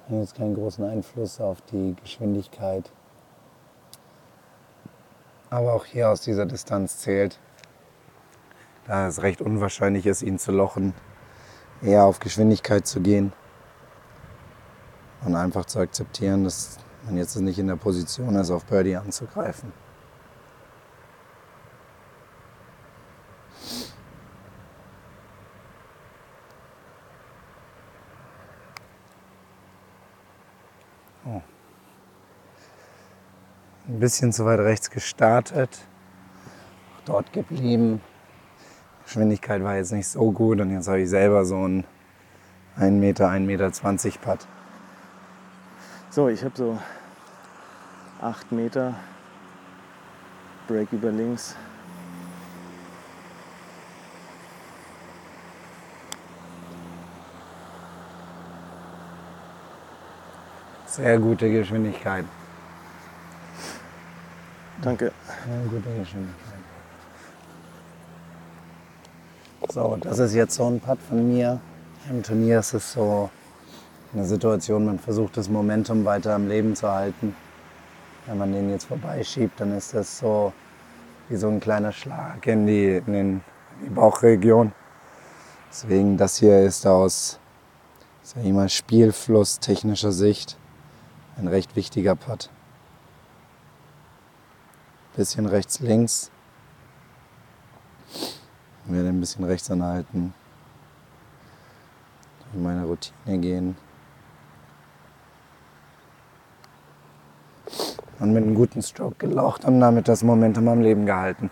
hat jetzt keinen großen Einfluss auf die Geschwindigkeit. Aber auch hier aus dieser Distanz zählt, da es recht unwahrscheinlich ist, ihn zu lochen, eher auf Geschwindigkeit zu gehen und einfach zu akzeptieren, dass man jetzt nicht in der Position ist, auf Birdie anzugreifen. Oh. Ein bisschen zu weit rechts gestartet, dort geblieben. Geschwindigkeit war jetzt nicht so gut und jetzt habe ich selber so einen 1 Meter, 1,20 Meter Putt. So, ich habe so 8 Meter Break über links. Sehr gute Geschwindigkeit. Danke. Sehr gute Geschwindigkeit. So, das ist jetzt so ein Putt von mir. Im Turnier ist es so eine Situation, man versucht das Momentum weiter am Leben zu halten. Wenn man den jetzt vorbeischiebt, dann ist das so wie so ein kleiner Schlag in die, in den, in die Bauchregion. Deswegen, das hier ist aus sag ich mal, Spielfluss technischer Sicht ein recht wichtiger Putt. Bisschen rechts, links. Ich werde ein bisschen rechts anhalten. In meine Routine gehen. Und mit einem guten Stroke gelocht und damit das Momentum am Leben gehalten.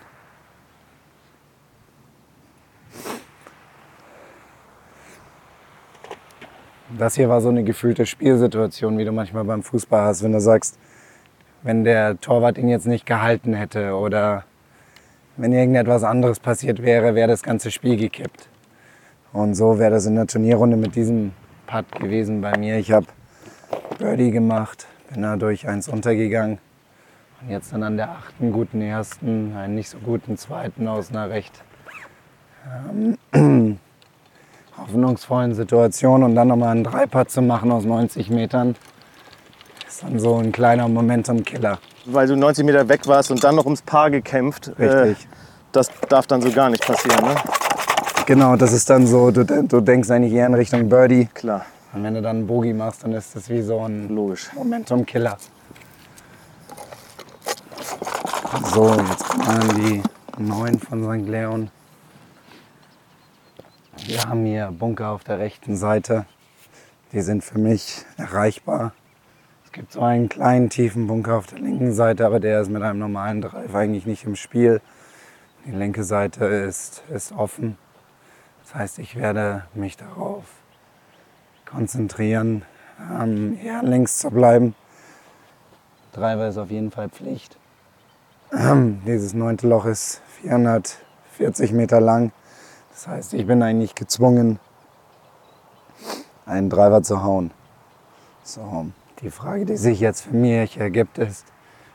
Das hier war so eine gefühlte Spielsituation, wie du manchmal beim Fußball hast, wenn du sagst, wenn der Torwart ihn jetzt nicht gehalten hätte oder wenn irgendetwas anderes passiert wäre, wäre das ganze Spiel gekippt. Und so wäre das in der Turnierrunde mit diesem Putt gewesen bei mir. Ich habe Birdie gemacht, bin dadurch eins untergegangen und jetzt dann an der achten guten ersten, einen nicht so guten zweiten aus einer recht ähm, hoffnungsvollen Situation und dann nochmal einen Dreipad zu machen aus 90 Metern, ist dann so ein kleiner Momentum-Killer. Weil du 90 Meter weg warst und dann noch ums Paar gekämpft. Richtig. Äh, das darf dann so gar nicht passieren, ne? Genau, das ist dann so, du, du denkst eigentlich eher in Richtung Birdie. Klar, Und wenn du dann einen Bogey machst, dann ist das wie so ein logisch. Momentum-Killer. So, jetzt kommen die 9 von St. Leon. Wir haben hier Bunker auf der rechten Seite. Die sind für mich erreichbar. Es gibt so einen kleinen tiefen Bunker auf der linken Seite, aber der ist mit einem normalen Drive eigentlich nicht im Spiel. Die linke Seite ist, ist offen. Das heißt, ich werde mich darauf konzentrieren, ähm, eher links zu bleiben. Driver ist auf jeden Fall Pflicht. Ähm, dieses neunte Loch ist 440 Meter lang. Das heißt, ich bin eigentlich gezwungen, einen Driver zu hauen. So, die Frage, die sich jetzt für mich ergibt, ist,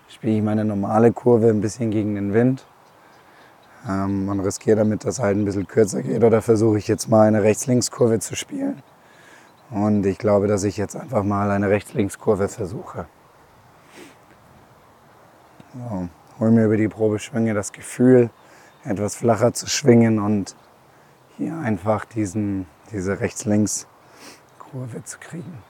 spiele ich meine normale Kurve ein bisschen gegen den Wind ähm, man riskiert damit, dass es halt ein bisschen kürzer geht. Oder versuche ich jetzt mal eine Rechts-Links-Kurve zu spielen. Und ich glaube, dass ich jetzt einfach mal eine Rechts-Links-Kurve versuche. So, hol mir über die Probeschwinge das Gefühl, etwas flacher zu schwingen und hier einfach diesen, diese Rechts-Links-Kurve zu kriegen.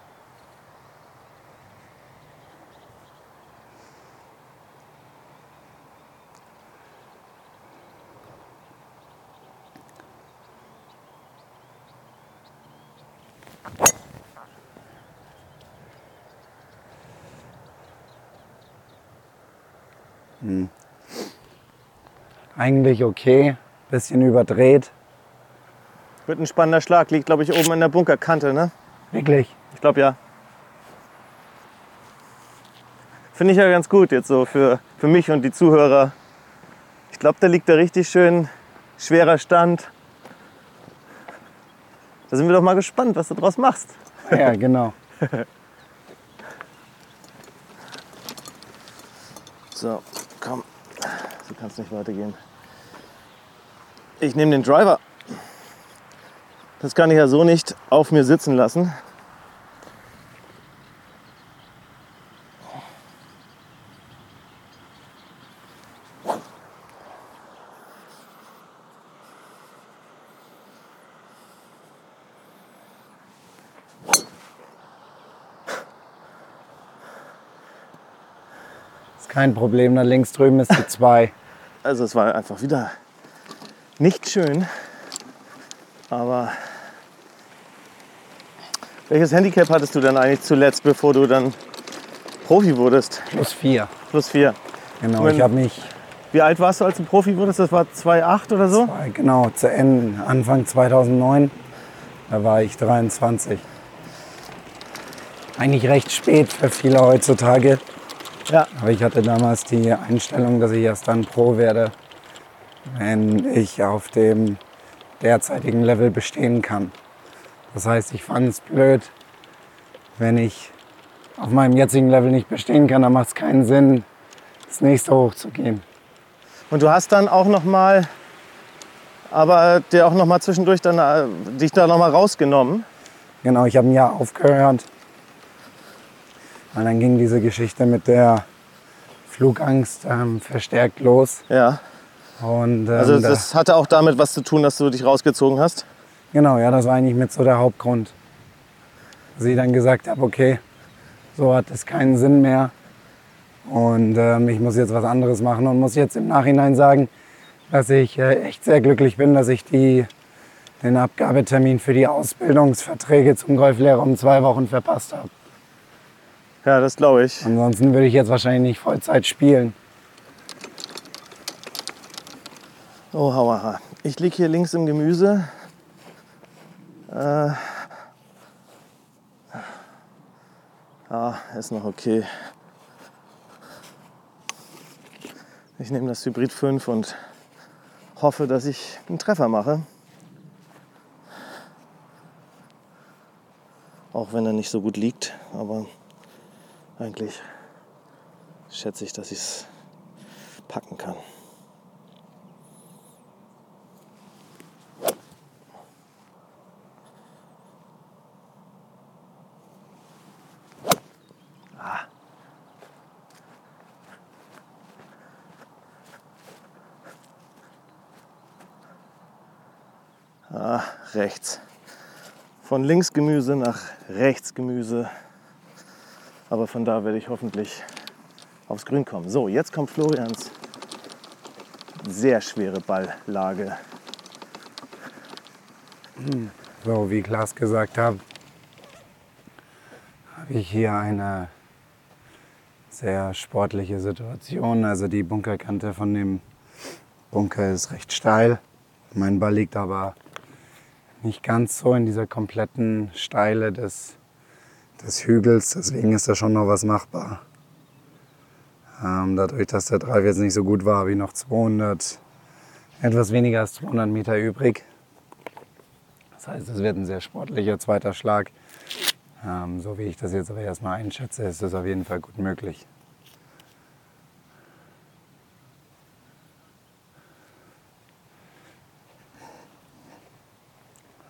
Hm. Eigentlich okay, bisschen überdreht. Wird ein spannender Schlag, liegt glaube ich oben in der Bunkerkante, ne? Wirklich? Ich glaube ja. Finde ich ja ganz gut jetzt so für, für mich und die Zuhörer. Ich glaube, da liegt da richtig schön schwerer Stand. Da sind wir doch mal gespannt, was du draus machst. Ja, genau. so. So kann es nicht weitergehen. Ich nehme den Driver. Das kann ich ja so nicht auf mir sitzen lassen. Kein Problem, da links drüben ist die 2. Also es war einfach wieder nicht schön. Aber welches Handicap hattest du denn eigentlich zuletzt, bevor du dann Profi wurdest? Plus 4. Plus vier. Genau, Wenn- ich habe mich Wie alt warst du, als du Profi wurdest? Das war 2,8 oder so? Zwei, Genau, zu Ende, Anfang 2009, da war ich 23. Eigentlich recht spät für viele heutzutage, Ja. aber ich hatte damals die Einstellung, dass ich erst dann Pro werde, wenn ich auf dem derzeitigen Level bestehen kann. Das heißt, ich fand es blöd, wenn ich auf meinem jetzigen Level nicht bestehen kann, dann macht es keinen Sinn, das nächste hochzugehen. Und du hast dann auch noch mal, aber dir auch noch mal zwischendurch dann äh, dich da noch mal rausgenommen. Genau, ich habe ein Jahr aufgehört. Weil dann ging diese Geschichte mit der Flugangst ähm, verstärkt los. Ja. Und ähm, Also da, das hatte auch damit was zu tun, dass du dich rausgezogen hast. genau, ja, das war eigentlich mit so der Hauptgrund. Dass ich dann gesagt habe, okay, so hat es keinen Sinn mehr. Und ähm, ich muss jetzt was anderes machen und muss jetzt im Nachhinein sagen, dass ich äh, echt sehr glücklich bin, dass ich die, den Abgabetermin für die Ausbildungsverträge zum Golflehrer um zwei Wochen verpasst habe. Ja, das glaube ich. Ansonsten würde ich jetzt wahrscheinlich nicht Vollzeit spielen. Oh, hauaha. Ich liege hier links im Gemüse. Äh, ah, ist noch okay. Ich nehme das Hybrid 5 und hoffe, dass ich einen Treffer mache. Auch wenn er nicht so gut liegt, aber eigentlich schätze ich, dass ich es packen kann. Ah, rechts. Von links Gemüse nach rechts Gemüse. Aber von da werde ich hoffentlich aufs Grün kommen. So, jetzt kommt Florians sehr schwere Balllage. So, wie Klaas gesagt hat, habe ich hier eine sehr sportliche Situation. Also die Bunkerkante von dem Bunker ist recht steil. Mein Ball liegt aber nicht ganz so in dieser kompletten Steile des, des Hügels. Deswegen ist da schon noch was machbar. Ähm, dadurch, dass der Drive jetzt nicht so gut war, habe ich noch 200, etwas weniger als 200 Meter übrig. Das heißt, es wird ein sehr sportlicher zweiter Schlag. Ähm, so wie ich das jetzt aber erstmal einschätze, ist das auf jeden Fall gut möglich.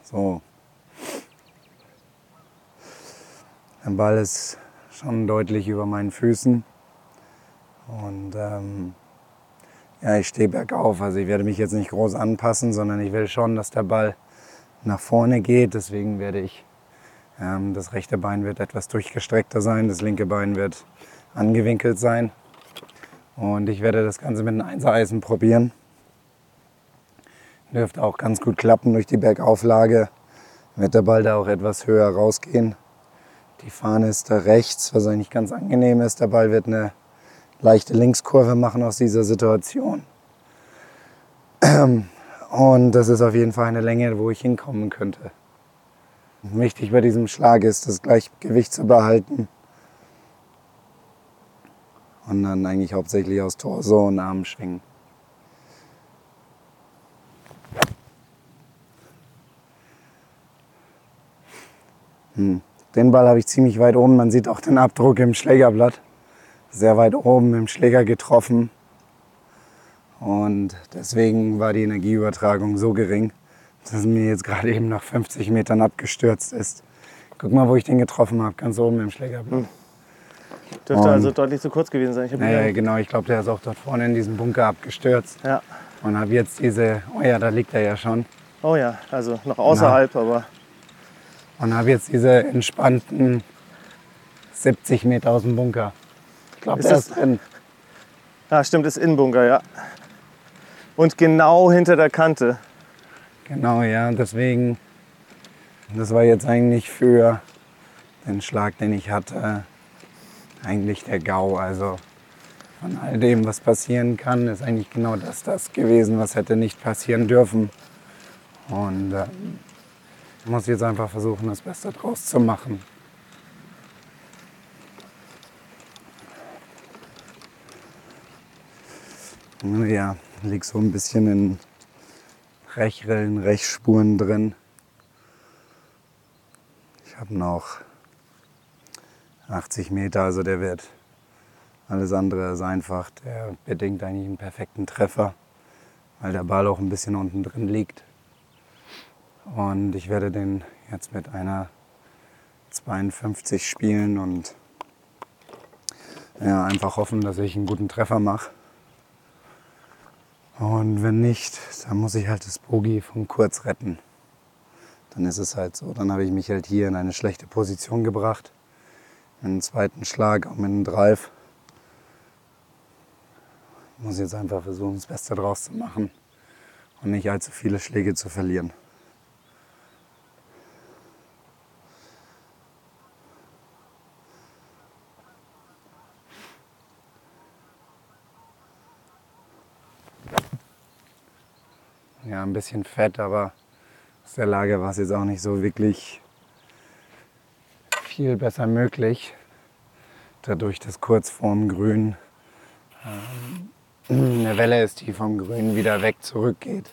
So. Der Ball ist schon deutlich über meinen Füßen. Und ähm, ja, ich stehe bergauf. Also ich werde mich jetzt nicht groß anpassen, sondern ich will schon, dass der Ball nach vorne geht. Deswegen werde ich, ähm, das rechte Bein wird etwas durchgestreckter sein, das linke Bein wird angewinkelt sein. Und ich werde das Ganze mit einem Einsereisen probieren. Dürfte auch ganz gut klappen durch die Bergauflage. Wird der Ball da auch etwas höher rausgehen. Die Fahne ist da rechts, was eigentlich ganz angenehm ist. Der Ball wird eine leichte Linkskurve machen aus dieser Situation. Und das ist auf jeden Fall eine Länge, wo ich hinkommen könnte. Wichtig bei diesem Schlag ist, das Gleichgewicht zu behalten. Und dann eigentlich hauptsächlich aus Torso und Arm schwingen. Hm. Den Ball habe ich ziemlich weit oben. Man sieht auch den Abdruck im Schlägerblatt. Sehr weit oben im Schläger getroffen. Und deswegen war die Energieübertragung so gering, dass es mir jetzt gerade eben nach 50 Metern abgestürzt ist. Guck mal, wo ich den getroffen habe, ganz oben im Schlägerblatt. Hm. Dürfte Und- also deutlich zu kurz gewesen sein. Ich Naja, genau, ich glaube, der ist auch dort vorne in diesem Bunker abgestürzt. ja. Und habe jetzt diese, oh ja, da liegt er ja schon. Oh ja, also noch außerhalb, aber Und habe jetzt diese entspannten 70 Meter aus dem Bunker. Ich glaube, Ist der das- ist drin. ja, stimmt, ist Innenbunker, ja. Und genau hinter der Kante. Genau, ja, deswegen, das war jetzt eigentlich für den Schlag, den ich hatte, eigentlich der GAU. Also von all dem, was passieren kann, ist eigentlich genau das das gewesen, was hätte nicht passieren dürfen. Und ähm, ich muss jetzt einfach versuchen, das Beste draus zu machen. Ja, liegt so ein bisschen in Rechrillen, Rechspuren drin. Ich habe noch 80 Meter, also der wird alles andere ist einfach. Der bedingt eigentlich einen perfekten Treffer, weil der Ball auch ein bisschen unten drin liegt. Und ich werde den jetzt mit einer 52 spielen und ja, einfach hoffen, dass ich einen guten Treffer mache. Und wenn nicht, dann muss ich halt das Bogie von kurz retten. Dann ist es halt so. Dann habe ich mich halt hier in eine schlechte Position gebracht. Mit einem zweiten Schlag, auch mit einem Drive. Ich muss jetzt einfach versuchen, das Beste draus zu machen und nicht allzu viele Schläge zu verlieren. Ja, ein bisschen fett, aber aus der Lage war es jetzt auch nicht so wirklich viel besser möglich. Dadurch, dass kurz vorm Grün ähm, eine Welle ist, die vom Grün wieder weg zurückgeht.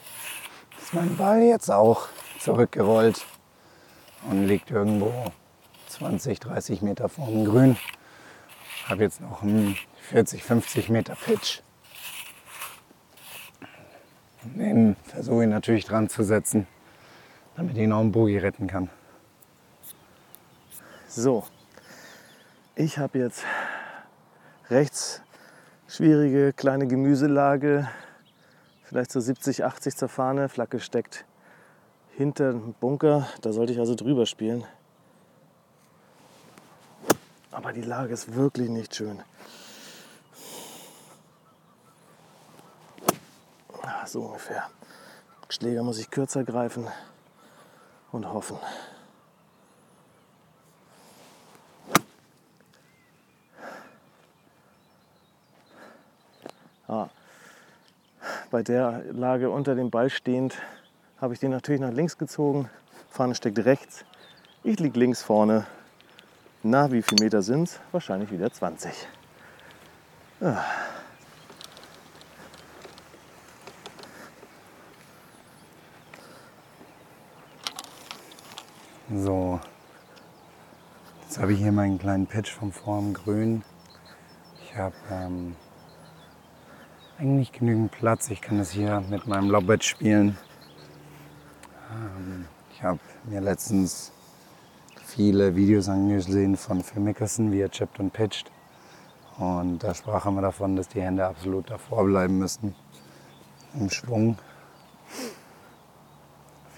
Ist mein Ball jetzt auch zurückgerollt und liegt irgendwo 20, 30 Meter vorm Grün. Habe jetzt noch einen 40, 50 Meter Pitch. Den versuche ich natürlich dran zu setzen, damit ich noch einen Bogie retten kann. So, ich habe jetzt rechts schwierige kleine Gemüselage, vielleicht so 70, 80 zur Fahne. Flagge steckt hinter dem Bunker, da sollte ich also drüber spielen. Aber die Lage ist wirklich nicht schön. So ungefähr. Schläger muss ich kürzer greifen und hoffen. Ah, bei der Lage unter dem Ball stehend habe ich den natürlich nach links gezogen. Fahne steckt rechts. Ich liege links vorne. Na, wie viele Meter sind es? Wahrscheinlich wieder 20. Ah. So, jetzt habe ich hier meinen kleinen Pitch vom Form Grün. Ich habe ähm, eigentlich genügend Platz. Ich kann das hier mit meinem Lobbett spielen. Ähm, ich habe mir letztens viele Videos angesehen von Phil Mickelson, wie er chippt und pitcht. Und da sprach er immer davon, dass die Hände absolut davor bleiben müssen im Schwung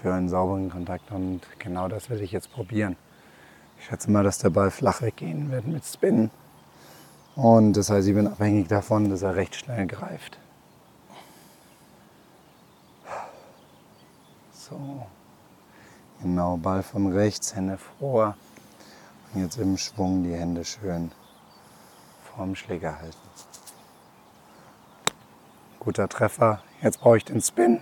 für einen sauberen Kontakt. Und genau das werde ich jetzt probieren. Ich schätze mal, dass der Ball flach weggehen wird mit Spin. Und das heißt, ich bin abhängig davon, dass er recht schnell greift. So. Genau, Ball von rechts, Hände vor. Und jetzt im Schwung die Hände schön vorm Schläger halten. Guter Treffer. Jetzt brauche ich den Spin.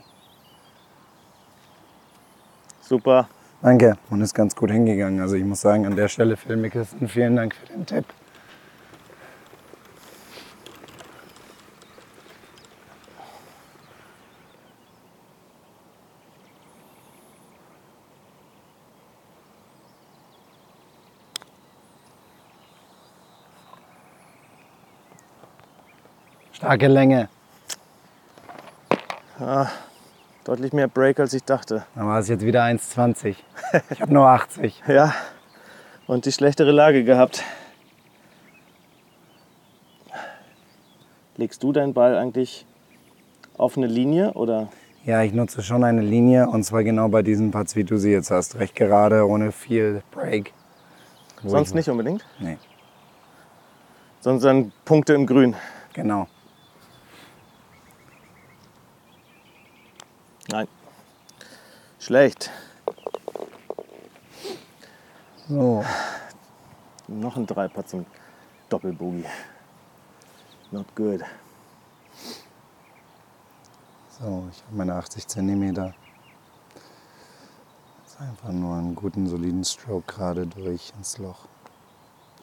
Super. Danke. Und ist ganz gut hingegangen. Also ich muss sagen, an der Stelle, Mickelson, vielen Dank für den Tipp. Starke Länge. Deutlich mehr Break, als ich dachte. Dann war es jetzt wieder 1,20. Ich habe nur 80. Ja. Und die schlechtere Lage gehabt. Legst du deinen Ball eigentlich auf eine Linie oder? Ja, ich nutze schon eine Linie und zwar genau bei diesen Putts, wie du sie jetzt hast. Recht gerade, ohne viel Break. Sonst ich- nicht unbedingt? Nee, Sonst dann Punkte im Grün. genau. Nein. Schlecht. So, Noch ein Dreipad zum Doppelbogey. Not good. so ich habe meine 80 cm. Das ist einfach nur einen guten, soliden Stroke gerade durch ins Loch.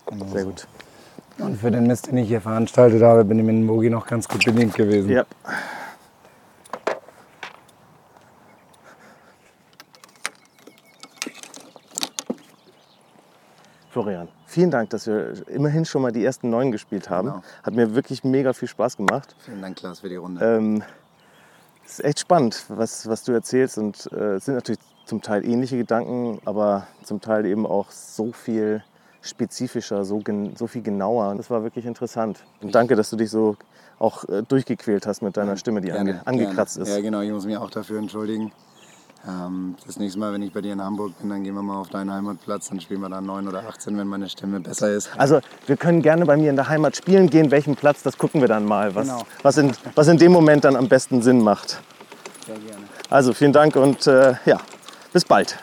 Genau Sehr so. gut. Und für den Mist, den ich hier veranstaltet habe, bin ich mit dem Bogi noch ganz gut bedient gewesen. Ja. Florian, vielen Dank, dass wir immerhin schon mal die ersten neun gespielt haben. Genau. Hat mir wirklich mega viel Spaß gemacht. Vielen Dank, Klaas, für die Runde. Ähm, es ist echt spannend, was, was du erzählst. Und äh, es sind natürlich zum Teil ähnliche Gedanken, aber zum Teil eben auch so viel spezifischer, so, so viel genauer. Das war wirklich interessant. Und danke, dass du dich so auch äh, durchgequält hast mit deiner Stimme, die ange angekratzt gerne. ist. Ja, genau, ich muss mich auch dafür entschuldigen. Ähm, das nächste Mal, wenn ich bei dir in Hamburg bin, dann gehen wir mal auf deinen Heimatplatz, dann spielen wir da 9 oder 18, wenn meine Stimme besser ist. Also wir können gerne bei mir in der Heimat spielen gehen. Welchen Platz, das gucken wir dann mal, was, Genau. was, in, was in dem Moment dann am besten Sinn macht. Sehr gerne. Also vielen Dank und äh, ja, bis bald.